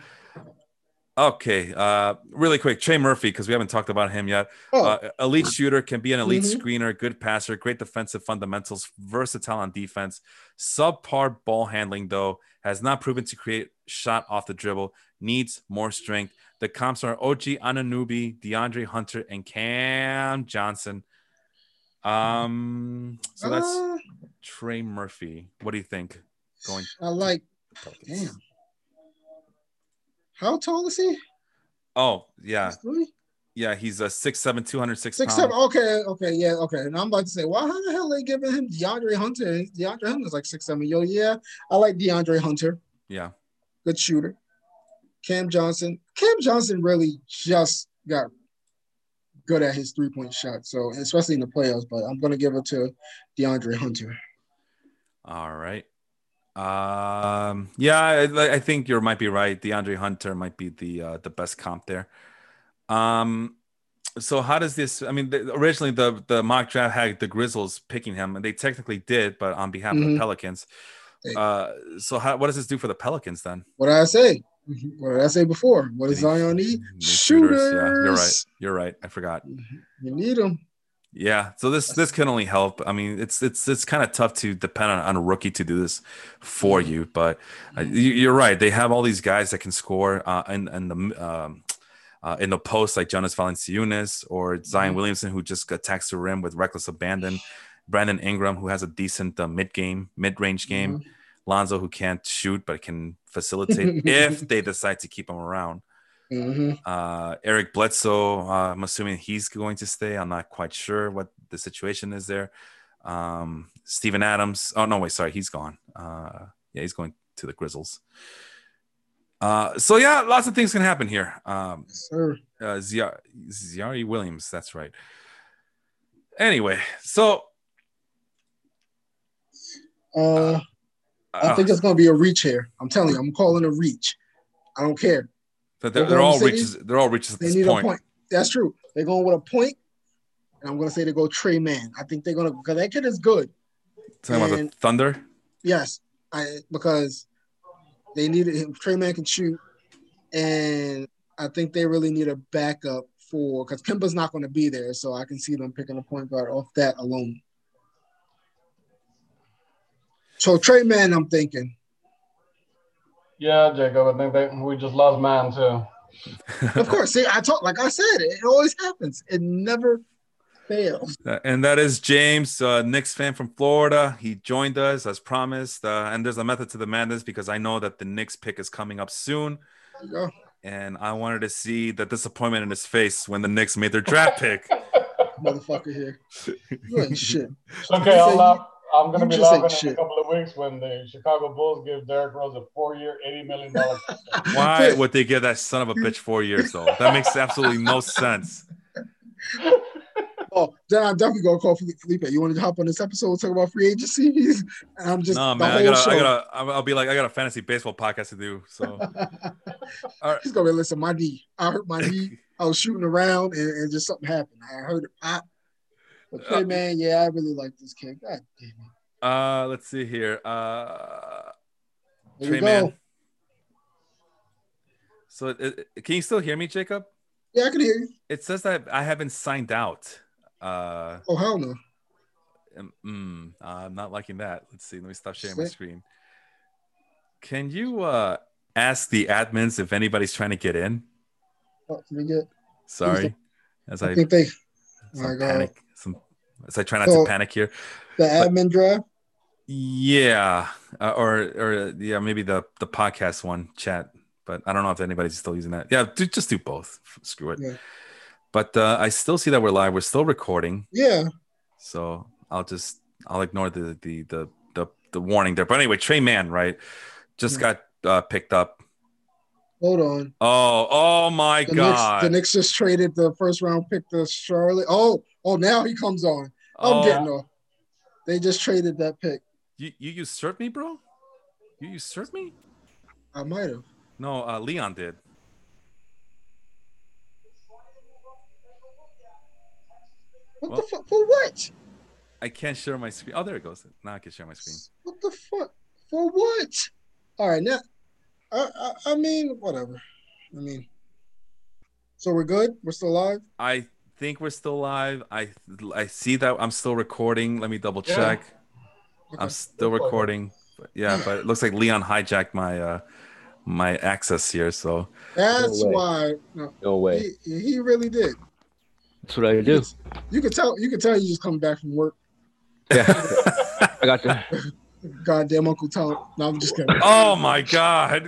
Okay. Uh really quick, Trey Murphy, because we haven't talked about him yet. Oh, Uh, elite shooter, can be an elite Mhm. screener, good passer, great defensive fundamentals, versatile on defense. Subpar ball handling, though, has not proven to create shot off the dribble, needs more strength. The comps are OG Anunoby, DeAndre Hunter, and Cam Johnson. Um, so that's uh, Trey Murphy. What do you think? Going I like. Damn. How tall is he? Oh, yeah. Yeah, he's a 6'7, 206 Six, pounds. seven. Okay, okay, yeah, okay. And I'm about to say, why how the hell are they giving him DeAndre Hunter? DeAndre Hunter's like six, seven. Yo, yeah, I like DeAndre Hunter. Yeah. Good shooter. Cam Johnson. Cam Johnson really just got good at his three point shot. So especially in the playoffs, but I'm gonna give it to DeAndre Hunter. All right. Um, yeah, I, I think you might be right. DeAndre Hunter might be the uh, the best comp there. Um, so how does this? I mean, the, originally the the mock draft had the Grizzlies picking him, and they technically did, but on behalf of the Mhm. Pelicans. Uh, so how, what does this do for the Pelicans then? What did I say? What did I say before? What does Zion need? Need Shooters. Yeah, you're right. You're right. I forgot. You need them. Yeah, so this this can only help. I mean, it's it's it's kind of tough to depend on, on a rookie to do this for you, but uh, you, you're right. They have all these guys that can score uh, in in the um, uh, in the post, like Jonas Valanciunas or Zion Mhm. Williamson, who just attacks the rim with reckless abandon. Brandon Ingram, who has a decent uh, mid game, mid range game. Lonzo, who can't shoot but can facilitate if they decide to keep him around. Hmm Uh, Eric Bledsoe, uh, I'm assuming he's going to stay. I'm not quite sure what the situation is there. Um, Steven Adams. Oh, no, wait, sorry. He's gone. Uh, yeah, he's going to the Grizzlies. Uh, so, yeah, lots of things can happen here. Um, Sir. uh, Zia- Ziaire Williams. That's right. Anyway, so Uh, I uh, think it's gonna be a reach here. I'm telling you, I'm calling a reach. I don't care. They're, they're all reaches. They're all reaches at They this need point. a point. That's true. They're going with a point, and I'm gonna say they go Trey Mann. I think they're gonna because that kid is good. Talking about the Thunder. Yes, I because they needed him. Trey Mann can shoot, and I think they really need a backup for because Kemba's not going to be there, so I can see them picking a point guard off that alone. So Trey Mann, I'm thinking. Yeah, Jacob. I think that we just lost mine too. Of course, see, I talk like I said, it always happens. It never fails. Uh, and that is James, uh, Knicks fan from Florida. He joined us as promised. Uh, and there's a method to the madness because I know that the Knicks pick is coming up soon. There you go. And I wanted to see the disappointment in his face when the Knicks made their draft pick. Motherfucker here. Shit. Okay, You I'll say- laugh. I'm gonna you be just laughing in shit. a couple of weeks when the Chicago Bulls give Derrick Rose a four-year, eighty million dollar. Why would they give that son of a bitch four years though? That makes absolutely no sense. Oh, then I'm definitely gonna call Felipe. You want to hop on this episode and talk about free agency? And I'm just no, the man. I whole gotta, show. I gotta, I'll I'll be like, I got a fantasy baseball podcast to do. So, All right. He's gonna be listen. My knee. I hurt my knee. I was shooting around and, and just something happened. I heard it pop. But Trey, Uh, man, yeah, I really like this kid. God damn it. uh, let's see here. Uh, There Trey. Man. So, it, it- can you still hear me, Jacob? Yeah, I can hear you. It says that I haven't signed out. Uh, Oh hell no. um, mm, I'm not liking that. Let's see. Let me stop sharing my screen. Can you uh ask the admins if anybody's trying to get in? Oh, can we get? Sorry, as I I think they some my God. panic, as I try not So- to panic here. the admin draft. Yeah, uh, or or yeah, maybe the the podcast one chat, but I don't know if anybody's still using that. Yeah, do, just do both. Screw it. Yeah. But uh, I still see that we're live. We're still recording, Yeah. so I'll just I'll ignore the the the the, the warning there. But anyway, Trey Mann, right, just Yeah. got uh, picked up. Hold on. Oh, oh my The God! Knicks, the Knicks just traded the first round pick to Charlotte. Oh, oh, now he comes on. I'm oh, getting off. They just traded that pick. you you usurped me, bro. You usurped me? I might have. No, uh, Leon did. What Well- the fuck? For what? I can't share my screen. Oh, there it goes. Now I can share my screen. What the fuck? For what? All right, now, I, I, I mean, whatever. I mean, so we're good. We're still live. I think we're still live. I I see that I'm still recording. Let me double Yeah. check. Okay. I'm still Looks like it. recording. But yeah, but it looks like Leon hijacked my uh my access here. So That's No why. No, No way. he, he really did. That's what I do. You could tell. You could tell he's just coming back from work. Yeah. I got the Goddamn Uncle Tom. No, I'm just kidding. oh my god.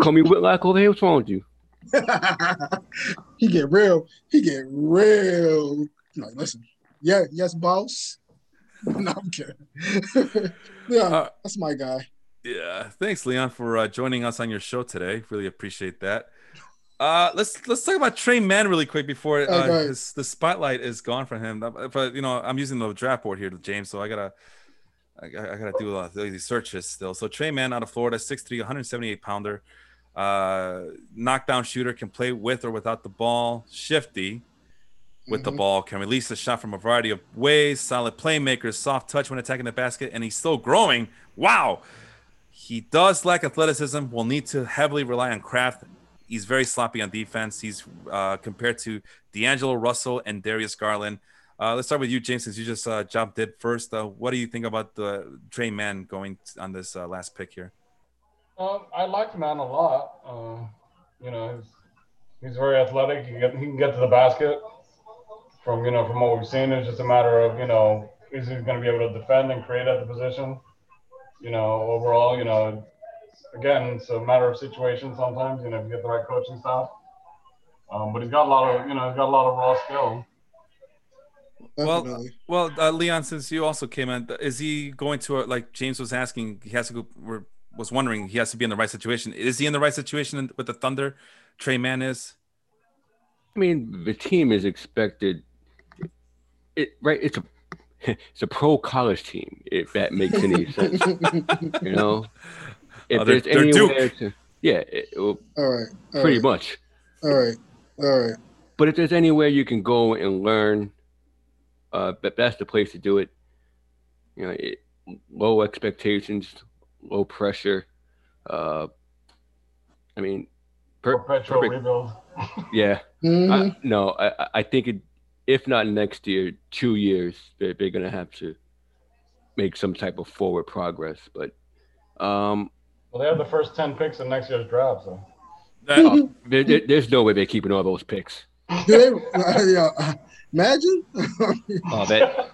call me Whitlock over here. What's wrong with you? he get real. He get real. Like, listen. Yeah. Yes, boss. no, I'm kidding. yeah, Uh, that's my guy. yeah. Thanks, Leon, for uh, joining us on your show today. Really appreciate that. Uh, let's let's talk about Trey Mann really quick before uh, Okay. his, the spotlight is gone from him. But you know, I'm using the draft board here, James. So I gotta I, gotta- I gotta do a lot of these searches still. So Trey Mann out of Florida, 6'3", 178 pounder, uh, knockdown shooter, can play with or without the ball, shifty with the Mhm. ball, can release the shot from a variety of ways, solid playmaker, soft touch when attacking the basket, and he's still growing. Wow. He does lack athleticism, will need to heavily rely on craft. He's very sloppy on defense. He's uh, compared to D'Angelo Russell and Darius Garland. Uh, let's start with you, James, since you just uh, jumped in first. Uh, what do you think about the Trey Mann going on this uh, last pick here? Um, I like Mann a lot. Uh, you know, he's, he's very athletic. He can, get, he can get to the basket. From you know, from what we've seen, it's just a matter of you know, is he going to be able to defend and create at the position? You know, overall, you know, again, it's a matter of situation sometimes. You know, if you get the right coaching staff. Um, but he's got a lot of you know, he's got a lot of raw skill. Well, Definitely. Well, uh, Leon, since you also came in, is he going to, uh, like James was asking, he has to go, we're, was wondering, he has to be in the right situation. Is he in the right situation with the Thunder? Trey Mann is? I mean, the team is expected. It right. It's a it's a pro college team. If that makes any sense, you know. If Oh, they're- there's they're anywhere to, yeah, it, well, all right. all pretty right, much. All right. All right. But if there's anywhere you can go and learn, uh, but that's the place to do it. You know, it, low expectations, low pressure. Uh, I mean, per, Perpetual perfect. rebuild. yeah. Mhm. I, no, I, I- I think it, if not next year, two years, they're, they're gonna have to make some type of forward progress. But um, Well, they have the first ten picks in next year's draft, so. That, oh, there, there- there's no way they're keeping all those picks. Do they- uh, yeah, uh, imagine. Oh, that.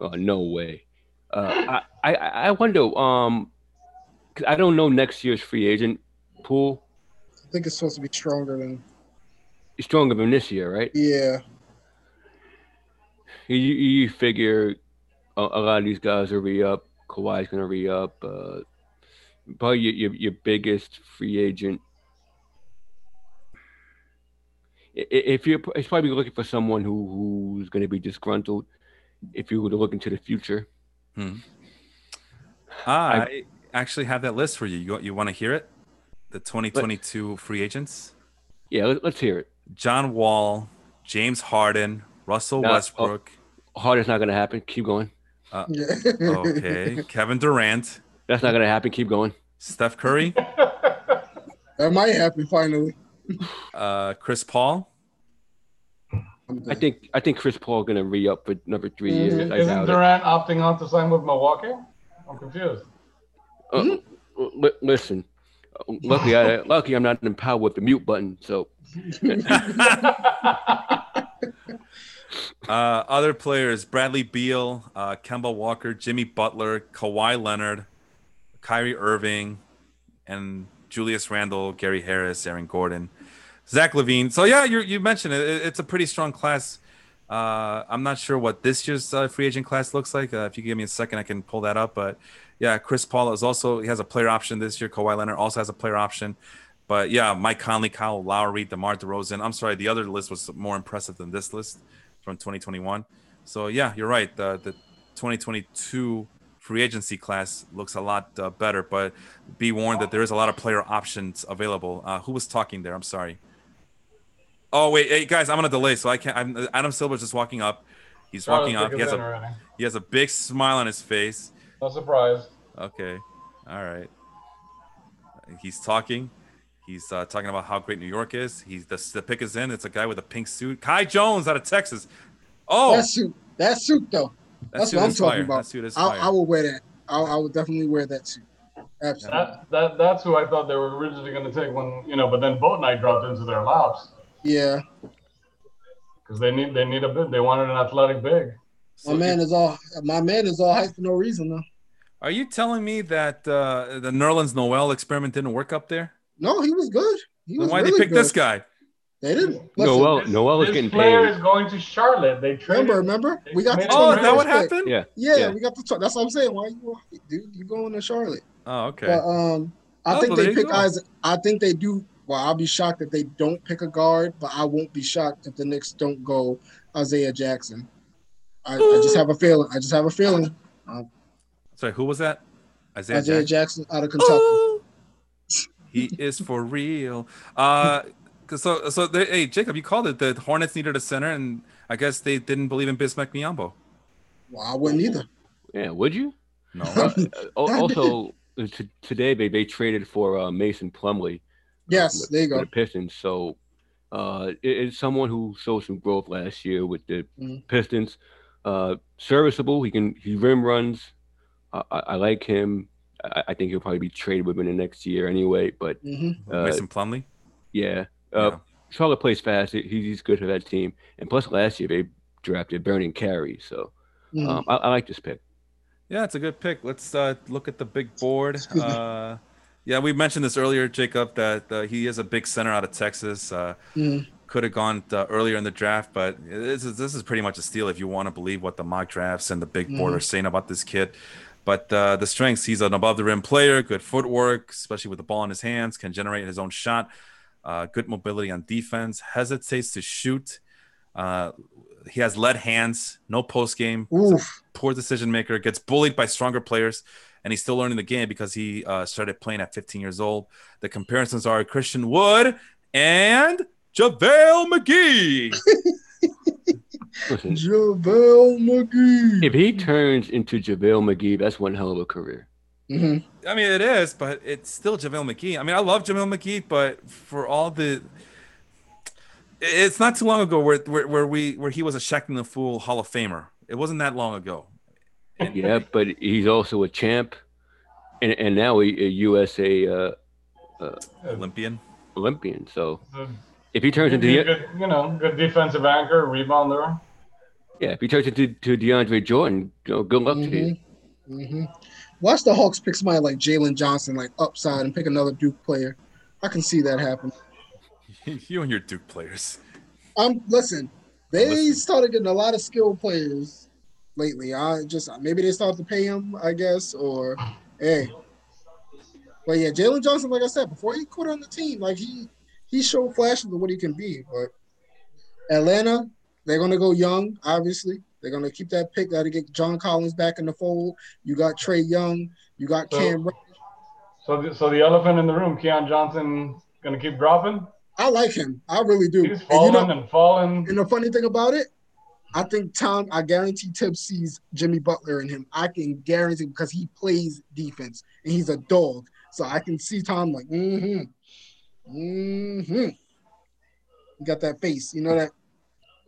oh, no way. Uh, I, I, I wonder. Um, 'cause I don't know next year's free agent pool. I think it's supposed to be stronger than. Stronger than this year, right? Yeah. You, you figure a, a lot of these guys will re up. Kawhi's gonna re up. Uh, probably your, your your biggest free agent. i- if you're it's probably looking for someone who who's going to be disgruntled, if you were to look into the future, hmm. I actually have that list for you. You, you want to hear it? The 2022 free agents: yeah, let, let's hear it. John Wall, James Harden, Russell No, oh. Westbrook. Hard is not going to happen. Keep going. Yeah. Uh, okay, Kevin Durant, That's not going to happen. Keep going. Steph Curry, that might happen finally. Uh, Chris Paul. I'm I done. think I think Chris Paul going to re up for another 3 Mhm. years. I Isn't doubt it. Durant opting out to sign with Milwaukee? I'm confused. Uh, li- listen, uh, luckily I lucky I'm not empowered with the mute button. So Uh, other players: Bradley Beal, uh, Kemba Walker, Jimmy Butler, Kawhi Leonard, Kyrie Irving, and Julius Randle, Gary Harris, Aaron Gordon, Zach LaVine. So yeah, you you mentioned it. It- It's a pretty strong class. Uh, I'm not sure what this year's uh, free agent class looks like. Uh, if you give me a second, I can pull that up. But yeah, Chris Paul is also he has a player option this year. Kawhi Leonard also has a player option. But yeah, Mike Conley, Kyle Lowry, DeMar DeRozan. I'm sorry, the other list was more impressive than this list from 2021. So yeah, you're right. The the 2022 free agency class looks a lot uh, better, but be warned that there is a lot of player options available. Uh, who was talking there? I'm sorry. Oh wait, hey guys, I'm on a delay, so I can't. I'm, Adam Silver's just walking up. He's walking up. He has a already. he has a big smile on his face. No surprise. Okay, all right. He's talking. He's uh, talking about how great New York is. He's the, the pick is in. It's a guy with a pink suit. Kai Jones out of Texas. Oh, that suit, that suit though. that That's suit what I'm is talking fire. about. That suit is I, fire. I will wear that. I, I would definitely wear that suit. Absolutely. That, that that's who I thought they were originally going to take when you know, but then Bouknight dropped into their laps Yeah, because they need they need a bit. They wanted an athletic big. So my man is all. My man is all hype for no reason though. Are you telling me that uh, the Nerlens Noel experiment didn't work up there? No, he was good. He Then was why really they pick good. this guy? They didn't. Listen, Noel This- Noel is this getting player paid. is going to Charlotte. They traded. Remember, remember, we got the Oh, is that what happened? Yeah. Yeah, Yeah. we got the. tw- That's what I'm saying. Why you, dude? You going to Charlotte? Oh, okay. But um, I Oh, think well, they pick go. Isaac. I think they do. Well, I'll be shocked if they don't pick a guard, but I won't be shocked if the Knicks don't go Isaiah Jackson. I, I just have a feeling. I just have a feeling. Sorry, who was that? Isaiah, Isaiah Jackson. Jackson out of Kentucky. he is for real. Uh, 'cause so so they, hey Jacob, you called it. The Hornets needed a center, and I guess they didn't believe in Bismack Biyombo. Well, I wouldn't either. Yeah, would you? No, Uh, also, t- today they, they traded for uh, Mason Plumlee. Yes, there you for go. the Pistons. So uh, it- it's someone who showed some growth last year with the Mhm. Pistons. Uh, serviceable. He can he rim runs. I, I, I like him. I, I think he'll probably be traded within the next year anyway. But hmm uh, Mason Plumlee. yeah, uh, Yeah. Charlotte plays fast. He- He's good for that team. And plus, last year they drafted Vernon Carey. So Mm-hmm. um, I, I like this pick. Yeah, it's a good pick. Let's uh, look at the big board. Yeah, we mentioned this earlier, Jacob, that uh, he is a big center out of Texas. Uh, Mhm. Could have gone uh, earlier in the draft, but this is this is pretty much a steal if you want to believe what the mock drafts and the big board Mhm. are saying about this kid. But uh, the strengths, he's an above the rim player, good footwork, especially with the ball in his hands, can generate his own shot, uh, good mobility on defense, hesitates to shoot. Uh, he has lead hands, no post game, poor decision maker, gets bullied by stronger players, and he's still learning the game because he uh, started playing at 15 years old. The comparisons are Christian Wood and JaVale McGee. Listen, JaVale McGee. if he turns into JaVale McGee, that's one hell of a career. hmm I mean, it is, but it's still JaVale McGee. I mean, I love JaVale McGee, but for all the. It's not too long ago where, where, where we where he was a Shaqtin' a Fool Hall of Famer. It wasn't that long ago. And- Yeah, but he's also a champ, and and now he, a USA uh, Olympian. Olympian. So So, if he turns into the, a good, you know, good defensive anchor, rebounder. yeah, if he turns into to DeAndre Jordan, you know, good luck to you. hmm hmm Watch the Hawks pick somebody like Jalen Johnson, like upside, and pick another Duke player. I can see that happen. you and your Duke players. Um, listen, they Listen. started getting a lot of skilled players lately. I just maybe they start to pay him, I guess, or hey. But yeah, Jalen Johnson, like I said before, he quit on the team. Like he he showed flashes of what he can be, but Atlanta, they're gonna go young, obviously. They're gonna keep that pick. Gotta get John Collins back in the fold. You got Trae Young. You got So- Cam. So, the, so the elephant in the room, Keon Johnson, gonna keep dropping. I like him. I really do. He's And you falling know, and falling. and the funny thing about it, I think Tom. I guarantee Thibs sees Jimmy Butler in him. I can guarantee because he plays defense and he's a dog. So I can see Tom like, mm-hmm, mm-hmm. He got that face, you know that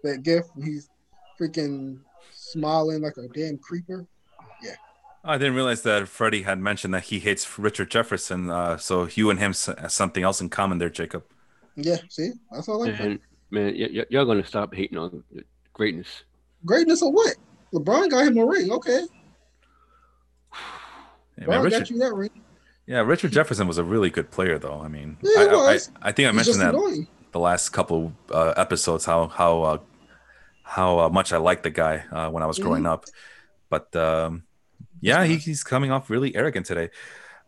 that gif. He's freaking smiling like a damn creeper. Yeah. I didn't realize that Freddie had mentioned that he hates Richard Jefferson. Uh, so you and him have something else in common there, Jacob. Yeah, see, that's all I like. And man, y- y- y'all gonna stop hating on greatness. Greatness of what? LeBron got him a ring. Okay, Yeah, man, Richard, got you that ring. yeah, Richard Jefferson was a really good player, though. I mean, Yeah, I, he I, I. I think I He's mentioned that annoying. the last couple uh, episodes how how uh, how uh, much I liked the guy uh, when I was growing up. But um, yeah, he, he's coming off really arrogant today.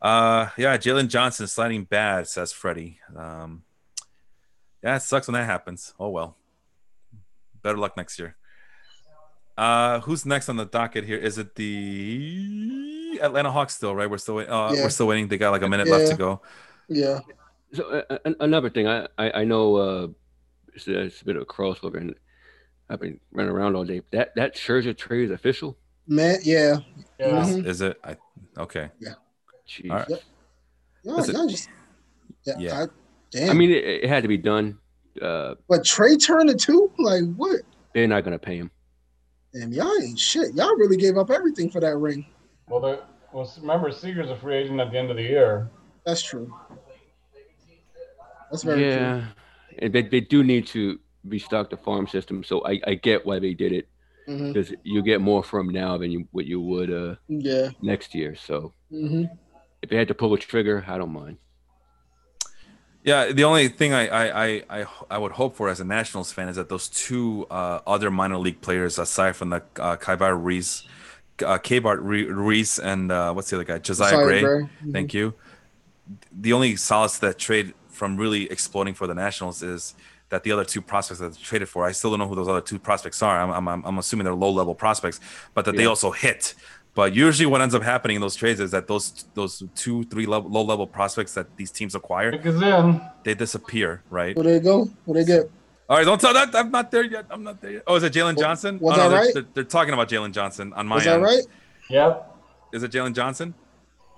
Uh, yeah, Jalen Johnson sliding bad, says Freddie. Um, yeah, it sucks when that happens. Oh well. Better luck next year. Uh, who's next on the docket here? Is it the Atlanta Hawks still? Right, we're still uh, Yeah. we're still waiting. They got like a minute left to go. Yeah, So uh, another thing, I I, I know uh, it's, it's a bit of a crossover, and I've been running around all day. That that Scherzer trade is official. man. Yeah, Yeah. Mhm. Is, is it? I okay. Jeez. All right. y'all, Listen. y'all just yeah. Yeah. I, damn. I mean, it, it had to be done. Uh, but Trea Turner too. Like what? they're not gonna pay him. Damn, y'all ain't shit. Y'all really gave up everything for that ring. Well, the, well, remember Seager's a free agent at the end of the year. That's true. That's very true. yeah, and they they do need to restock the farm system. So I, I get why they did it because you get more from now than you what you would uh Yeah. next year. So hmm if they had to pull a trigger, I don't mind. Yeah, the only thing I I, I, I I would hope for as a Nationals fan is that those two uh, other minor league players, aside from the uh, Keibert Ruiz, uh, Keibert Ruiz, and uh, what's the other guy, Josiah Sorry, Gray. Mhm. Thank you. The only solace that trade from really exploding for the Nationals is that the other two prospects that they traded for, I still don't know who those other two prospects are. I'm, I'm, I'm assuming they're low level prospects, but that they also hit. But usually, what ends up happening in those trades is that those those two, three level, low level prospects that these teams acquire, in. they disappear, right? Where they go? Where they get? All right, don't tell that. I'm not there yet. I'm not there yet. Oh, is it Jalen Johnson? was oh, no, that they're, right? they're, they're talking about Jalen Johnson on my Was that end. right? Yep. Is it Jalen Johnson?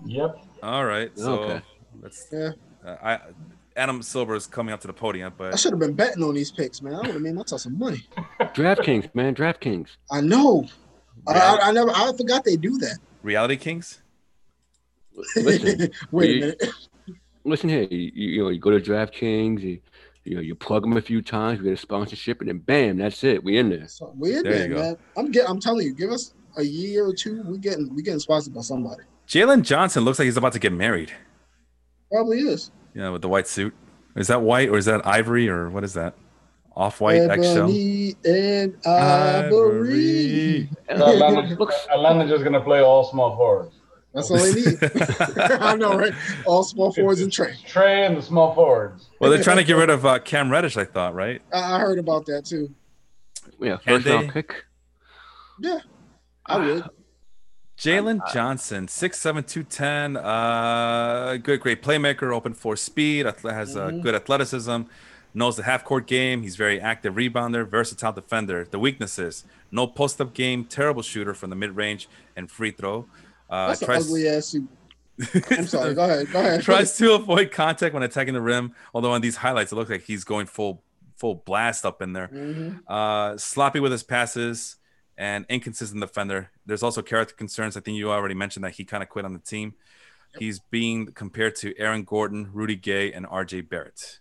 Yep. All right. So Okay. let's. Yeah. Uh, I Adam Silver is coming up to the podium, but I should have been betting on these picks, man. I would have made myself some money. DraftKings, man, DraftKings. I know. I, I, I never. I forgot they do that. Reality Kings. Listen, Wait a you- minute. listen here. You, you know, you go to DraftKings, you you know, you plug them a few times, you get a sponsorship, and then bam, that's it. We in there. So weird, There man, man. I'm get. I'm telling you, give us a year or two. We getting we getting sponsored by somebody. Jalen Johnson looks like he's about to get married. Probably is. Yeah, with the white suit. Is that white or is that ivory or what is that? Off white eggshell. Ebony and ivory. Atlanta, Looks- Atlanta just gonna play all small forwards. That's all they need. I know, right? All small forwards and Trey. Trey and the small forwards. well, they're trying to get rid of uh, Cam Reddish, I thought, right? I, I heard about that too. Yeah, Can first round pick. Yeah, I would. Jalen Johnson, 6'7", 210, uh, good, great playmaker, open for speed, ath- has uh, Mhm. good athleticism, knows the half court game. He's very active rebounder, versatile defender. The weaknesses: no post up game, terrible shooter from the mid range and free throw. Uh, That's an tries, ugly ass. I'm sorry. Go ahead. Go ahead. tries to avoid contact when attacking the rim. Although on these highlights, it looks like he's going full full blast up in there. Mhm. Uh, sloppy with his passes and inconsistent defender. There's also character concerns. I think you already mentioned that he kind of quit on the team. He's being compared to Aaron Gordon, Rudy Gay, and RJ Barrett.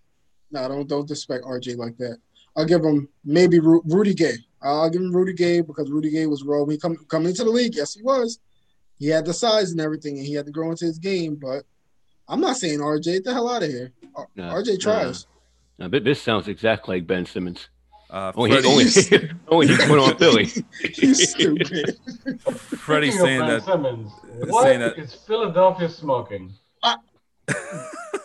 No, don't don't disrespect RJ like that. I'll give him maybe Ru- Rudy Gay. I'll give him Rudy Gay because Rudy Gay was raw when he come coming into the league. Yes, he was. He had the size and everything, and he had to grow into his game. But I'm not saying RJ. Get the hell out of here. R- No, RJ tries. Now, thi- this sounds exactly like Ben Simmons. Uh, Only, he, Freddie, only, only he went on Philly. He's stupid. Freddie's saying that. Simmons, what saying that- is Philadelphia smoking?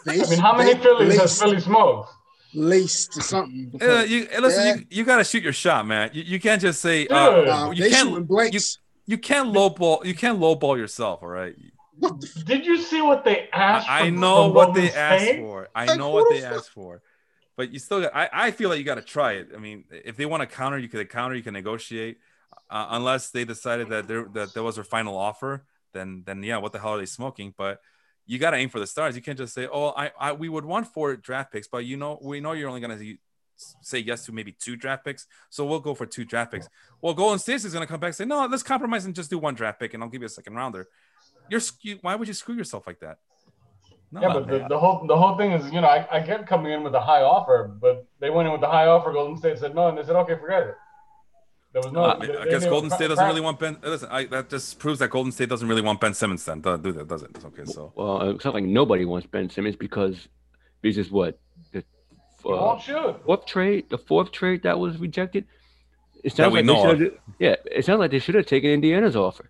They- I mean, how many they- Phillies they- has Philly smoked? laced or something. Uh, you listen. that- You, you got to shoot your shot, man. You, you can't just say uh, uh, you they can't shooting blanks. you can't lowball you can't lowball yourself. All right. f- Did you see what they asked? I, I know from what Golden they asked State? for. I Like, know who what they fuck- asked for. But you still got I, I feel like you got to try it. I mean, if they want to counter, you can counter, you can negotiate. Uh, unless they decided that there that there was their final offer, then then yeah, what the hell are they smoking? But you got to aim for the stars. You can't just say, "Oh, I, I we would want four draft picks," but you know, we know you're only going to say yes to maybe two draft picks, so we'll go for two draft picks. Well, Golden State is going to come back and say, "No, let's compromise and just do one draft pick, and I'll give you a second rounder." You're sc- why would you screw yourself like that? No, Yeah, but the, the whole the whole thing is, you know, I, I get coming in with a high offer, but they went in with the high offer. Golden State said no, and they said, okay, forget it. There was no. Uh, they- I guess Golden State doesn't really want Ben. Listen, I, that just proves that Golden State doesn't really want Ben Simmons. Then do do that, does it? Okay, so Well, it's not like nobody wants Ben Simmons because this is what the uh, fourth trade, the fourth trade that was rejected. It That sounds we like know they of. should. Yeah, it sounds like they should have taken Indiana's offer.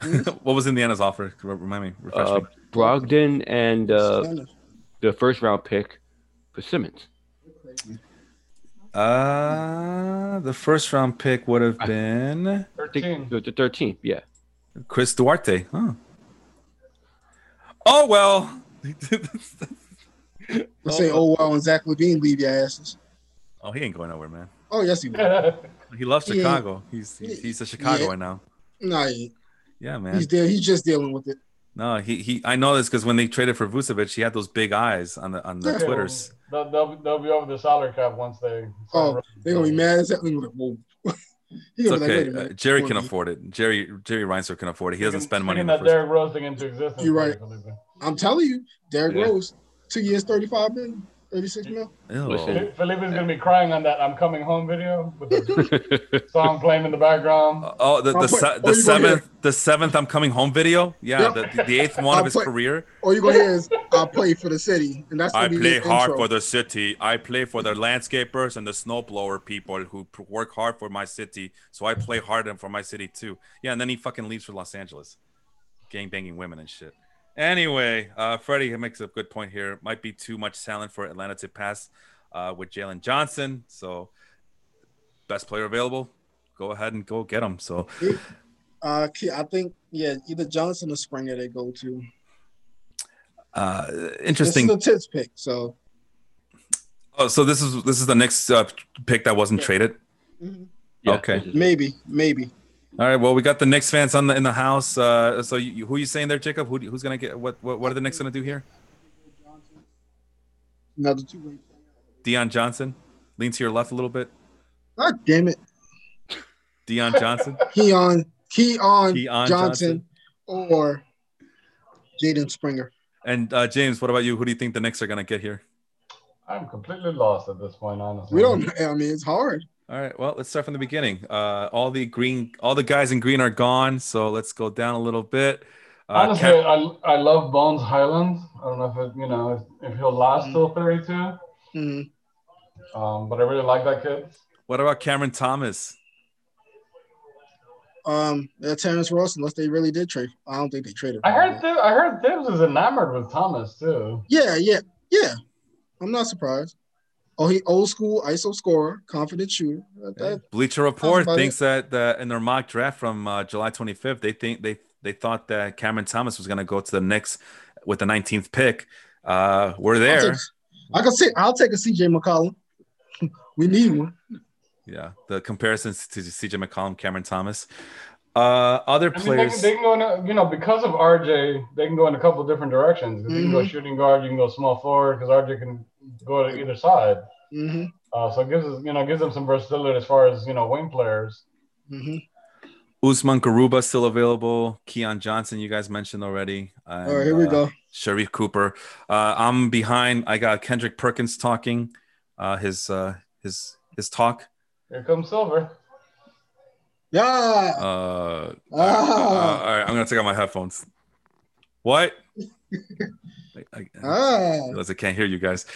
what was Indiana's offer? Remind me, refresh Uh, me. Brogdon and uh, the first round pick for Simmons. Uh, the first round pick would have been Thirteen. the, the 13th. Yeah. Chris Duarte. Huh. Oh well. Let's say, oh well, and Zach LaVine leave your asses. oh, he ain't going nowhere, man. Oh yes, he will. He loves Yeah. Chicago. He's he's, he's a Chicagoan now. Nah, he ain't. Yeah, man. he's there. He's just dealing with it. No, he he. I know this because when they traded for Vucevic, he had those big eyes on the on the Yeah. Twitters. They'll, they'll, they'll be over the salary cap once they. Oh, They're gonna be mad as Zach Like, It's gonna like, okay. Uh. Jerry can on, afford it. Jerry Jerry Reinsdorf can afford it. He doesn't spend money in that. Derrick Rose thing into existence. You're right. I'm telling you, Derrick Yeah. Rose, two years, thirty-five million, thirty-six mil. Ew. Listen. Felipe- Felipe's gonna be crying on that "I'm Coming Home" video with the song playing in the background. Uh, oh, the the, se- oh, the you gonna hear- seventh the seventh I'm coming home video. Yeah, Yep. the, the eighth one I'll of his put- career. All you gonna hear is "I play for the city," and that's I gonna play his hard intro. for the city. I play for the landscapers and the snowblower people who p- work hard for my city. So I play hard for my city too. Yeah, and then he fucking leaves for Los Angeles, gang banging women and shit. Anyway, uh, Freddie makes a good point here. Might be too much talent for Atlanta to pass uh, with Jalen Johnson. So best player available, go ahead and go get him. So Uh, I think yeah, either Johnson or Springer they go to. uh, This interesting. is a tits pick, so Oh, so this is this is the next uh, pick that wasn't Yeah. traded. mhm. Yeah, Okay. maybe, maybe. All right. Well, we got the Knicks fans on the in the house. Uh, so you, who you saying there, Jacob? Who, who's gonna get what, what? What are the Knicks gonna do here? Another two way. Deion Johnson, lean to your left a little bit. God damn it, Deion Johnson, Keon, Keon, Keon Johnson, or Jaden Springer. and uh, James. What about you? Who do you think the Knicks are gonna get here? I'm completely lost at this point, honestly. We don't. I mean, it's hard. All right. Well, let's start from the beginning. Uh, all the green, all the guys in green are gone. So let's go down a little bit. Uh, Honestly, Cam- I, I love Bones Hyland. I don't know if it, you know if, if he'll last Mm. till 32, Mhm. um, but I really like that kid. what about Cameron Thomas? Um, yeah, Terrence Ross, unless they really did trade. I don't think they traded. I heard Thib- I heard Thibs is enamored with Thomas too. Yeah, yeah, yeah. I'm not surprised. Oh, he old school ISO scorer, confident shooter. That- that- Bleacher Report about thinks that uh, in their mock draft from uh, July 25th, they think they they thought that Cameron Thomas was going to go to the Knicks with the 19th pick. Uh, we're I'll there. take- I can say I'll take a CJ McCollum. we need one. Yeah, the comparisons to CJ McCollum, Cameron Thomas. Uh, other I mean, they, players. can, they can go in, a, you know, because of RJ, they can go in a couple different directions. You can go Mhm. shooting guard, you can go small forward because RJ can go to either side. hmm Uh, so it gives us, you know, gives them some versatility as far as you know wing players. hmm Usman Garuba still available. Keon Johnson, you guys mentioned already. And, All right, here we uh, go. Sharife Cooper. Uh, I'm behind. I got Kendrick Perkins talking. Uh, his uh, his his talk. Here comes Silver. Yeah. Uh, Ah. uh, all right, I'm gonna take out my headphones. What? I, I, ah. realize I can't hear you guys,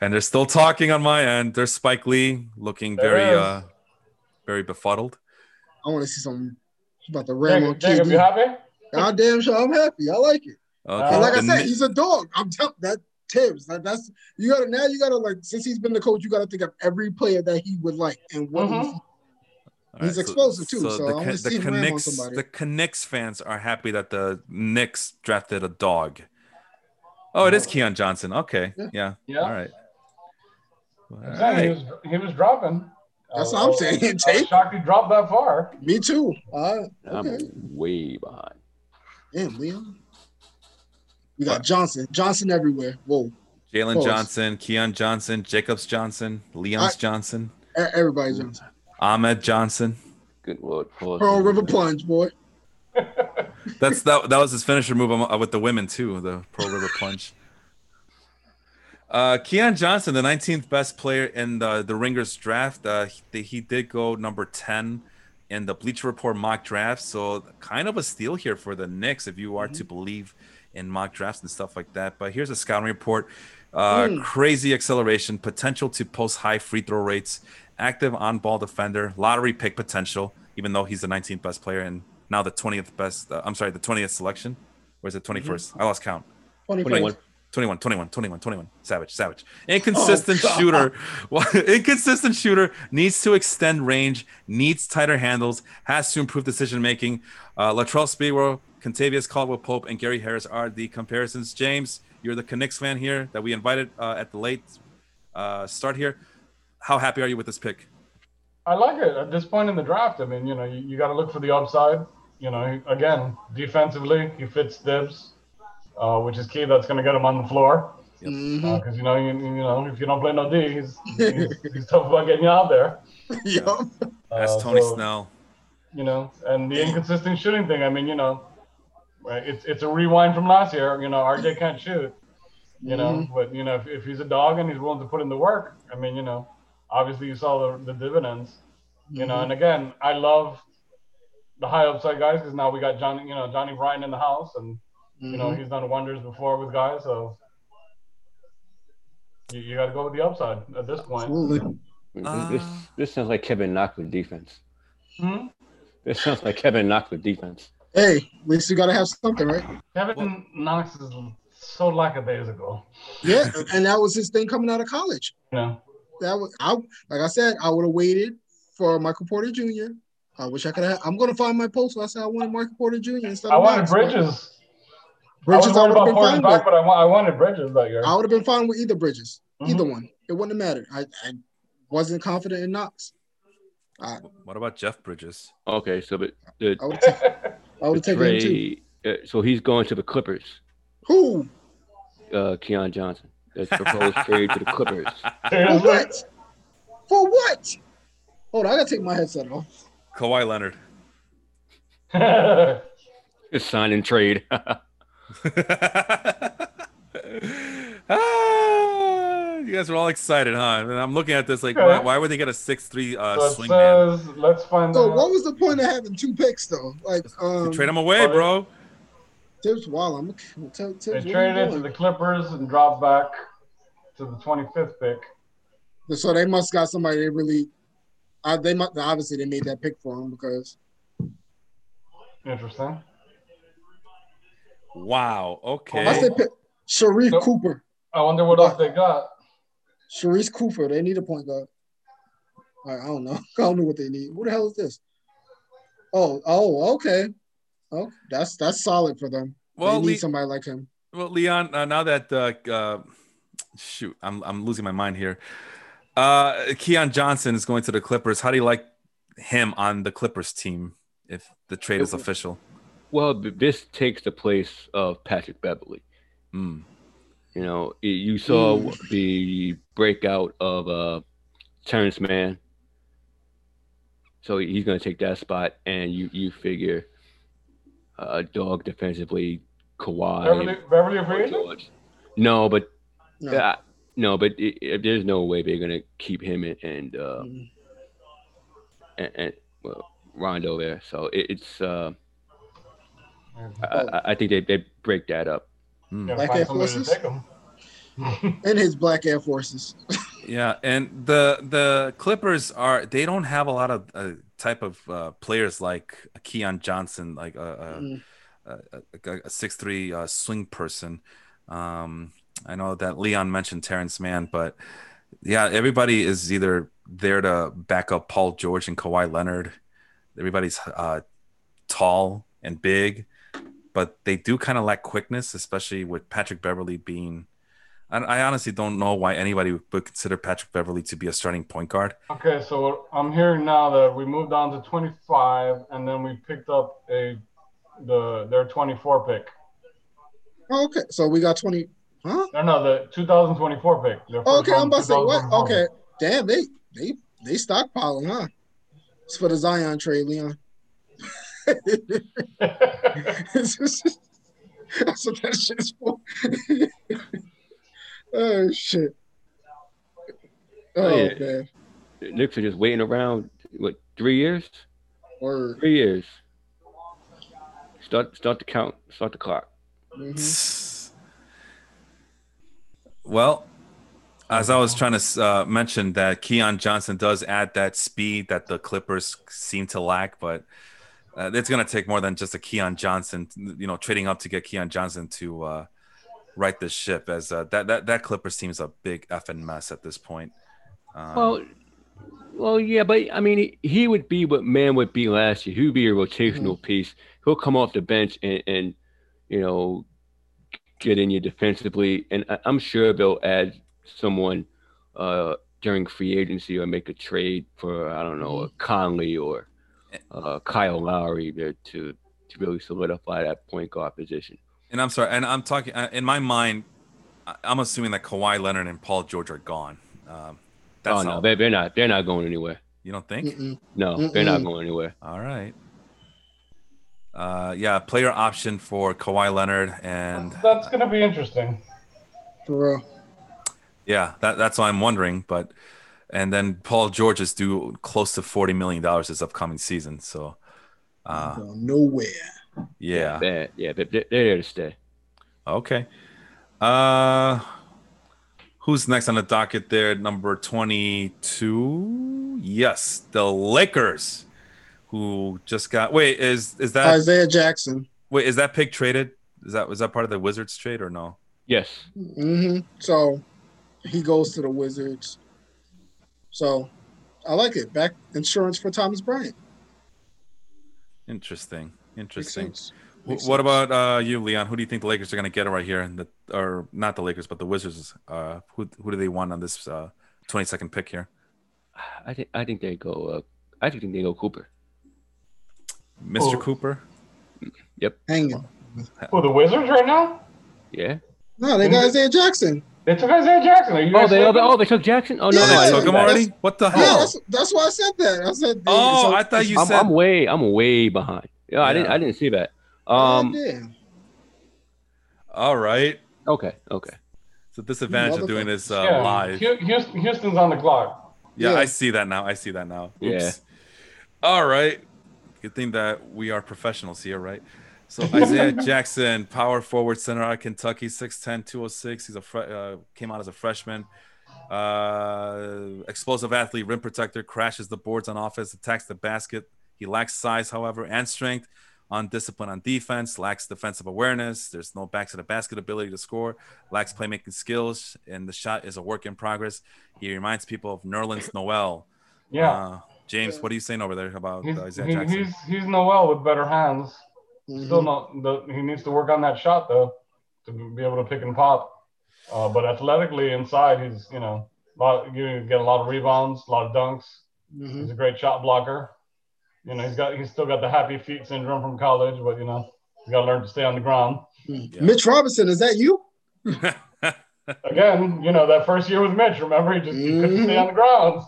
and they're still talking on my end. There's Spike Lee looking very is. uh, very befuddled. I want to see some about the ram on Jacob, Jacob, you happy? God damn sure I'm happy. I like it. Okay, And like I said, he's a dog. I'm telling that Thibs. That, that's you gotta now you gotta like since he's been the coach, you gotta think of every player that he would like and what Mhm. he's All He's explosive too, so I wanna the, see him ram on Knicks, the Knicks fans are happy that the Knicks drafted a dog. Oh, it is Keon Johnson. Okay, Yeah. yeah, Yeah. all right. All I'm he was he was dropping. That's I- what I'm saying, I was Jake. shocked he dropped that far. me too. Uh, I'm way behind. Damn, Leon. We got Johnson. Johnson everywhere. Whoa. Jalen Close. Johnson, Keon Johnson, Jacobs Johnson, Leon's I- Johnson, E- Everybody Johnson. Ahmed Johnson. Good word. Pearl River Plunge, boy. That's that. That was his finisher move with the women too. The Pearl River Plunge. Uh, Keon Johnson, the 19th best player in the the Ringers draft. Uh, he, he did go number 10 in the Bleacher Report mock draft. So kind of a steal here for the Knicks, if you are to believe in mock drafts and stuff like that. But here's a scouting report. Uh, Mm. Crazy acceleration, potential to post high free throw rates, active on ball defender, lottery pick potential, even though he's the 19th best player and now the 20th best. Uh, I'm sorry, the 20th selection. Or is it 21st? I lost count. 21. 21, 21, 21, 21. Savage, savage. Inconsistent Oh, shooter. Well, inconsistent shooter needs to extend range, needs tighter handles, has to improve decision making. Uh, Latrell Sprewell, Kentavious Caldwell Pope, and Gary Harris are the comparisons. James, you're the Knicks fan here that we invited uh, at the late uh, start here. How happy are you with this pick? I like it at this point in the draft. I mean, you know, you, you got to look for the upside. You know, again, defensively, he fits Thibs, uh, which is key. That's going to get him on the floor Mhm. because you know, you, you know, if you don't play no D, he's he's, he's tough about getting you out there. Yup. That's Uh, Tony so, Snell. You know, and the inconsistent shooting thing. I mean, you know, it's it's a rewind from last year. You know, RJ can't shoot. You know, Mhm. but you know, if, if he's a dog and he's willing to put in the work, I mean, you know, obviously you saw the, the dividends. You know, and again, I love the high upside guys because now we got Johnny, you know, Johnnie Bryant in the house, and you know Mhm. he's done wonders before with guys. So you, you got to go with the upside at this point. Absolutely. this Uh. this sounds like Kevin Knox with defense. Hmm? This sounds like Kevin Knox with defense. Hey, at least you gotta have something, right? Kevin Knox is so lackadaisical. Yeah, and that was his thing coming out of college. You know, That was I like I said, I would have waited for Michael Porter Jr. I wish I could have. I'm gonna find my post. where I said I wanted Michael Porter Jr. instead I of wanted Knox. Bridges. Bridges, I was I would have been Porter's fine back, with. but I, wa- I wanted Bridges that year. I would have been fine with either Bridges, either Mhm. one. It wouldn't have mattered. I, I wasn't confident in Knox. I, What about Jeff Bridges? Okay, so but the, I would have I would the have taken him too. trade, uh, so he's going to the Clippers. Who? Uh, Keon Johnson. That's proposed trade to the Clippers. For what? For what? Hold on, I gotta take my headset off. Kawhi Leonard. It's sign and trade. ah, you guys are all excited, huh? And I'm looking at this like, why, why would they get a six three uh, so it swing man? let's find So out. what was the point of having two picks though? Like um Trade them away, well, bro. Thibs Wall, I'm gonna tell Thibs They traded it to the Clippers and dropped back to the 25th pick. So they must got somebody they really uh, they must obviously they made that pick for him because Interesting. Wow. I Okay. said pick Sharife Nope. Cooper. I wonder what else they got. Sharife Cooper. They need a point guard. I don't know. I don't know what they need. Who the hell is this? Oh, oh, okay. Oh, that's that's solid for them. Well, they need Le- somebody like him. well, Leon. Uh, now that uh, uh, shoot, I'm I'm losing my mind here. Uh, Keon Johnson is going to the Clippers. How do you like him on the Clippers team if the trade is official? well, this takes the place of Patrick Beverley. Hmm. You know, you saw Mm. the breakout of uh, Terrence Mann. So he's going to take that spot, and you you figure uh, dog defensively, Kawhi. Beverley, Beverley a free Paul agent? George. No, but No. uh, no, but i i there's no way they're going to keep him and and, uh, Mhm. and, and well, Rondo there. So it, it's uh, I. I- I think they they break that up. Hmm. Black Air Forces? And his Black Air Forces. Yeah, and the the Clippers are they don't have a lot of uh, type of uh, players like Keon Johnson, like a Mm. a, a, a, a six three uh, swing person. Um, I know that Leon mentioned Terrence Mann, but yeah, everybody is either there to back up Paul George and Kawhi Leonard. Everybody's uh, tall and big, but they do kind of lack quickness, especially with Patrick Beverley being. I, I honestly don't know why anybody would consider Patrick Beverley to be a starting point guard. Okay, so I'm hearing now that we moved on to 25, and then we picked up a the their 24 pick. Oh, okay, so we got 20. Huh? No, no, the 2024 pick. Okay, I'm about to say what? Okay, damn, they they they stockpiling, huh? It's for the Zion trade, Leon. That's what that shit is for. oh shit. Oh yeah. man. The Knicks are just waiting around. What three years? Word. Three years. Start start the count. Start the clock. Mhm. Well, as I was trying to uh, mention that Keon Johnson does add that speed that the Clippers seem to lack, but uh, it's going to take more than just a Keon Johnson, you know, trading up to get Keon Johnson to uh, right this ship. As uh, that that that Clippers team is a big effing mess at this point. Um, Well, well, yeah, but I mean, he, he would be what man would be last year. He would be a rotational piece. He'll come off the bench and, and you know get in you defensively, and I, I'm sure they'll add someone uh, during free agency or make a trade for I don't know a Conley or uh, Kyle Lowry there to to really solidify that point guard position. and I'm sorry, and I'm talking uh, in my mind. I- I'm assuming that Kawhi Leonard and Paul George are gone. Um, that's oh no, all. they, they're not. They're not going anywhere. You don't think? Mm-mm. No, they're not going anywhere. All right. Uh, yeah, player option for Kawhi Leonard, and That's gonna be interesting. For real. yeah, that, that's why I'm wondering. But and then Paul George is due close to forty million dollars this upcoming season. So, uh, nowhere. yeah, Bad. Yeah, but they're, they're there to stay. okay. Uh, who's next on the docket? There, number twenty-two. Yes, the Lakers, who just got. Wait, is is that Isaiah Jackson. wait is that pick traded? Is that was that part of the Wizards trade or no? Yes. hmm So he goes to the Wizards. So I like it. Back insurance for Thomas Bryant. Interesting. Makes Interesting. sense. Makes What sense. about uh, you, Leon? Who do you think the Lakers are going to get right here? And the, or not the Lakers, but the Wizards? Uh, who who do they want on this uh, 22nd pick here? I think I think they go. Uh, I think they go Cooper. Mr. Oh. Cooper. Yep. Hanging? Who the Wizards right now? Yeah. No, they got Isaiah Jackson. They took Isaiah Jackson. Are you Oh, they oh, they, oh they took Jackson. Oh no, Yeah, They took see him that. already? What the Yeah, hell? that's, that's why I said that. I said. they- Oh, so- I thought you I'm, said. I'm way I'm way behind. Yeah, I didn't I didn't see that. God Um. damn. All right. Okay. Okay. So a disadvantage of doing this uh, yeah, live. Hu- Houston's on the clock. Yeah, Yeah. I see that now. I see that now. Yeah. All right. Good thing that we are professionals here, right? So Isaiah Jackson, power forward center out of Kentucky, 6'10", 206. He's a fre- uh, came out as a freshman. Uh, explosive athlete, rim protector, crashes the boards on offense, attacks the basket. He lacks size, however, and strength. On discipline on defense, lacks defensive awareness. There's no back to the basket ability to score. Lacks playmaking skills, and the shot is a work in progress. He reminds people of Nerlens Noel. Yeah, Uh, James, what are you saying over there about he's, uh, Isaiah he- Jackson? he's he's Noel with better hands. Mhm. Still not. The, he needs to work on that shot though to be able to pick and pop. Uh, but athletically inside, he's you know lot, you get a lot of rebounds, a lot of dunks. Mhm. He's a great shot blocker. You know, he's got he's still got the happy feet syndrome from college, but you know, he's got to learn to stay on the ground. Yeah. Mitch Robinson, is that you? Again, you know, that first year with Mitch, remember he just he couldn't stay on the ground.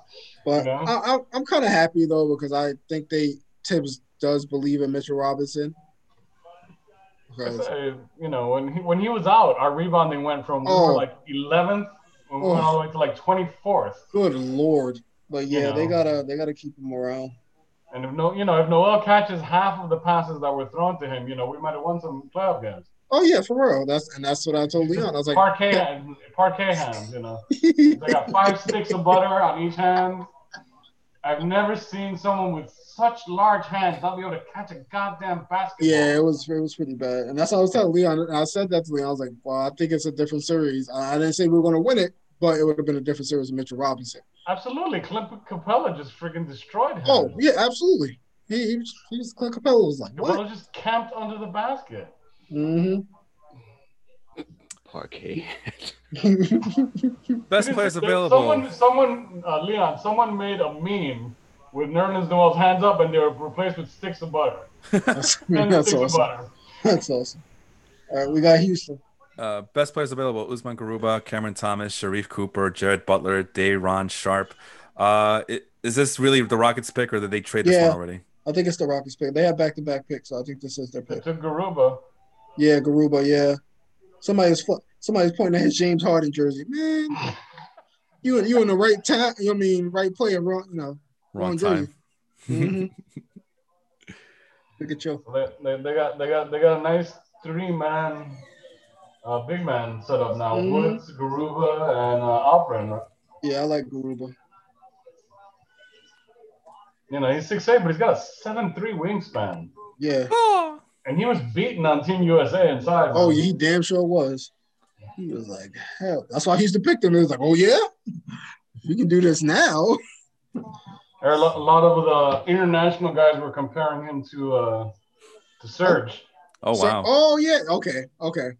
But You know? I, I, I'm kind of happy though because I think they Thibs does believe in Mitchell Robinson. Because Uh, you know, when he when he was out, our rebounding went from we Oh. were like 11th, we went Oh. all the way to like 24th. good lord, but yeah, You they gotta they gotta keep him around. And if no, you know, if Noel catches half of the passes that were thrown to him, you know, we might have won some playoff games. Oh yeah, for real. That's and that's what I told Leon. I was like, parquet, parquet hands, you know. They got five sticks of butter on each hand, I've never seen someone with such large hands not be able to catch a goddamn basketball. Yeah, it was it was pretty bad, and that's what I was telling Leon. And I said that to Leon. I was like, "Well, I think it's a different series. I, didn't say we were going to win it, but it would have been a different series with Mitchell Robinson." Absolutely, Clint Capela just freaking destroyed him. Oh yeah, absolutely. He he, was- he was Clint Capela was like, Capela "What?" just camped under the basket. Hmm Parquet. Best players available. Someone, someone, uh, Leon, someone made a meme with Nerlens Noel's hands up and they were replaced with sticks of butter. That's, that's awesome. butter. That's awesome. All right, we got Houston. Uh, best players available: Usman Garuba, Cameron Thomas, Sharife Cooper, Jared Butler, Day'Ron Sharpe. Uh, i- is this really the Rockets pick, or did they trade this Yeah. one already? I think it's the Rockets pick. They have back to back picks, so I think this is their pick. They pick. took Garuba. Yeah, Garuba. Yeah, somebody's somebody's pointing at his James Harden jersey. Man, you you in the right time. You know I mean right player, wrong. You know. Wrong Wrong time. jersey. Mhm. Look at you. They, they, they got they got they got a nice three man, uh, big man set up now. Mhm. Woods, Garuba, and uh, Alperen. Yeah, I like Garuba. You know he's six eight, but he's got a seven three wingspan, Yeah. And he was beaten on Team USA inside. Oh, he damn sure was. He was like, hell. That's why he used to pick them. He was like, oh yeah, we can do this now. There are a lot of the international guys were comparing him to uh, to Serge. Oh So- wow. oh yeah. Okay. Okay.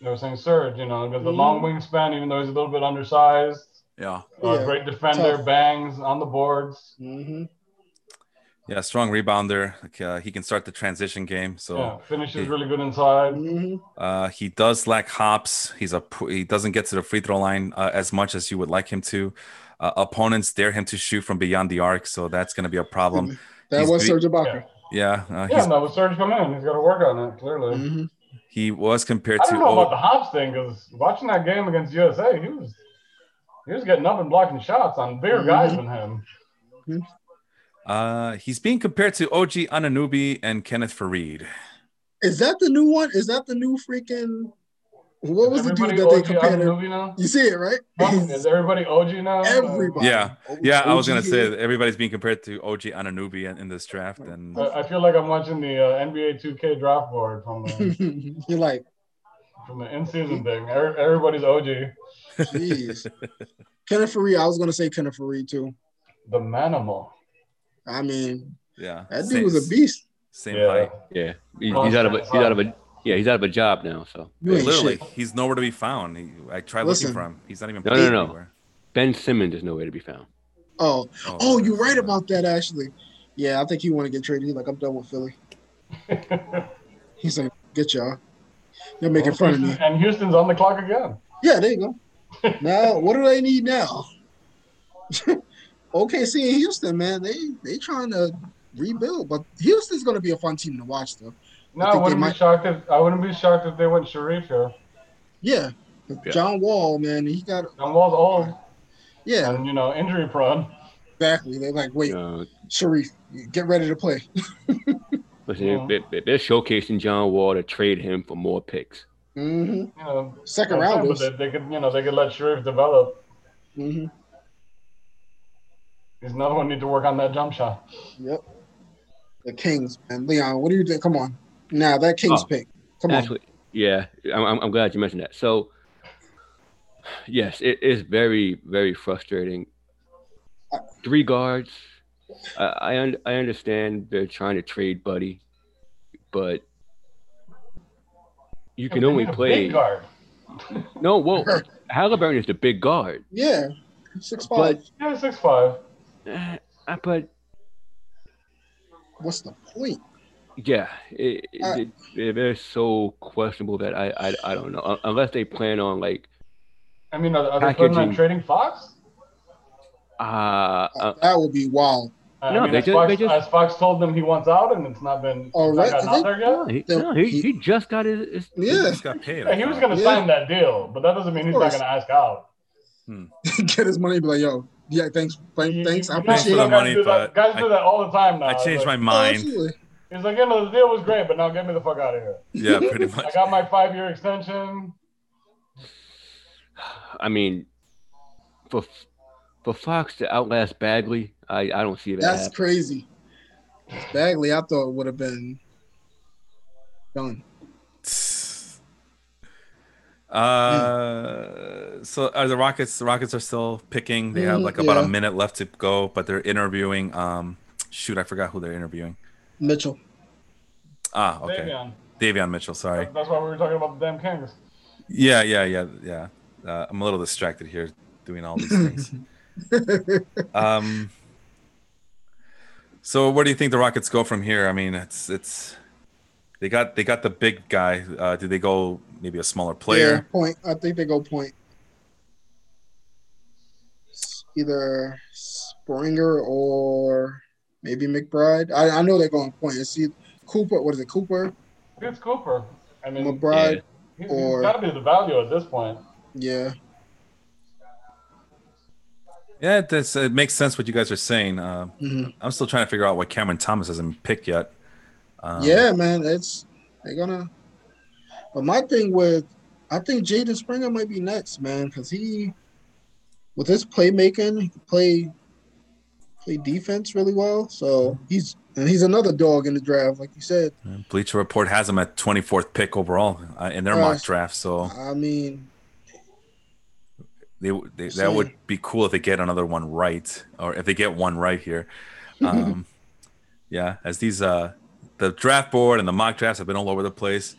They were saying Serge, you know, because the Mhm. long wingspan, even though he's a little bit undersized, Yeah. uh, Yeah, great defender, tough. bangs on the boards. hmm Yeah, strong rebounder. Like, uh, he can start the transition game. So yeah, finishes yeah. really good inside. hmm uh, he does lack hops. He's a p- he doesn't get to the free throw line uh, as much as you would like him to. Uh, opponents dare him to shoot from beyond the arc, so that's going to be a problem. That He's was Serge Ibaka. Yeah, uh, Yeah, he's, no, with Serge coming in, he's got to work on it. Clearly, hmm he was compared I to don't know about the hops thing because watching that game against USA, he was he was getting up and blocking shots on bigger guys than him. Uh, he's being compared to OG Anunoby and Kenneth Faried. Is that the new one? Is that the new freaking? What was the dude Everybody that they OG compared? him- Anunoby now? You see it, right? Is everybody OG now? Everybody. Yeah, Yeah, I was gonna say that everybody's being compared to OG Anunoby in, in this draft, and I I feel like I'm watching the uh, NBA 2K draft board from the You're like, from the in season thing. Everybody's OG. jeez. Kenneth Faried. I was gonna say Kenneth Farid too. The manimal. I mean, yeah, that dude same, was a beast. Same Yeah. height. Yeah, he- he's out of a, he's out of a yeah he's out of a job now. So Literally, shit. he's nowhere to be found. He, I tried Listen. looking for him. He's not even No, no, no. anywhere. Ben Simmons is nowhere to be found. Oh, oh, oh you're right about that. Actually, yeah, I think he want to get traded. He's like, I'm done with Philly. He's like, get y'all. You're making fun of me. And Houston's on the clock again. Yeah, there you go. Now, what do they need now? OKC and Houston, man, they they trying to rebuild, but Houston's gonna be a fun team to watch, though. No, I I, wouldn't might- be shocked if I wouldn't be shocked if they went Sharife here. Yeah, Yeah. John Wall, man, he got John Wall's old yeah, and you know injury prone. exactly. They're like, wait, Uh, Sharife, get ready to play. listen, Yeah. they, they, they're showcasing John Wall to trade him for more picks. Mm-hmm. You know, Second that's fine, rounders. but they, they could you know they could let Sharife develop. hmm He's another one need to work on that jump shot. Yep. The Kings, man. Leon, what do you think? Come on. Now that Kings Oh, pick. Come on. Yeah, I'm, I'm, I'm glad you mentioned that. So, yes, it is very, very frustrating. Three guards. I I, un- I understand they're trying to trade Buddy, but you can only play. big guard. No, well, Halliburton is the big guard, Yeah. Six five. but Yeah, six five. Uh, but What's the point? yeah, it, Uh, it, it, they're so questionable that I, I I don't know unless they plan on like I mean, are, are they planning on trading Fox? uh, uh that would be wild. I No, mean, they as, Fox, they just- as Fox told them he wants out, and it's not been Oh, it's not right. gotten out think- there no, he, no, he, he- he just got his, his He Yeah. just got paid. I Yeah, he was going to Yeah. sign that deal, but that doesn't mean he's not going to ask out. Get his money. Be like, yo, yeah, thanks, thank, You- thanks. I you know, Thanks for appreciate the it. guys money, do that- but guys I- do that all the time now. I changed my Like, Oh, mind. absolutely. He's like, you know, the deal was great, but now get me the fuck out of here. Yeah, pretty much. I got my five year extension. I mean, for for Fox to outlast Bagley, I, I don't see that. That's happen. crazy. Bagley, I thought would have been done. Uh, so are the Rockets? The Rockets are still picking. They have Mm, like about yeah. a minute left to go, but they're interviewing. Um, shoot, I forgot who they're interviewing. Mitchell. Ah, okay, Davion. Davion Mitchell. Sorry. That's why we were talking about the damn Kings. Yeah, yeah, yeah, yeah. Uh, I'm a little distracted here doing all these things. um, so where do you think the Rockets go from here? I mean, it's it's they got they got the big guy. Uh, do they go maybe a smaller Yeah, player? point. I think they go point. Either Springer or maybe McBride. I, I know they're going point. It's either Cooper. What is it? Cooper, It's Cooper. I mean, McBride. he's, or- he's got to be the value at this point. Yeah. Yeah, that's it makes sense what you guys are saying. Uh, hmm I'm still trying to figure out why Cameron Thomas hasn't picked yet. Um, yeah, man. It's they're gonna. But my thing with, I think Jaden Springer might be next, man, because he, with his playmaking, he can play, play defense really well. So he's and he's another dog in the draft, like you said. Bleacher Report has him at 24th pick overall uh, in their mock draft. So I mean, they, they that would be cool if they get another one right, or if they get one right here. Um, yeah, as these uh, the draft board and the mock drafts have been all over the place.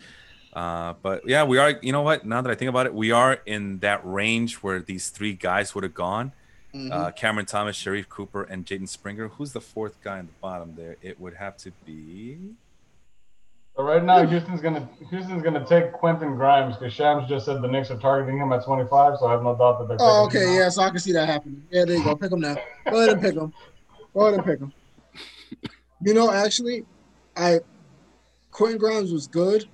Uh, but yeah, we are. You know what? Now that I think about it, we are in that range where these three guys would have gone. mhm. Uh, Cameron Thomas, Sharife Cooper, and Jaden Springer. Who's the fourth guy in the bottom there? It would have to be. But right now, Houston's gonna Houston's gonna take Quentin Grimes because Shams just said the Knicks are targeting him at 25. So I have no doubt that they're. oh, picking him okay, yeah. So I can see that happening. Yeah, there you go. Pick him now. Go ahead and pick him. Go ahead and pick him. You know, actually, I Quentin Grimes was good,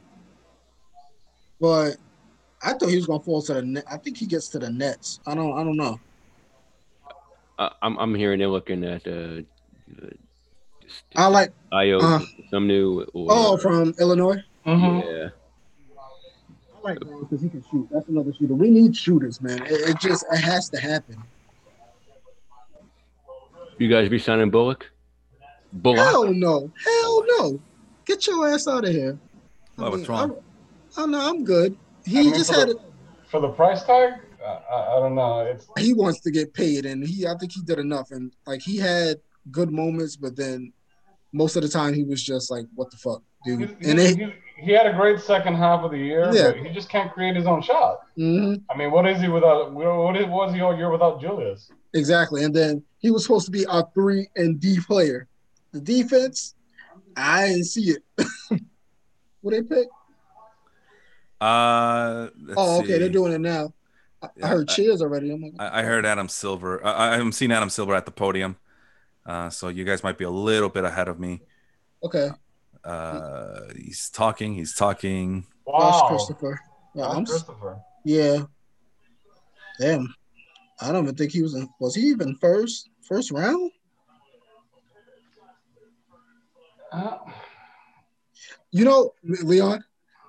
but I thought he was gonna fall to the net. I think he gets to the Nets. I don't. I don't know. I, I'm I'm hearing they're looking at uh, uh, I like. Io Uh, some new. Or, Oh, from Illinois. Mhm. yeah. I like Grimes because he can shoot. That's another shooter. We need shooters, man. It, it just it has to happen. You guys be signing Bullock? Bullock. Hell no. Hell no. Get your ass out of here. Why, what's wrong? I, no, I'm good. He I mean, just had the- it. For the price tag, I, I, don't know. It's He wants to get paid, and he I think he did enough. And like he had good moments, but then most of the time he was just like, "What the fuck, dude?" he's, And they, he's- he had a great second half of the year, Yeah. but he just can't create his own shot. Mhm, I mean, what is he without? What is, was he all year without Julius? exactly. And then he was supposed to be our three and D player. The defense, I didn't see it. what they pick? Uh, Oh, okay, see. they're doing it now. I, I heard I- cheers already. I'm like, I, I heard Adam Silver. I, I'm seeing Adam Silver at the podium. Uh, so you guys might be a little bit ahead of me. okay, Uh, he's talking. He's talking. Josh Wow, Christopher. Yeah, I'm, Christopher. yeah. Damn, I don't even think he was in. Was he even first first round? Uh, You know, Leon,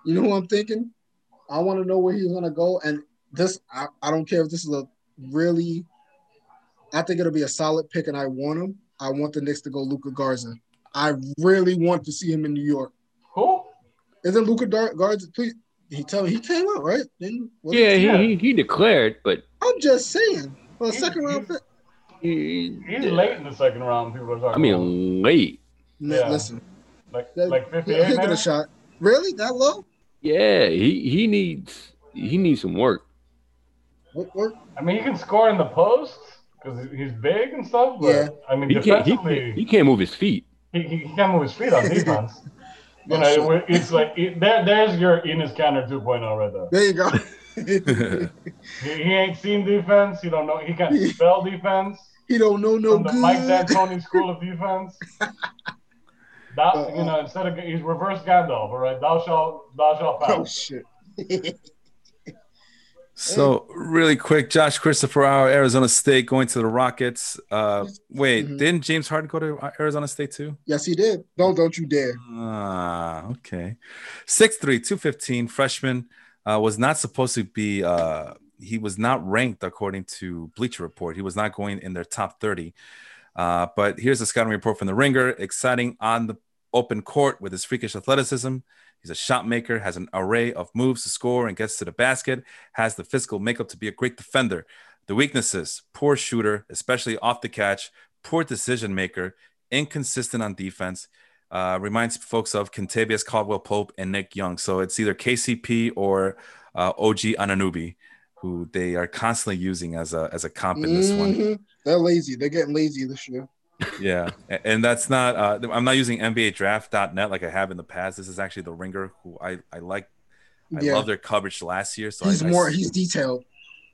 you know who I'm thinking? I want to know where he's gonna go. And this, I, I don't care if this is a really, I think it'll be a solid pick, and I want him. I want the Knicks to go Luka Garza. I really want to see him in New York. who? Isn't Luka Dar- Garza? Please, he tell me he came out right. Didn't, Yeah, he, he he declared, but I'm just saying for a He- second round pick. he, He's late in the second round. People are talking. I mean, late. N- Yeah. Listen, like like he'll, 58 he'll get a shot. Really, that low? Yeah, he he needs he needs some work. What work? I mean, he can score in the post because he's big and stuff. But Yeah. I mean, He can't he, defensively, can't- he can't move his feet. he, he, he can't move his feet on defense. you know, shit. it- it's like it, there, there's your Enes Kanter 2.0 right there. There you go. He, he ain't seen defense. He don't know. He can't spell defense. he don't know no From the good. Mike D'Antoni School of Defense. That you know, instead of he's reverse Gandalf, all right. Thou shalt, thou shalt Oh shit. So really quick, Josh Christopher, our Arizona State going to the Rockets. Uh, wait, Mhm. didn't James Harden go to Arizona State too? yes, he did. Don't don't you dare. Ah, okay. 6'3, 215, freshman. Uh, was not supposed to be uh, he was not ranked according to Bleacher Report. He was not going in their top 30. Uh, but here's a scouting report from the Ringer. Exciting on the open court with his freakish athleticism. He's a shot maker, has an array of moves to score and gets to the basket, has the physical makeup to be a great defender. The weaknesses poor shooter, especially off the catch, poor decision maker, inconsistent on defense. Uh, reminds folks of Kentavious Caldwell Pope and Nick Young. So it's either KCP or uh, OG Anunoby, who they are constantly using as a as a comp in this one. Mhm. They're lazy. They're getting lazy this year. Yeah, and that's not. Uh, I'm not using NBADraft.net like I have in the past. This is actually the Ringer, who I I like. I yeah, love their coverage last year. So he's I, I more. s- He's detailed.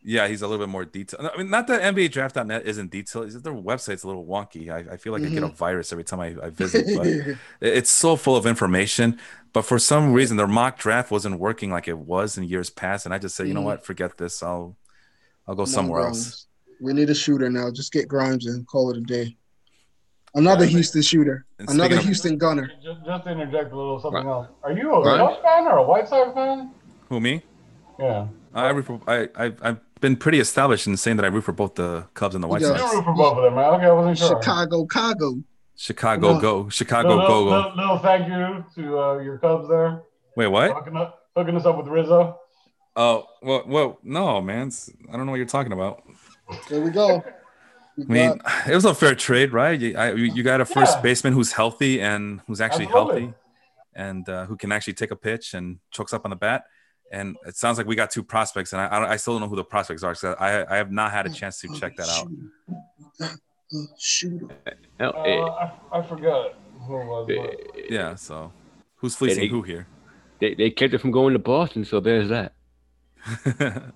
yeah, he's a little bit more detailed. I mean, not that NBADraft.net isn't detailed. Just their website's a little wonky. I, I feel like I get a virus every time I, I visit. But it's so full of information. But for some reason, their mock draft wasn't working like it was in years past, and I just said, you know Mhm. what, forget this. I'll I'll go Come somewhere else. We need a shooter now. Just get Grimes and call it a day. Another Yeah, Houston shooter. Another speaking of- Houston gunner. Just, just to interject a little something Right. else. Are you a Right. Cubs fan or a White Sox fan? Who me? Yeah. I, root for- I, I I've been pretty established in saying that I root for both the Cubs and the White Yeah. You Sox. root for both of them, man. Okay, I wasn't sure. Chicago, Chicago. Chicago Come on. go, Chicago little, go go. Little, little thank you to uh, your Cubs there. Wait, what? Hooking, up, hooking us up with Rizzo. Oh, well, well, no, man. It's- I don't know what you're talking about. There we go. We I mean, got- it was a fair trade, right? You, I, you got a first Yeah. baseman who's healthy and who's actually Absolutely. healthy, and uh, who can actually take a pitch and chokes up on the bat. And it sounds like we got two prospects, and I, I, I still don't know who the prospects are. So I, I have not had a chance to check that out. Shooter. Uh, I, I forgot who it was. but- Yeah. So who's fleecing he- who here? they, they kept it from going to Boston, so there's that.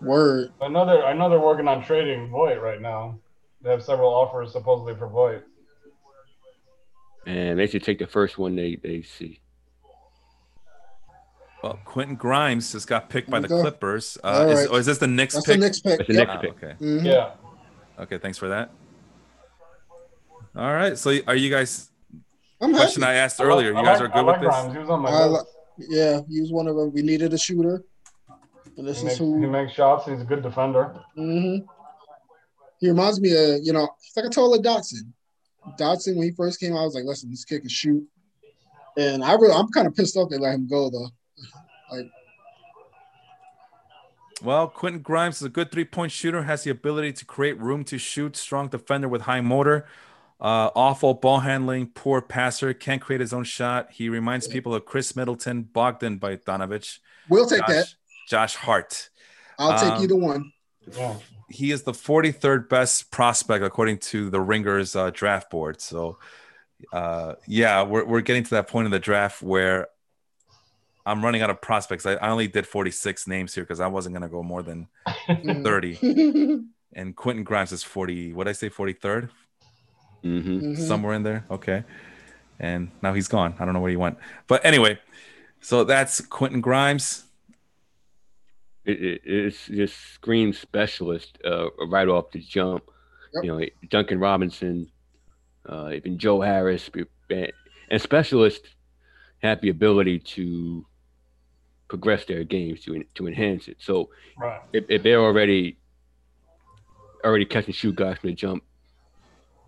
Word. I know they're I know they're working on trading Voight right now. They have several offers supposedly for Voight. And they should take the first one they, they see. well, Quentin Grimes just got picked by the Okay. Clippers. Uh, All is, right. or is this the Knicks That's pick? the next pick. That's the Yep. next pick. okay. Mhm. Yeah. Okay. Thanks for that. All right. So are you guys? I'm Question happy. I asked I earlier. like- You guys are good I like with this? Grimes. He was on my I list. Yeah, he was one of them. We needed a shooter. And this He is makes, he makes shots. He's a good defender. hmm He reminds me of, you know, it's like I told Dotson. Dotson, when he first came out, I was like, listen, this kid can shoot. And I really, I'm kind of pissed off they let him go, though. Well, Quentin Grimes is a good three point shooter, has the ability to create room to shoot, strong defender with high motor, uh, awful ball handling, poor passer, can't create his own shot. He reminds people of Khris Middleton, Bogdan Bogdanovich, We'll take Josh, that. Josh Hart. I'll take um, either one. Yeah. He is the 43rd best prospect according to the Ringers uh, draft board. So, uh, yeah, we're, we're getting to that point in the draft where I'm running out of prospects. I, I only did 46 names here because I wasn't going to go more than Mhm. 30. and Quentin Grimes is 40. What did I say? 43rd, hmm Mhm. somewhere in there. Okay, and now he's gone. I don't know where he went. But anyway, so that's Quentin Grimes. It, it, it's just scream specialist uh, right off the jump. Yep. You know, Duncan Robinson, uh, even Joe Harris, and and specialists have the ability to progress their games to to enhance it. So Right. if, if they're already already catch and shoot guys from the jump,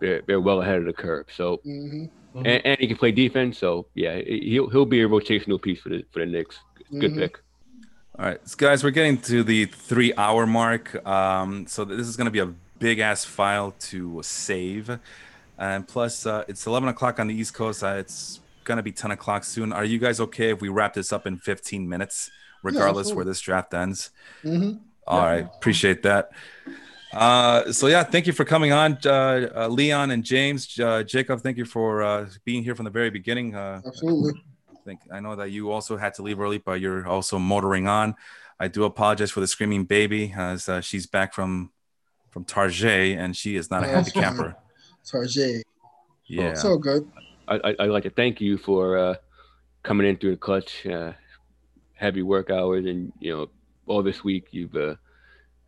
they're, they're well ahead of the curve. So Mhm. Mhm. and, and he can play defense. So yeah, he'll he'll be a rotational piece for the for the Knicks. Good Mhm. pick. All right, so guys, we're getting to the three hour mark. Um, so this is going to be a big ass file to save. And plus, uh, it's 11 o'clock on the East Coast. Uh, it's going to be 10 o'clock soon. Are you guys okay if we wrap this up in 15 minutes, regardless where this draft ends? Mhm. All right, appreciate that. Uh, so yeah, thank you for coming on, uh, uh, Leon and James. Uh, Jacob, thank you for uh, being here from the very beginning. Uh, Absolutely. I think I know that you also had to leave early, but you're also motoring on. I do apologize for the screaming baby, as uh, she's back from from Tarjay, and she is not a Yeah, happy camper. Tarjay. Yeah, So good. I, I, I'd like to thank you for uh, coming in through the clutch, uh, heavy work hours, and you know all this week you've uh,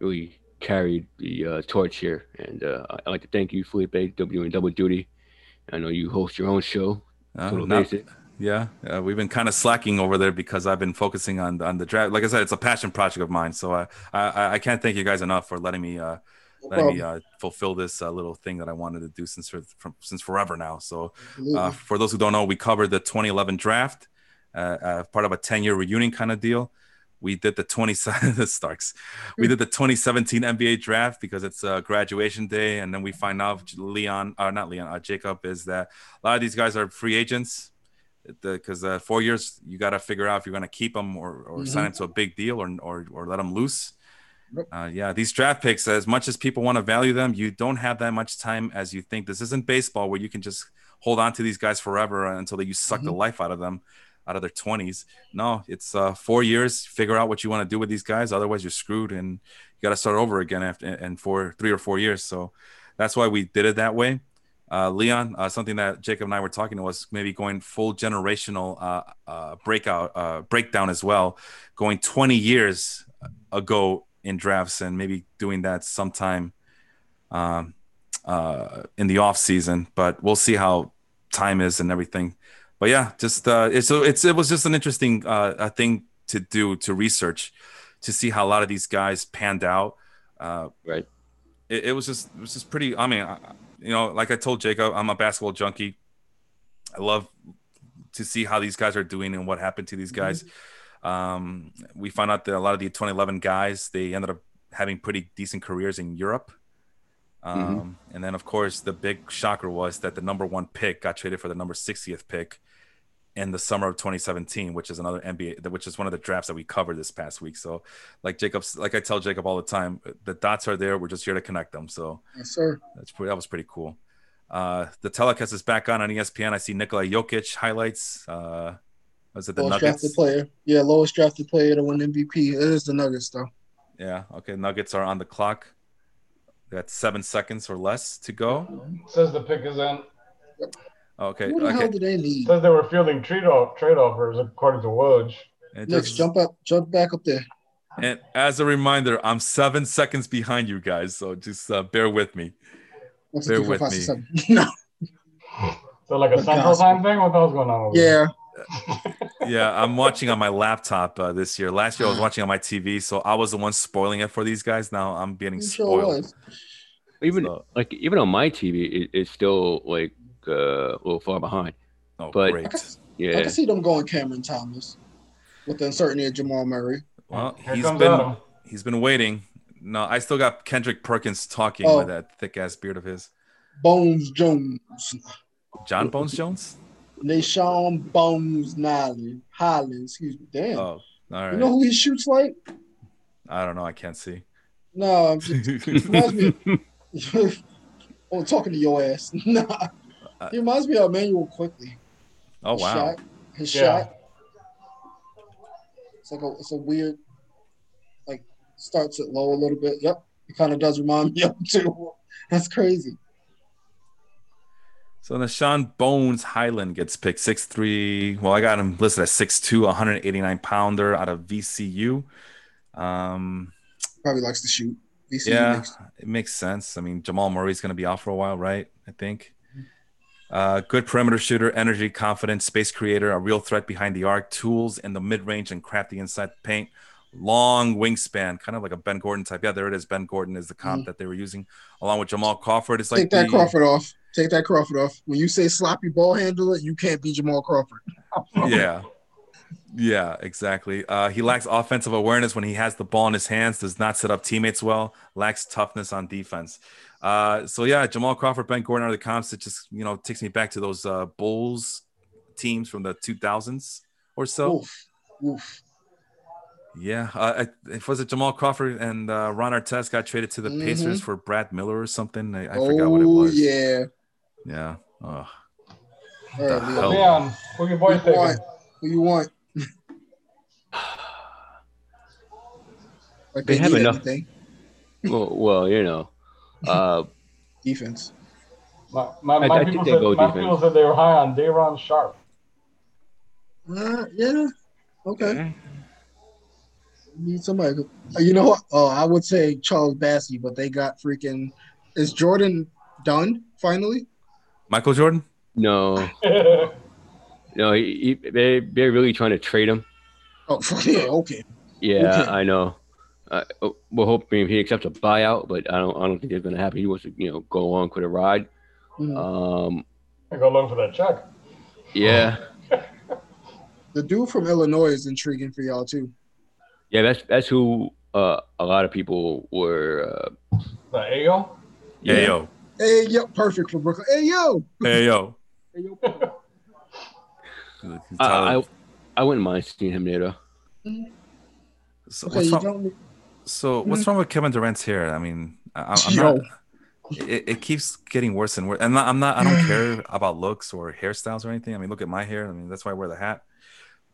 really carried the uh, torch here. And uh, I- I'd like to thank you, Felipe, doing double duty. I know you host your own show, Uh, Total not, Basic. Yeah, uh, we've been kind of slacking over there because I've been focusing on on the draft. Like I said, it's a passion project of mine. So I I, I can't thank you guys enough for letting me uh, No letting me uh, fulfill this uh, little thing that I wanted to do since for, from since forever now. So uh, for those who don't know, we covered the 2011 draft, uh, uh, part of a 10 year reunion kind of deal. We did the 20 the Starks. We did the 2017 NBA draft because it's uh, graduation day, and then we find out Leon, uh, not Leon, uh, Jacob, is that a lot of these guys are free agents. Because uh, four years, you got to figure out if you're going to keep them or, or sign them to a big deal or, or, or let them loose. Uh, yeah, these draft picks, as much as people want to value them, you don't have that much time as you think. This isn't baseball where you can just hold on to these guys forever until you suck the life out of them, out of their 20s. No, it's uh, four years. Figure out what you want to do with these guys. Otherwise, you're screwed and you got to start over again after in four, three or four years. So that's why we did it that way. Uh, Leon, uh, something that Jacob and I were talking to was maybe going full generational uh, uh, breakout uh, breakdown as well, going 20 years ago in drafts and maybe doing that sometime um, in the off season. But we'll see how time is and everything. But yeah, just uh, it's it's it was just an interesting uh, a thing to do to research to see how a lot of these guys panned out. Uh, Right. it, it was just it was just pretty. I mean, I, you know, like I told Jacob, I'm a basketball junkie. I love to see how these guys are doing and what happened to these guys. Um, we found out that a lot of the 2011 guys they ended up having pretty decent careers in Europe. Um, And then, of course, the big shocker was that the number one pick got traded for the number 60th pick in the summer of 2017, which is another NBA, which is one of the drafts that we covered this past week. So, like Jacob's, like I tell Jacob all the time, the dots are there. We're just here to connect them. So yes, sir. that's pretty, that was pretty cool. Uh, the telecast is back on on ESPN. I see Nikola Jokic highlights. Uh, was it the Lowest drafted player. Yeah, lowest drafted player to win MVP. It is the Nuggets, though. Yeah. Okay. Nuggets are on the clock. They got seven seconds or less to go. Says the pick is in. Okay. Who the hell Okay. do they need? Says they were fielding trade off trade offers according to Woj. And, Next, just- jump up, jump back up there. and as a reminder, I'm seven seconds behind you guys, so just uh, bear with me. What's Bear the two, four, with me. no. So like a The central time thing? What the hell's going on over there? Yeah. Yeah, I'm watching on my laptop uh, this year. Last year I was watching on my TV, so I was the one spoiling it for these guys. Now I'm getting You spoiled. was. Even So- like even on my TV, it, it's still like uh, a little far behind. Oh, But- I great. can, I can see them going Cameron Thomas with the uncertainty of Jamal Murray. Well, Here he's comes been Adam. he's been waiting. No, I still got Kendrick Perkins talking Oh. with that thick ass beard of his. Bones Jones. John Bones Jones. Nashawn Bones Nolly. Holland. Excuse me. Damn. Oh, all right. You know who he shoots like? I don't know. I can't see. No, I'm just reminds me. oh, talking to your ass. nah. Uh, he reminds me of Immanuel Quickley. oh His wow. Shot, his Yeah. shot. It's like a it's a weird like starts it low a little bit. Yep. It kind of does remind me of him too. That's crazy. So Nah'Shon Bones Hyland gets picked six three. Well, I got him listed as 6'2", 189 pounder out of VCU. Um, Probably likes to shoot. VCU yeah, makes- it makes sense. I mean, Jamal Murray's going to be out for a while, right? I think. Uh, good perimeter shooter, energy, confidence, space creator, a real threat behind the arc, tools in the mid range and crafty inside the paint. Long wingspan, kind of like a Ben Gordon type. Yeah, there it is. Ben Gordon is the comp that they were using, along with Jamal Crawford. It's like Take that the- Crawford off. Take that Crawford off. When you say sloppy ball handler, you can't be Jamal Crawford. yeah yeah exactly uh, he lacks offensive awareness when he has the ball in his hands does not set up teammates well lacks toughness on defense uh, so yeah jamal crawford ben gordon are the comps that just you know takes me back to those uh, bulls teams from the 2000s or so Oof. Oof. yeah uh, I, it was it jamal crawford and uh, ron artest got traded to the Mhm. pacers for brad miller or something i, I oh, forgot what it was yeah. Yeah oh, All The? Leon. Leon, who your boy Who you want? Who you want? like They they, have need enough- anything. well, well, you know, uh, Defense. My, my, I- my I think people they said, go my defense. people said they were high on Day'Ron Sharpe. Uh, yeah. Okay. Need somebody. Uh, You know what? Oh, I would say Charles Bassey, but they got freaking. Is Jordan done finally? Michael jordan no, No, he, he, they they're really trying to trade him. Oh, yeah, okay. Yeah, Okay. I know. Uh, we're hoping he accepts a buyout, but I don't. I don't think it's gonna happen. He wants to, you know, go along for the ride. Mhm. Um, I go look for that check. yeah, The dude from Illinois is intriguing for y'all too. yeah. That's that's who uh, a lot of people were. Uh, The AO. Hey yo, Hey, yo, perfect for Brooklyn. Hey, yo. hey yo. Hey, yo. I, I I wouldn't mind seeing him there though. so, Okay, what's wrong, don't. so what's wrong with Kevin Durant's hair? I mean, I, I'm Yo. not. It, it keeps getting worse and worse. And I'm not. I don't care about looks or hairstyles or anything. I mean, look at my hair. I mean, that's why I wear the hat.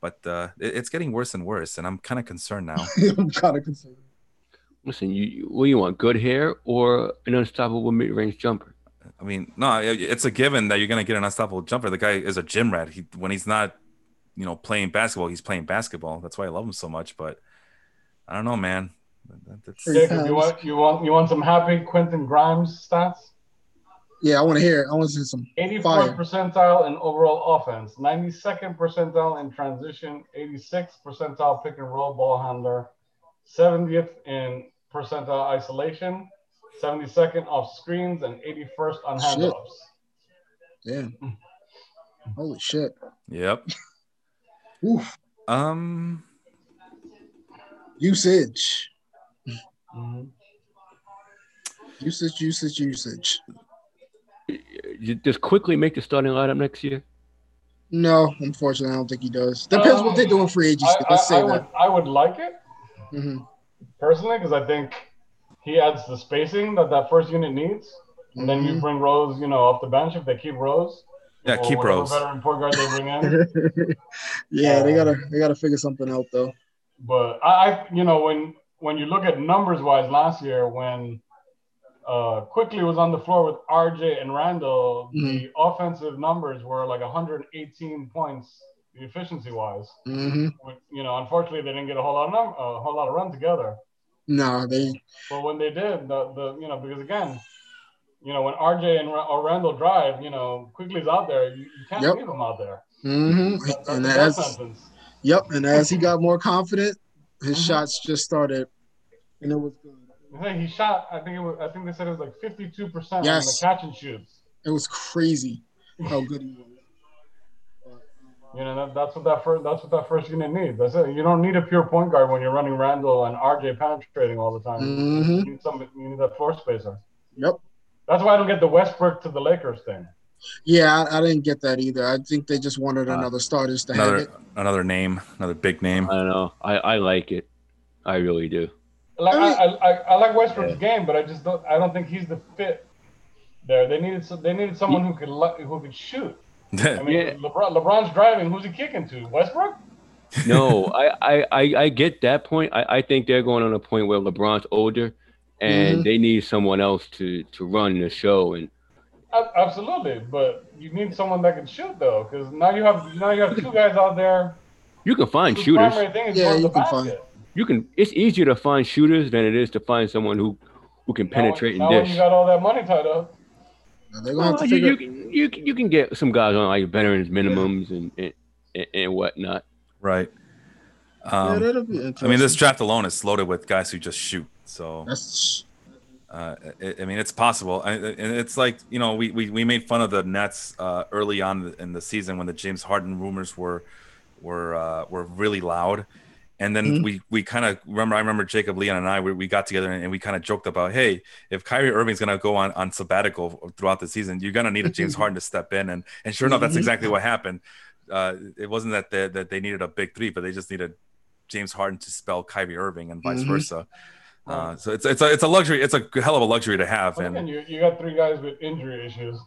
But uh, it, it's getting worse and worse, and I'm kind of concerned now. I'm kind of concerned. Listen, you, you what do you want? Good hair or an unstoppable mid-range jumper? I mean, no, it's a given that you're gonna get an unstoppable jumper. The guy is a gym rat. He when he's not, you know, playing basketball, he's playing basketball. That's why I love him so much. But I don't know, man. That's- Three Jacob, you want you want you want some happy Quentin Grimes stats? Yeah, I want to hear. it. I want to see some 84th fire. percentile in overall offense, 92nd percentile in transition, 86th percentile pick and roll ball handler, 70th in percentile isolation, 72nd off screens, and 81st on Shit. handoffs. Damn. Holy shit. Yep. Oof. Um. Usage. Mhm. Usage, usage, usage. You just quickly make the starting lineup next year. No, unfortunately, I don't think he does. Depends what they do in free agency. I, I, Let's say I would that. I would like it Mm hmm personally because I think he adds the spacing that that first unit needs, and then you Mhm. bring Rose, you know, off the bench if they keep Rose. Yeah, keep whatever Rose. Veteran point guard they bring in. yeah, they gotta they gotta figure something out though. But I, I, you know, when when you look at numbers wise, last year when uh, Quickley was on the floor with RJ and Randle, the offensive numbers were like 118 points efficiency wise. hmm You know, unfortunately, they didn't get a whole lot of num- a whole lot of run together. No, they But when they did, the, the you know, because again, you know, when RJ and or Randle drive, you know, Quickley's out there, you, you can't Yep. leave him out there. hmm That- and as sentence. yep, and as he got more confident, his Mhm. shots just started, and it was good. He shot. I think it was. I think they said it was like 52 percent on the catch and shoots. It was crazy how good he was. You know, that, that's what that first that's what that first unit needs. That's it. You don't need a pure point guard when you're running Randle and RJ penetrating all the time. hmm You need some. You need that floor spacer. Yep. That's why I don't get the Westbrook to the Lakers thing. Yeah, I, I didn't get that either. I think they just wanted Uh, another starters to have Another it. another name, another big name. I don't know. I, I like it. I really do. Like I I, mean- I, I, I like Westbrook's game, but I just don't. I don't think he's the fit. There, they needed. some- They needed someone who could who could shoot. I mean, Yeah. LeBron, LeBron's driving. Who's he kicking to? Westbrook? No, I, I, I, I get that point. I, I think they're going on a point where LeBron's older and Mhm. they need someone else to, to run the show. And Absolutely, but you need someone that can shoot though, because now you have now you have two guys out there. you can find whose shooters. primary thing is Yeah, you can find- basket. You can. It's easier to find shooters than it is to find someone who, who can Now penetrate now and when dish. you got all that money tied up. They're gonna have to you, you, can- you, can- you can get some guys on like veterans minimums and, and, and, and whatnot. Right. yeah, Um, that'll be interesting. I mean, this draft alone is loaded with guys who just shoot. So That's Uh, I, I mean, it's possible, I, and it's like you know, we, we, we made fun of the Nets uh, early on in the season when the James Harden rumors were were uh, were really loud, and then Mhm. we we kind of remember. I remember Jacob Leon and I we, we got together and we kind of joked about, hey, if Kyrie Irving's gonna go on on sabbatical throughout the season, you're gonna need a James Harden to step in, and and sure enough, that's Mhm. exactly what happened. Uh, it wasn't that they, that they needed a big three, but they just needed James Harden to spell Kyrie Irving and vice Mhm. versa. Uh, so it's it's a it's a luxury. It's a hell of a luxury to have, But again, and you, you got three guys with injury issues.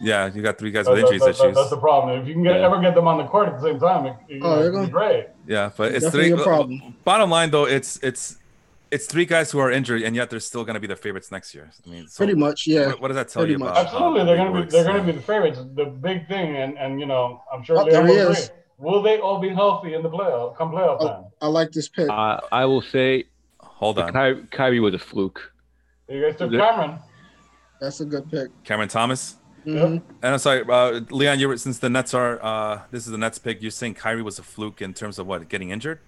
Yeah, you got three guys That- with that- injuries that- that- issues. That's the problem. If you can get Yeah. ever get them on the court at the same time, it, it, Oh, they're it'd be gonna- great. Yeah, but it's Definitely three. problem. Bottom line, though, it's it's it's three guys who are injured, and yet they're still going to be the favorites next year. I mean, so pretty much. Yeah. What, what does that tell pretty you much. about? Absolutely, they're gonna be they're gonna Yeah. be the favorites. The big thing, and and you know, I'm sure Oh, Leon there he will agree. Will they all be healthy in the playoff come playoff Oh. time? I like this pick. I, I will say Hold on, Kyrie, Kyrie was a fluke. You guys took The- Cameron. That's a good pick. Cameron Thomas. Mhm. And I'm sorry, uh, Leon. You were since the Nets are uh, this is the Nets pick. You're saying Kyrie was a fluke in terms of what getting injured?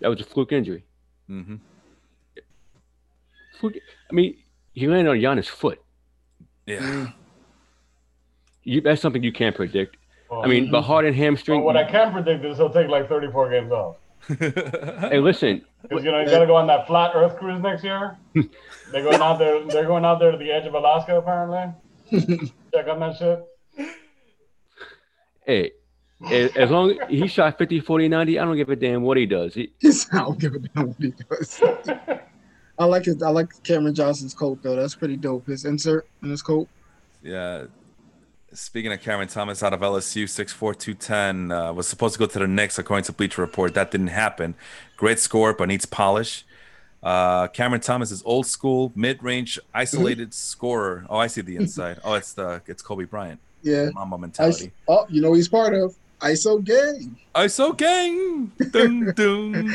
That was a fluke injury. Mm-hmm. Fluke, I mean, he landed on Giannis' foot. Yeah. Mm. You, that's something you can't predict. Well, I mean, but Harden and hamstring. what I can predict is he'll take like 34 games off. Hey, listen, Because you know he's got to go on that flat Earth cruise next year. they're going out there. They're going out there to the edge of Alaska apparently. Check on that shit. hey, as, as long he shot 50, 40, 90, I don't give a damn what he does. He, I don't give a damn what he does. I like it. I like Cameron Johnson's coat though. That's pretty dope. His insert in his coat. Yeah. Speaking of Cameron Thomas out of LSU, 6'4", 210, uh, was supposed to go to the Knicks according to Bleacher Report. That didn't happen. Great score, but needs polish. Uh, Cameron Thomas is old school, mid-range, isolated scorer. Oh, I see the inside. Oh, it's the it's Kobe Bryant. Yeah. Mamba Ice, mentality. oh, you know he's part of ISO gang. ISO gang. Dun, dun.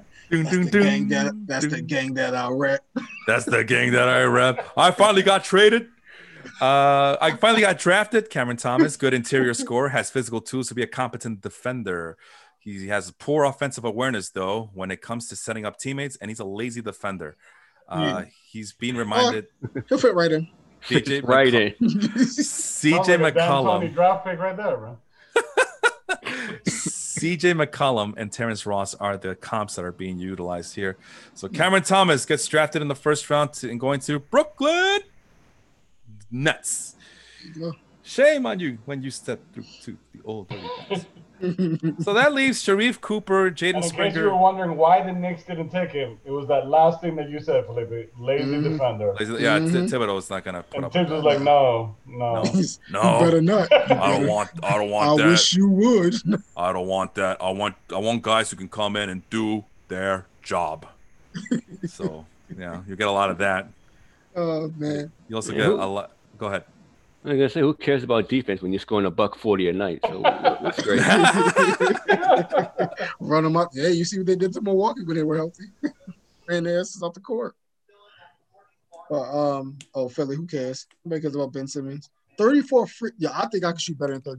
Dun, That's the gang that that's the gang that I rep. That's the gang that I rep. I finally got traded. Uh, I finally got drafted. Cameron Thomas, good interior scorer, has physical tools to be a competent defender. He has poor offensive awareness, though, when it comes to setting up teammates, and he's a lazy defender. Uh, he's being reminded. He'll fit right in. CJ right McCollum, in. CJ Sounds like a D'Antoni McCollum, draft pick right there, bro. CJ McCollum, and Terrence Ross are the comps that are being utilized here. So Cameron Thomas gets drafted in the first round to, and going to Brooklyn Nets. Shame on you when you step through to the old dirty guys. So that leaves Sharife Cooper, And Jaden in case you were wondering why the Knicks didn't take him, it was that last thing that you said, Felipe. Lazy Mhm. defender. Yeah, T- Mhm. Thibodeau's not gonna put And up. Thibs with was like, no, no. No. He's- No. You better not. I don't want. I don't I want that. I wish you would. I don't want that. I want. I want guys who can come in and do their job. so yeah, you get a lot of that. Oh man. You also Yeah. get a lot. Go ahead. I'm gonna say, who cares about defense when you're scoring a buck forty a night? So that's great. Run them up. Yeah, you see what they did to Milwaukee when they were healthy. Ran their asses off the court. But um, oh Philly, who cares? Nobody cares about Ben Simmons. 34 free. Yeah, I think I can shoot better than 34%.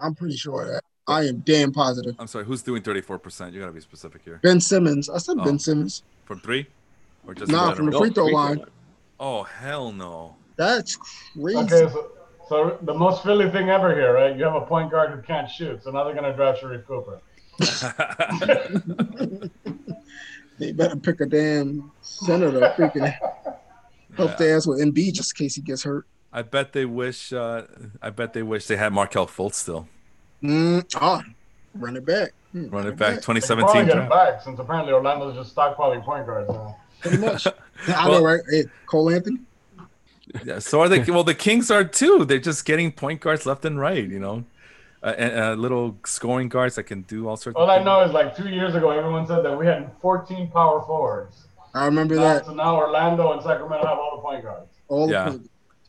I'm pretty sure of that. I am damn positive. I'm sorry. Who's doing 34 percent? You gotta be specific here. Ben Simmons. I said Oh. Ben Simmons. From three, or just Nah, from the general? free throw line. Oh hell no. That's crazy. Okay, so, so the most Philly thing ever here, right? You have a point guard who can't shoot, so now they're gonna draft Sharife Cooper. They better pick a damn senator. to freaking help their ass with MB just in case he gets hurt. I bet they wish. Uh, I bet they wish they had Markelle Fultz still. Mm, oh, run it back. Hmm, Run it back. They 2017 probably get him back since apparently Orlando's just stockpiling point guards now. Pretty much. I know, right? Hey, Cole Anthony. Yeah, so are they? Well, the Kings are too. They're just getting point guards left and right. You know, uh, and, uh, little scoring guards that can do all sorts. All of I things. know is like two years ago, everyone said that we had 14 power forwards. I remember Now, that. so now Orlando and Sacramento have all the point guards. All Yeah. the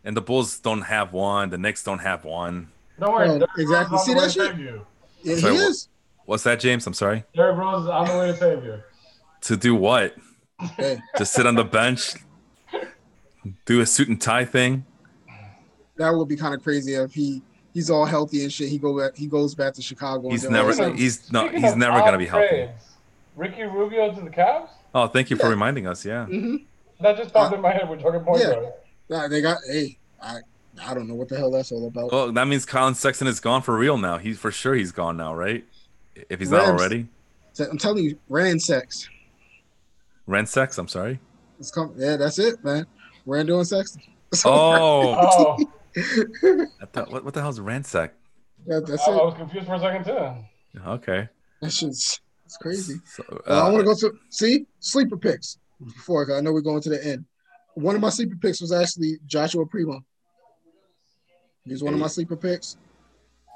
And the Bulls don't have one. The Knicks don't have one. Don't worry, Oh, exactly. See on the way that shit? save you. yeah, he Sorry, what? is. What's that, James? I'm sorry. Derrick Rose is on the way to save you. To do what? Hey, Just sit on the bench, do a suit and tie thing. that would be kind of crazy if he he's all healthy and shit. He go back. He goes back to Chicago. He's and then all never. of a sudden- He's not He's never gonna be healthy. trades, Ricky Rubio to the Cavs? Oh, thank you for Yeah. reminding us. Yeah. Mhm. That just popped in my head. We're talking point Yeah. guard. Nah, they got. Hey, I I don't know what the hell that's all about. Well, that means Collin Sexton is gone for real now. He's for sure he's gone now, right? If he's not already. I'm telling you, Ransex. Rensex, I'm sorry. It's come. Yeah, that's it, man. Randle and Sexton. Oh, Oh, I thought- what, what the hell is Ransec? Yeah, I, that's I it. was confused for a second too. Okay. That shit's it's crazy. So, Well, I uh, want to go to see sleeper picks before 'cause I know we're going to the end. One of my sleeper picks was actually Joshua Primo. He's one of my sleeper picks,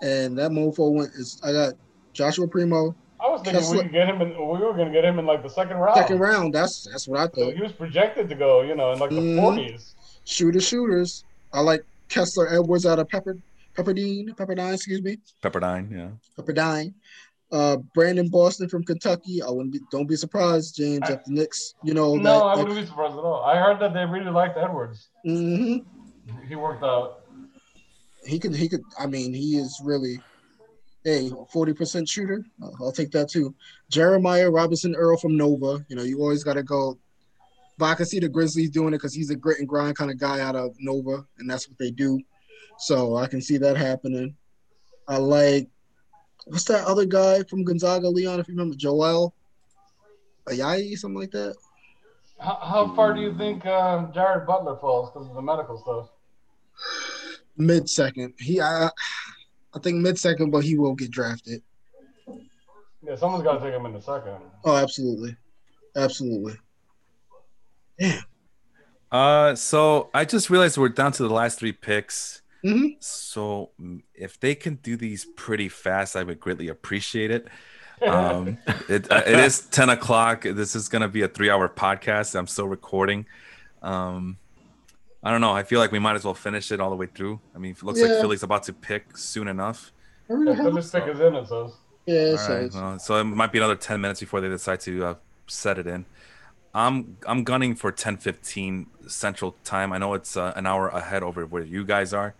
and that mofo went. Is I got Joshua Primo I was thinking we Kessler- could get him in. We were going to get him in like the second round. second round. That's that's what I So thought. he was projected to go, you know, in like the Mhm. 40s. Shooter shooters. I like Kessler Edwards out of Pepper Pepperdine Pepperdine. Excuse me, Pepperdine, yeah. Pepperdine. Uh, Brandon Boston from Kentucky. I wouldn't be. Don't be surprised, James, if the Knicks. You know No, that. I wouldn't be surprised at all. I heard that they really liked Edwards. Mm-hmm. He worked out. he could. He could. I mean, he is really a forty percent shooter. I'll, I'll take that too. Jeremiah Robinson Earl from Nova. You know, you always got to go. But I can see the Grizzlies doing it because he's a grit and grind kind of guy out of Nova, and that's what they do. So I can see that happening. I like what's that other guy from Gonzaga, Leon? If you remember, Joel Ayayi, something like that. How, how far do you think uh, Jared Butler falls because of the medical stuff? Mid second. He, I, I think mid second, but he will get drafted. Yeah, someone's got to take him in the second. Oh, absolutely, absolutely. Yeah. Uh, so I just realized we're down to the last three picks. Mhm. So mm, if they can do these pretty fast, I would greatly appreciate it. Um, it, uh, it is 10 o'clock. This is going to be a three hour podcast. I'm still recording. Um, I don't know. I feel like we might as well finish it all the way through. I mean, it looks like Philly's about to pick soon enough. I really yeah, have- Philly's pick is in, it says. yeah, so right. it's- Well, so it might be another 10 minutes before they decide to uh, set it in. I'm I'm gunning for 10:15 Central Time. I know it's uh, an hour ahead over where you guys are.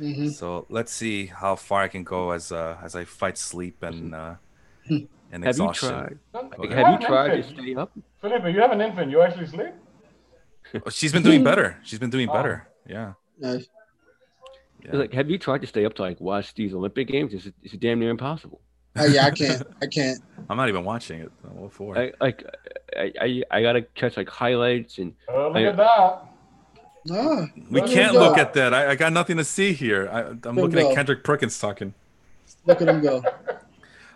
mhm. So let's see how far I can go as uh, as I fight sleep and uh, and Have you exhaustion. tried? Don't- Have you tried to stay up? Felipe, you have an infant. You actually sleep? Oh, She's been doing better. She's been doing better. Yeah. Nice. yeah. Like, have you tried to stay up to like watch these Olympic games? It's, it's damn near impossible. Uh, yeah, I can't. I can't. I'm not even watching it. What for? I like, I, I, I gotta catch like highlights and Oh, look I- at that. Ah, we can't look at that. I, I got nothing to see here. I, I'm him looking at. Kendrick Perkins talking. Look at him go.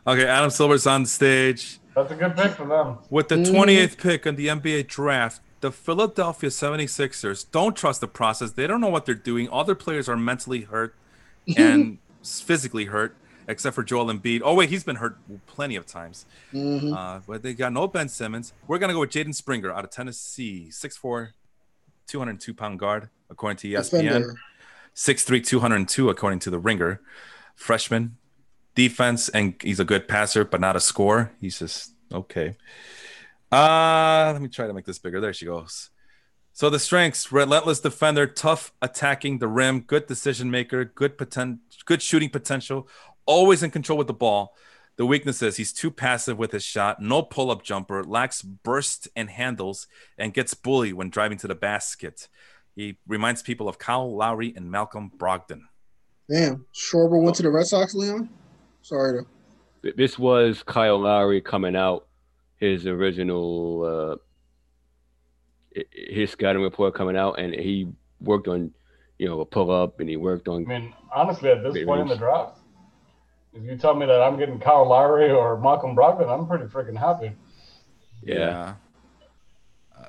Okay, Adam Silver's on stage. That's a good pick for them. With the Mhm. 28th pick in the NBA draft, the Philadelphia 76ers don't trust the process. They don't know what they're doing. All their players are mentally hurt and physically hurt, except for Joel Embiid. Oh, wait, he's been hurt plenty of times. Mhm. Uh, but they got no Ben Simmons. We're going to go with Jaden Springer out of Tennessee, 6'4, 202 pound guard, according to ESPN. Defender. 6'3, 202, according to the Ringer. Freshman, defense, and he's a good passer, but not a scorer. He's just okay. Uh, let me try to make this bigger. There she goes. So the strengths: relentless defender, tough attacking the rim, good decision maker, good poten- good shooting potential, always in control with the ball. The weaknesses: he's too passive with his shot, no pull-up jumper, lacks burst and handles, and gets bullied when driving to the basket. He reminds people of Kyle Lowry and Malcolm Brogdon. Damn. Schwarber went to the Red Sox, Leon. Sorry to. this was Kyle Lowry coming out his original uh i- his scouting report coming out and he worked on you know a pull up and he worked on I mean, honestly, at this Wait, point in the who's- draft, if you tell me that I'm getting Kyle Lowry or Malcolm Brogdon, I'm pretty freaking happy. yeah. Uh,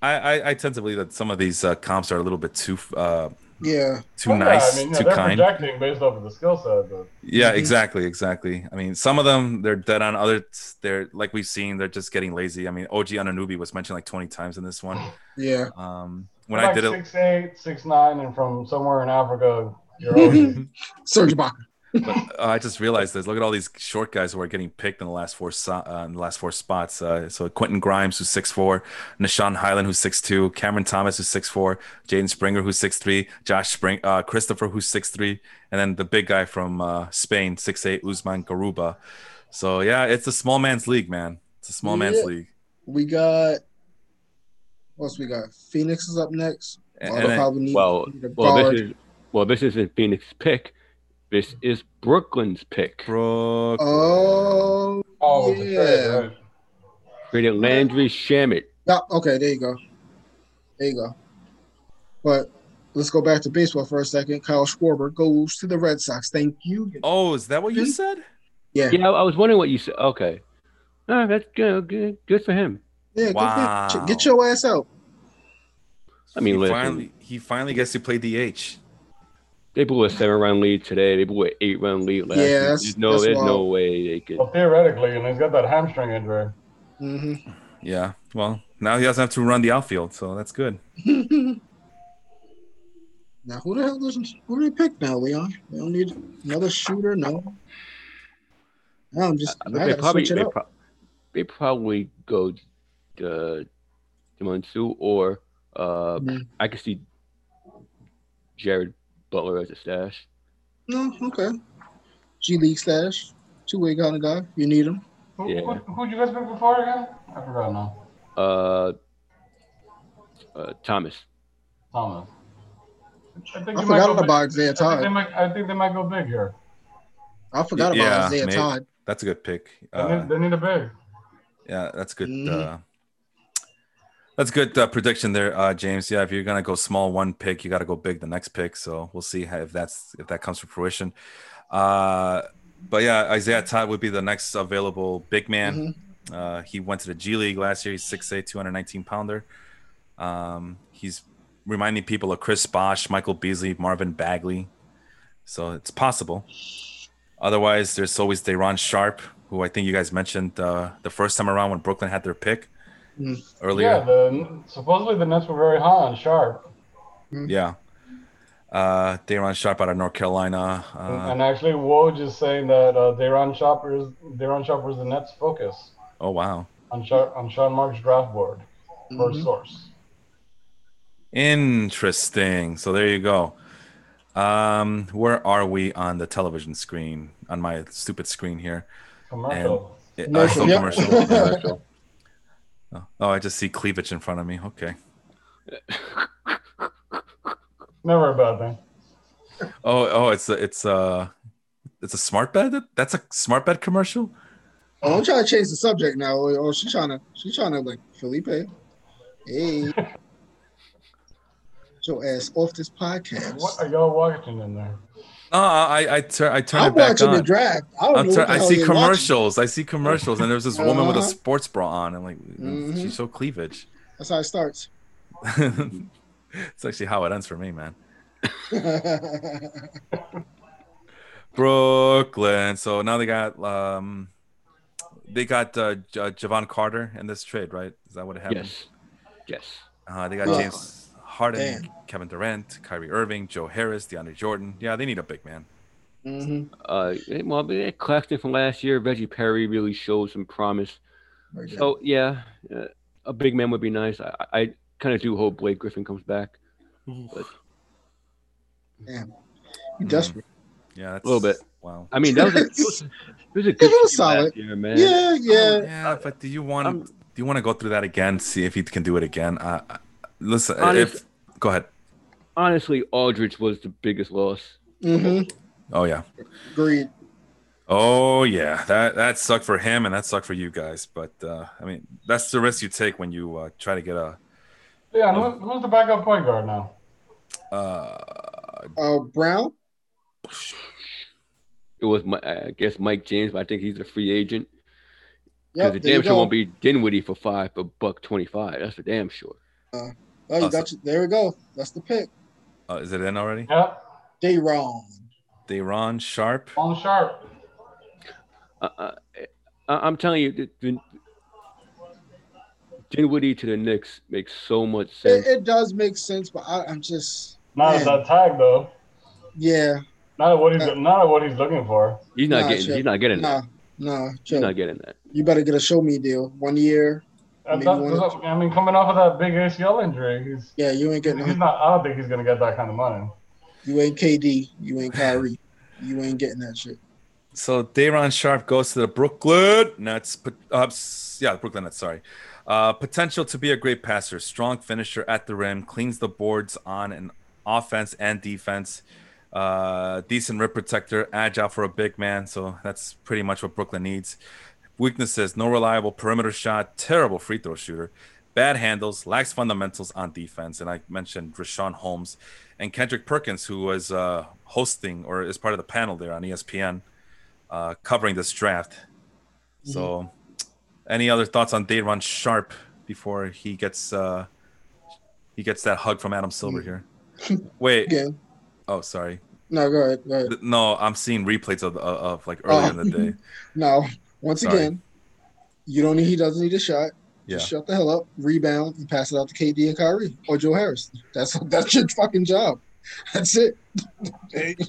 I, I I tend to believe that some of these uh, comps are a little bit too uh, Yeah. too Well, yeah, nice, I mean, yeah, too kind. projecting based off of the skill set, but Yeah, exactly, exactly. I mean, some of them they're dead on. Others they're like we've seen, they're just getting lazy. I mean, OG Anunoby was mentioned like 20 times in this one. Yeah. Um, when like I did it, six eight, six nine, and from somewhere in Africa, you're always Serge Ibaka. But, uh, I just realized this. Look at all these short guys who are getting picked in the last four so- uh, in the last four spots. Uh, so Quentin Grimes, who's six four, Nah'Shon Hyland, who's six two, Cameron Thomas, who's six four, Jaden Springer, who's six three, Josh Spring, uh, Christopher, who's six three, and then the big guy from uh, Spain, 6'8", Usman Garuba. So yeah, it's a small man's league, man. It's a small man's league. We got. What else we got? Phoenix is up next. And, and then- probably need, well need well this is well this isn't Phoenix pick this is Brooklyn's pick Brooke, Oh. oh, with Yeah. trade, created Landry Shamet Yeah. Okay. There you go. There you go. But let's go back to baseball for a second. Kyle Schwarber goes to the Red Sox. Thank you. oh, is that what you said? Yeah. yeah I was wondering what you said okay oh, that's good good good for him Yeah. good for- Wow. Get your ass out. I mean he listen finally he finally gets to play DH. They blew a seven run lead today they blew an eight run lead last Yeah, week. that's- there's no that's there's no way they could Well, theoretically, and he's got that hamstring injury. Mm-hmm. Yeah. Well, now he doesn't have to run the outfield, so that's good. now, who the hell doesn't? Who do they pick now, Leon? They don't need another shooter. No. No, I'm just. I, I they probably they, pro- they probably go uh Demonsu or uh Mhm. I could see Jared Butler as a stash. No, okay. G League slash two way kind of guy. You need him. Who, Yeah. who, who'd you guys pick before again? I forgot now. Uh, uh Thomas. Thomas. I think I forgot go big- about Isaiah I think, they might, I think they might go big here. I forgot about Yeah, Isaiah maybe. Todd. That's a good pick. They, Uh, need, they need a big. yeah, that's good. Mhm. Uh, that's good uh, prediction there, uh, James. Yeah, if you're gonna go small one pick, you got to go big the next pick. So we'll see how, if that's if that comes to fruition. Uh, but yeah, Isaiah Todd would be the next available big man. Mhm. Uh, he went to the G League last year. He's 6'8", 219 pounder. Um, he's reminding people of Chris Bosh, Michael Beasley, Marvin Bagley. So it's possible. Otherwise, there's always Day'Ron Sharpe, who I think you guys mentioned uh, the first time around when Brooklyn had their pick. Earlier. Yeah, the, supposedly the Nets were very high on Sharpe. Yeah. Uh, Day'Ron Sharpe out of North Carolina. Uh, and actually, Woj is saying that uh, Day'Ron Sharpe is Day'Ron Sharpe was the Nets' focus oh wow, on Sharpe, on Sean Marks' draft board for Mhm. source. interesting. So there you go. Um, where are we on the television screen? On my stupid screen here. Commercial. Uh, Commercial, yeah. commercial. Commercial. Oh, oh, I just see cleavage in front of me. Okay. Never a bad thing. Oh, oh, it's a, it's a, it's a smart bed. That's a smart bed commercial. Oh, I'm trying to change the subject now. Oh, oh she's trying to, she's trying to like Felipe. Hey, Get your ass off this podcast. What are y'all watching in there? No, I I turn I turn I'm it back watching the on. draft. I don't I'm know. turn- what the I hell see you're watching. commercials. I see commercials, and there's this woman with a Uh-huh. sports bra on, and like Mhm. she showed cleavage. That's how it starts. it's actually how it ends for me, man. Brooklyn. So now they got um, they got uh, J- uh, Jevon Carter in this trade, right? Is that what it happened? Yes. Yes. Uh, they got Oh, James Harden, damn. Kevin Durant, Kyrie Irving, Joe Harris, DeAndre Jordan. Yeah, they need a big man. hmm Uh, well, eh, Claxton from last year, Reggie Perry really showed some promise. So yeah, uh, a big man would be nice. I, I kind of do hope Blake Griffin comes back. Damn. You desperate. Yeah, that's A little bit. Wow. I mean, that was a, it was, it was a good It was team last solid. year, man. Yeah, yeah. Yeah, but do you want I'm- do you want to go through that again? See if he can do it again. Uh, uh, listen, Honest- if go ahead. Honestly, Aldridge was the biggest loss. hmm Oh yeah. Agreed. Oh yeah, that that sucked for him and that sucked for you guys. But uh, I mean, that's the risk you take when you uh, try to get a. Yeah, and who, who's the backup point guard now? Uh, Uh, Brown. It was, my, I guess, Mike James, but I think he's a free agent. Because Yep, the damn sure go. won't be Dinwiddie for five for buck twenty five. That's for damn sure. Oh, you got you. There we go. That's the pick. uh, is it in already? Yeah, Day'Ron. Day'Ron Sharpe. on Sharpe. Uh, uh, I, I'm telling you, the, the, Dinwiddie to the Knicks makes so much sense. It, it does make sense, but I, I'm just Not Man. at that tag though. yeah. Not what he's Uh, not what he's looking for. he's not Nah, getting. chill. He's not getting Nah, that. nah. He's not getting that. You better get a show me deal. One year. And Maybe that- one or 'cause, I mean, coming off of that big ACL injury, he's Yeah, you ain't getting. he's not. I don't think he's gonna get that kind of money. You ain't KD. You ain't Kyrie. You ain't getting that shit. So Day'Ron Sharpe goes to the Brooklyn Nets. Pot- Uh, yeah, Brooklyn Nets. Sorry. Uh, potential to be a great passer, strong finisher at the rim, cleans the boards on an offense and defense. Uh, decent rip protector, agile for a big man. So that's pretty much what Brooklyn needs. Weaknesses: no reliable perimeter shot, terrible free throw shooter, bad handles, lacks fundamentals on defense. And I mentioned Richaun Holmes and Kendrick Perkins, who was uh, hosting or is part of the panel there on ESPN uh, covering this draft. So, any other thoughts on Day'Ron Sharpe before he gets uh, he gets that hug from Adam Silver here? Wait, Again. oh sorry, No, go ahead. Go ahead. no, I'm seeing replays of of, of like earlier in the day. No. Once Sorry. again, you don't need. He doesn't need a shot. Yeah, Just shut the hell up, rebound, and pass it out to KD and Kyrie or Joe Harris. That's that's your fucking job. That's it.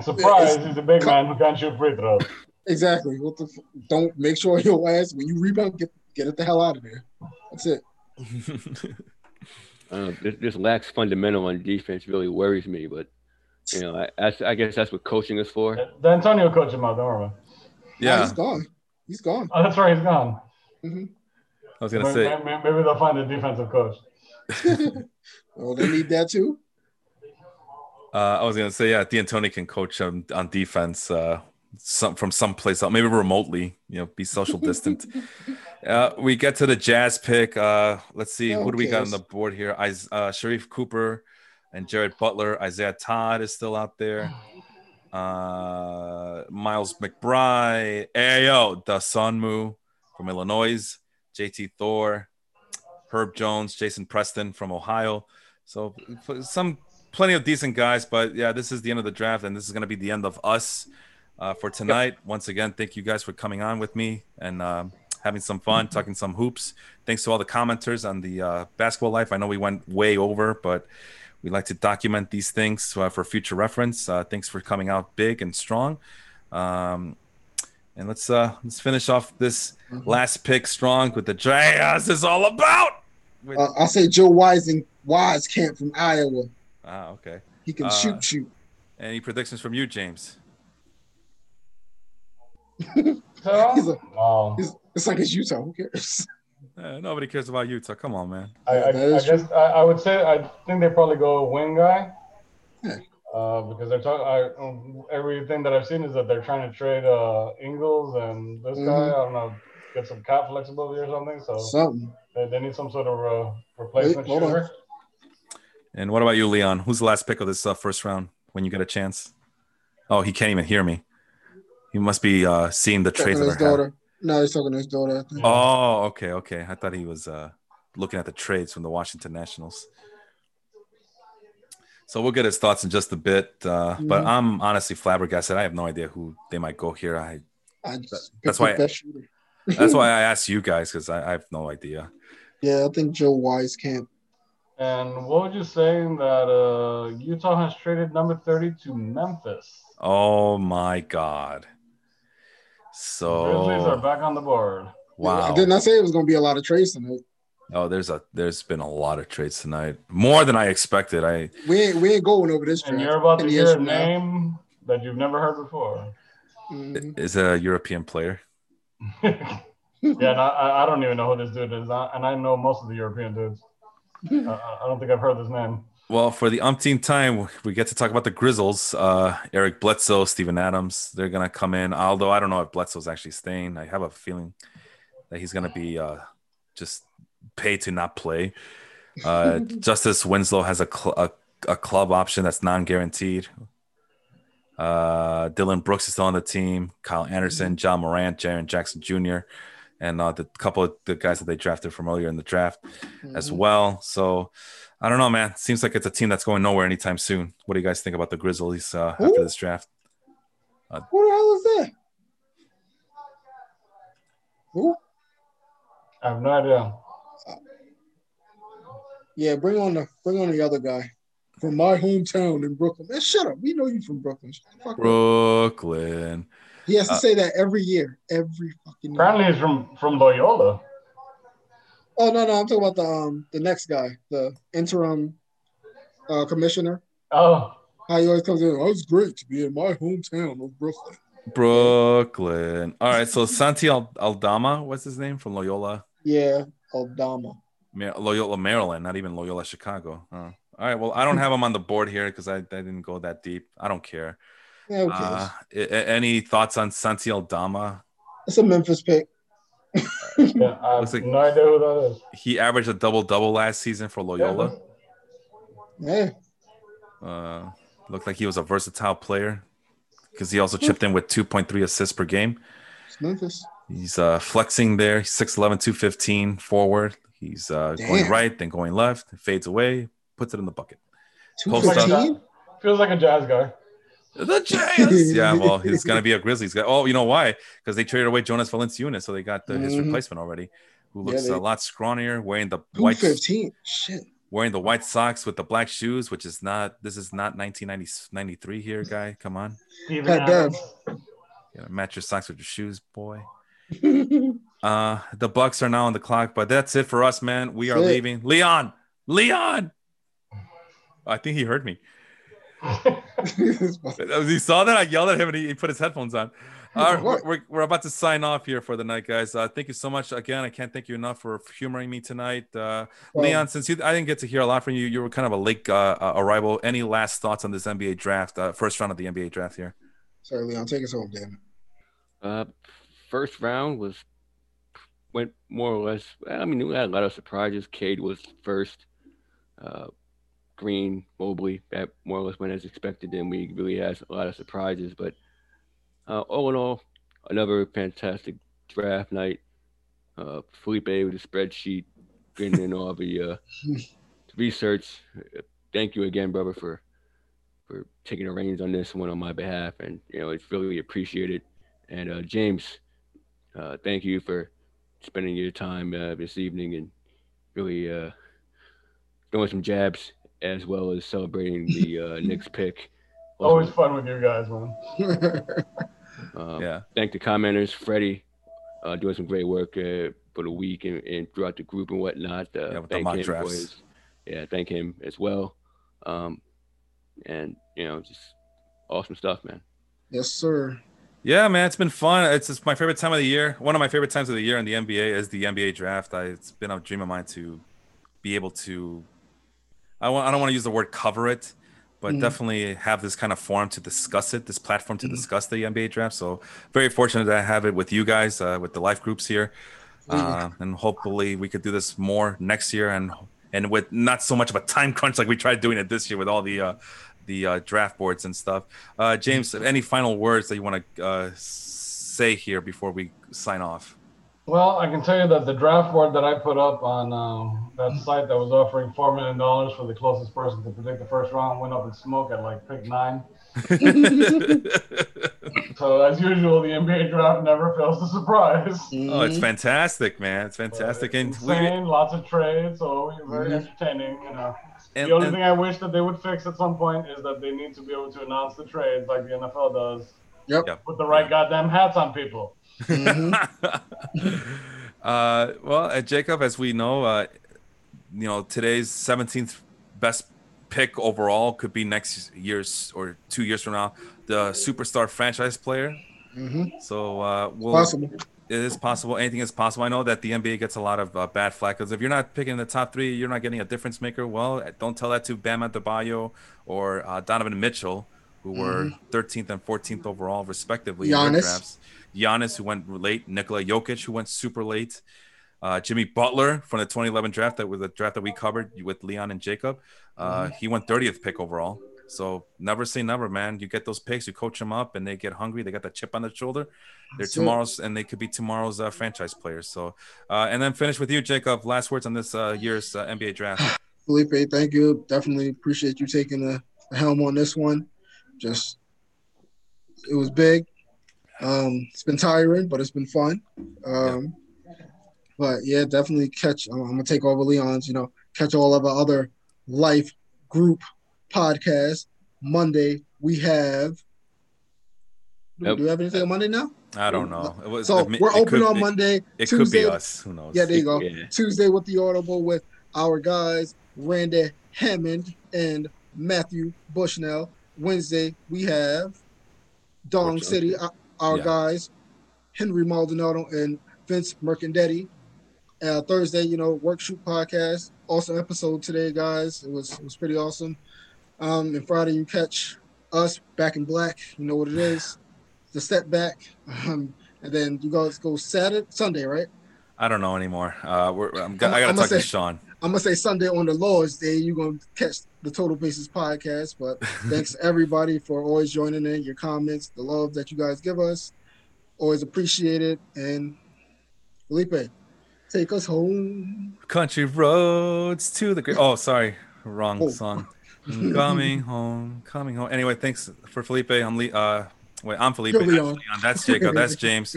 Surprise! It's- He's a big man who can't shoot free throws. exactly. What the? F- don't make sure your ass when you rebound, get get it the hell out of there. That's it. I um, this, this lacks fundamental on defense really worries me. But You know, I, that's, I guess that's what coaching is for. D'Antonio coach him out, don't worry. Nah, Yeah, he's gone. He's gone. Oh, that's right, he's gone. hmm I was gonna Maybe, say. maybe- maybe they'll find a defensive coach. well, they need that too. Uh, I was gonna say, yeah, D'Antoni can coach um, on defense, uh, some from someplace else, maybe remotely. You know, be social distant. uh, we get to the Jazz pick. Uh, let's see, Yeah, who who do we got on the board here? Is- uh, Sharife Cooper and Jared Butler. Isaiah Todd is still out there. Uh, Miles McBride. Ayo, Dosunmu from Illinois. JT Thor. Herb Jones, Jason Preston from Ohio. So some plenty of decent guys, but yeah, this is the end of the draft, and this is going to be the end of us uh, for tonight. Once again, thank you guys for coming on with me and um, having some fun, talking some hoops. Thanks to all the commenters on the uh, basketball life. I know we went way over, but we like to document these things uh, for future reference. Uh, thanks for coming out big and strong. Um, and let's uh, let's finish off this last pick strong with the Jazz is all about. With- Uh, I say Joe Wise and Wieskamp from Iowa. ah, okay. He can Uh, shoot, shoot. Any predictions from you, James? He's a- wow. It's, it's like it's Utah. Who cares? Uh, nobody cares about Utah. Come on, man. I, I, I guess I, I would say I think they probably go wing guy. Yeah. Uh, because they're talking. I um, everything that I've seen is that they're trying to trade uh Ingles and this guy. Mhm. I don't know, get some cap flexibility or something. So Something. they, they need some sort of uh, replacement Wait, hold on. And what about you, Leon? Who's the last pick of this uh, first round when you get a chance? Oh, he can't even hear me. He must be uh, seeing the Talking trades to that his are happening. daughter. No, he's talking to his daughter. Oh, okay, okay. I thought he was uh, looking at the trades from the Washington Nationals. So we'll get his thoughts in just a bit. Uh, But Mhm. I'm honestly flabbergasted. I have no idea who they might go here. I I just That's why- best that's why I asked you guys because I, I have no idea. Yeah, I think Joe Wieskamp. And what would you say that uh, Utah has traded number 30 to Memphis? Oh my god. Grizzlies are So back on the board. wow. Didn't I say it was going to be a lot of trades tonight? Oh, there's a there's been a lot of trades tonight. More than I expected. I We ain't we ain't going over this And draft. you're about to hear a from now. name that you've never heard before. Mhm. is a European player. yeah, and I, I don't even know who this dude is, I- and I know most of the European dudes. I, I- I don't think I've heard this name. Well, for the umpteenth time, we get to talk about the Grizzlies. Uh, Eric Bledsoe, Steven Adams, they're gonna come in. Although I don't know if Bledsoe's actually staying. I have a feeling that he's gonna be uh, just paid to not play. Uh, Justice Winslow has a, cl- a a club option that's non-guaranteed. Uh, Dillon Brooks is still on the team. Kyle Anderson, Ja Morant, Jaren Jackson Jr., and uh, the couple of the guys that they drafted from earlier in the draft as Mhm. well. So I don't know, man. Seems like it's a team that's going nowhere anytime soon. What do you guys think about the Grizzlies uh, after this draft? Who the hell is that? Who? I have no idea. Yeah, bring on the bring on the other guy from my hometown in Brooklyn. Man, shut up. We know you from Brooklyn. Shut fuck up. Brooklyn. He has to Uh, say that every year, every fucking year. Apparently, he's from from Loyola. Oh no, no, I'm talking about the um the next guy, the interim uh commissioner. Oh, How he always comes in. Oh, it's great to be in my hometown of Brooklyn. Brooklyn. All right. So Santi Al- Aldama, what's his name from Loyola? Yeah, Aldama. Ma- Loyola, Maryland, not even Loyola, Chicago. Huh. All right. Well, I don't have him on the board here because I, I didn't go that deep. I don't care. Yeah, who? Uh, a- a- any thoughts on Santi Aldama? it's a Memphis pick. Yeah, I have Looks like- no idea who that is. He averaged a double double last season for Loyola. Yeah, Uh, looked like he was a versatile player because he also chipped in with 2.3 assists per game. it's Memphis. He's uh, flexing there. He's 6'11, 215 forward. He's uh, going right, then going left, fades away, puts it in the bucket. Two Post up. fifteen. Feels like a jazz guy. The Jazz. yeah, well, he's going to be a Grizzlies guy. Oh, you know why? Because they traded away Jonas Valanciunas, so they got the, his Mhm. replacement already, who Yeah, looks they- a lot scrawnier, wearing the white fifteen. Shit. wearing the white socks with the black shoes, which is not. This is not 1993 here, guy. Come on, Steven Pat Adams. you gotta match your socks with your shoes, boy. Uh, the Bucks are now on the clock, but that's it for us, man. We are That's it. leaving. Leon, Leon. I think he heard me. you saw that? I yelled at him and he, he put his headphones on. All right, we're, we're, we're about to sign off here for the night, guys. Uh, thank you so much again. I can't thank you enough for humoring me tonight, uh, Well- Leon. Since you, I didn't get to hear a lot from you, you were kind of a late uh, uh, arrival. Any last thoughts on this NBA draft, uh, first round of the NBA draft here? Sorry, Leon, take us home, damn it. Uh, first round was went more or less. I mean, we had a lot of surprises. Cade was first. Green, Mobley, that more or less went as expected. Then we really had a lot of surprises, but uh, all in all, another fantastic draft night. Uh, Felipe with the spreadsheet, getting in all the uh, research. Thank you again, brother, for for taking the reins on this one on my behalf, and you know it's really appreciated. And uh, James, uh, thank you for spending your time uh, this evening and really uh, throwing some jabs as well as celebrating the uh, Knicks pick. Always fun with you guys, man. Um, Yeah. Thank the commenters, Freddie, uh, doing some great work uh, for the week and, and throughout the group and whatnot. Uh, Yeah, with the thank mock him drafts. his- yeah, thank him as well. Um, and you know, just awesome stuff, man. yes, sir. Yeah, man, it's been fun. It's just my favorite time of the year. One of my favorite times of the year in the NBA is the NBA draft. I, it's been a dream of mine to be able to. I want. I don't want to use the word cover it, but Mhm. definitely have this kind of forum to discuss it. This platform to Mhm. discuss the NBA draft. So very fortunate that I have it with you guys, uh, with the life groups here, uh, and hopefully we could do this more next year and and with not so much of a time crunch like we tried doing it this year with all the uh, the uh, draft boards and stuff. Uh, James, any final words that you want to uh, say here before we sign off? Well, I can tell you that the draft board that I put up on um, that site that was offering four million dollars for the closest person to predict the first round went up in smoke at like pick nine. So as usual, the NBA draft never fails to surprise. oh, it's fantastic, man! It's fantastic, and we insane, lots of trades, so very Mhm. entertaining. You know, and, the only and- thing I wish that they would fix at some point is that they need to be able to announce the trades like the NFL does. Yep. Yep. Put the right goddamn hats on people. Mhm. uh, well, uh, Jacob, as we know, uh, you know today's 17th best pick overall could be next year's or two years from now the superstar franchise player. Mhm. So uh, we'll, Possible. it is possible. Anything is possible. I know that the NBA gets a lot of uh, bad flack because if you're not picking the top three, you're not getting a difference maker. Well, don't tell that to Bam Adebayo or uh, Donovan Mitchell, who were 13th and 14th overall, respectively. in their drafts. Giannis, who went late. Nikola Jokic, who went super late. Uh, Jimmy Butler from the 2011 draft, that was the draft that we covered with Leon and Jacob. Uh, He went 30th pick overall. So never say never, man. You get those picks, you coach them up, and they get hungry. They got that chip on their shoulder. They're That's it. tomorrow's, and they could be tomorrow's uh, franchise players. So, uh, and then finish with you, Jacob. Last words on this uh, year's uh, NBA draft. Felipe, thank you. Definitely appreciate you taking the helm on this one. Just it was big. Um, it's been tiring, but it's been fun. Um, but yeah, definitely catch. I'm, I'm gonna take over Leon's. You know, catch all of our other life group podcasts. Monday we have. Do, Nope. do we have anything on Monday now? I don't know. It was, So it, we're it open could- on Monday. It, Tuesday, could be us. Who knows? Yeah, there you go. Yeah. Tuesday with the Audible with our guys Randy Hammond and Matthew Bushnell. Wednesday we have Dong City, our, our Yeah. guys Henry Maldonado and Vince Mercandetti. Uh, Thursday, you know, work shoot podcast. Awesome episode today, guys. It was it was pretty awesome. Um, and Friday you catch us back in black. You know what it is. The step back. Um, and then you guys go Saturday, Sunday, right? I don't know anymore. Uh, we're, I'm, I'm- I gotta I'm gonna talk to say- Sean. I'm gonna say Sunday on the Lord's Day, you're gonna catch the Total Basis podcast. But thanks everybody for always joining in, your comments, the love that you guys give us. Always appreciate it. And Felipe, take us home. Country roads to the great. Oh, sorry, wrong Oh. song. coming home, coming home. Anyway, thanks for Felipe. I'm Le- uh, wait, I'm Felipe. You're That's, Leon. Leon. That's Jacob. That's James.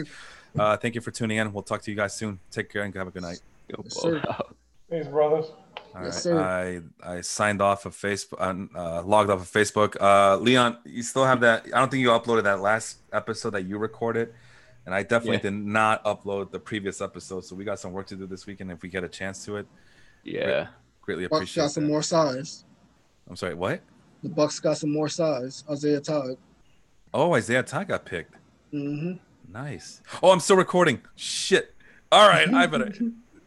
Uh, thank you for tuning in. We'll talk to you guys soon. Take care and have a good night. Go Yes, ball sir. out. Peace, brothers. All Yes, right. sir. I I signed off of Facebook, uh, uh, logged off of Facebook. Uh, Leon, you still have that? I don't think you uploaded that last episode that you recorded, and I definitely Yeah. did not upload the previous episode. So we got some work to do this weekend. If we get a chance to it, Yeah. greatly Well, appreciate got some that. more size. I'm sorry, what? The Bucks got some more size. Isaiah Todd. Oh, Isaiah Todd got picked. Mm-hmm. Nice. Oh, I'm still recording. Shit. All right, I better.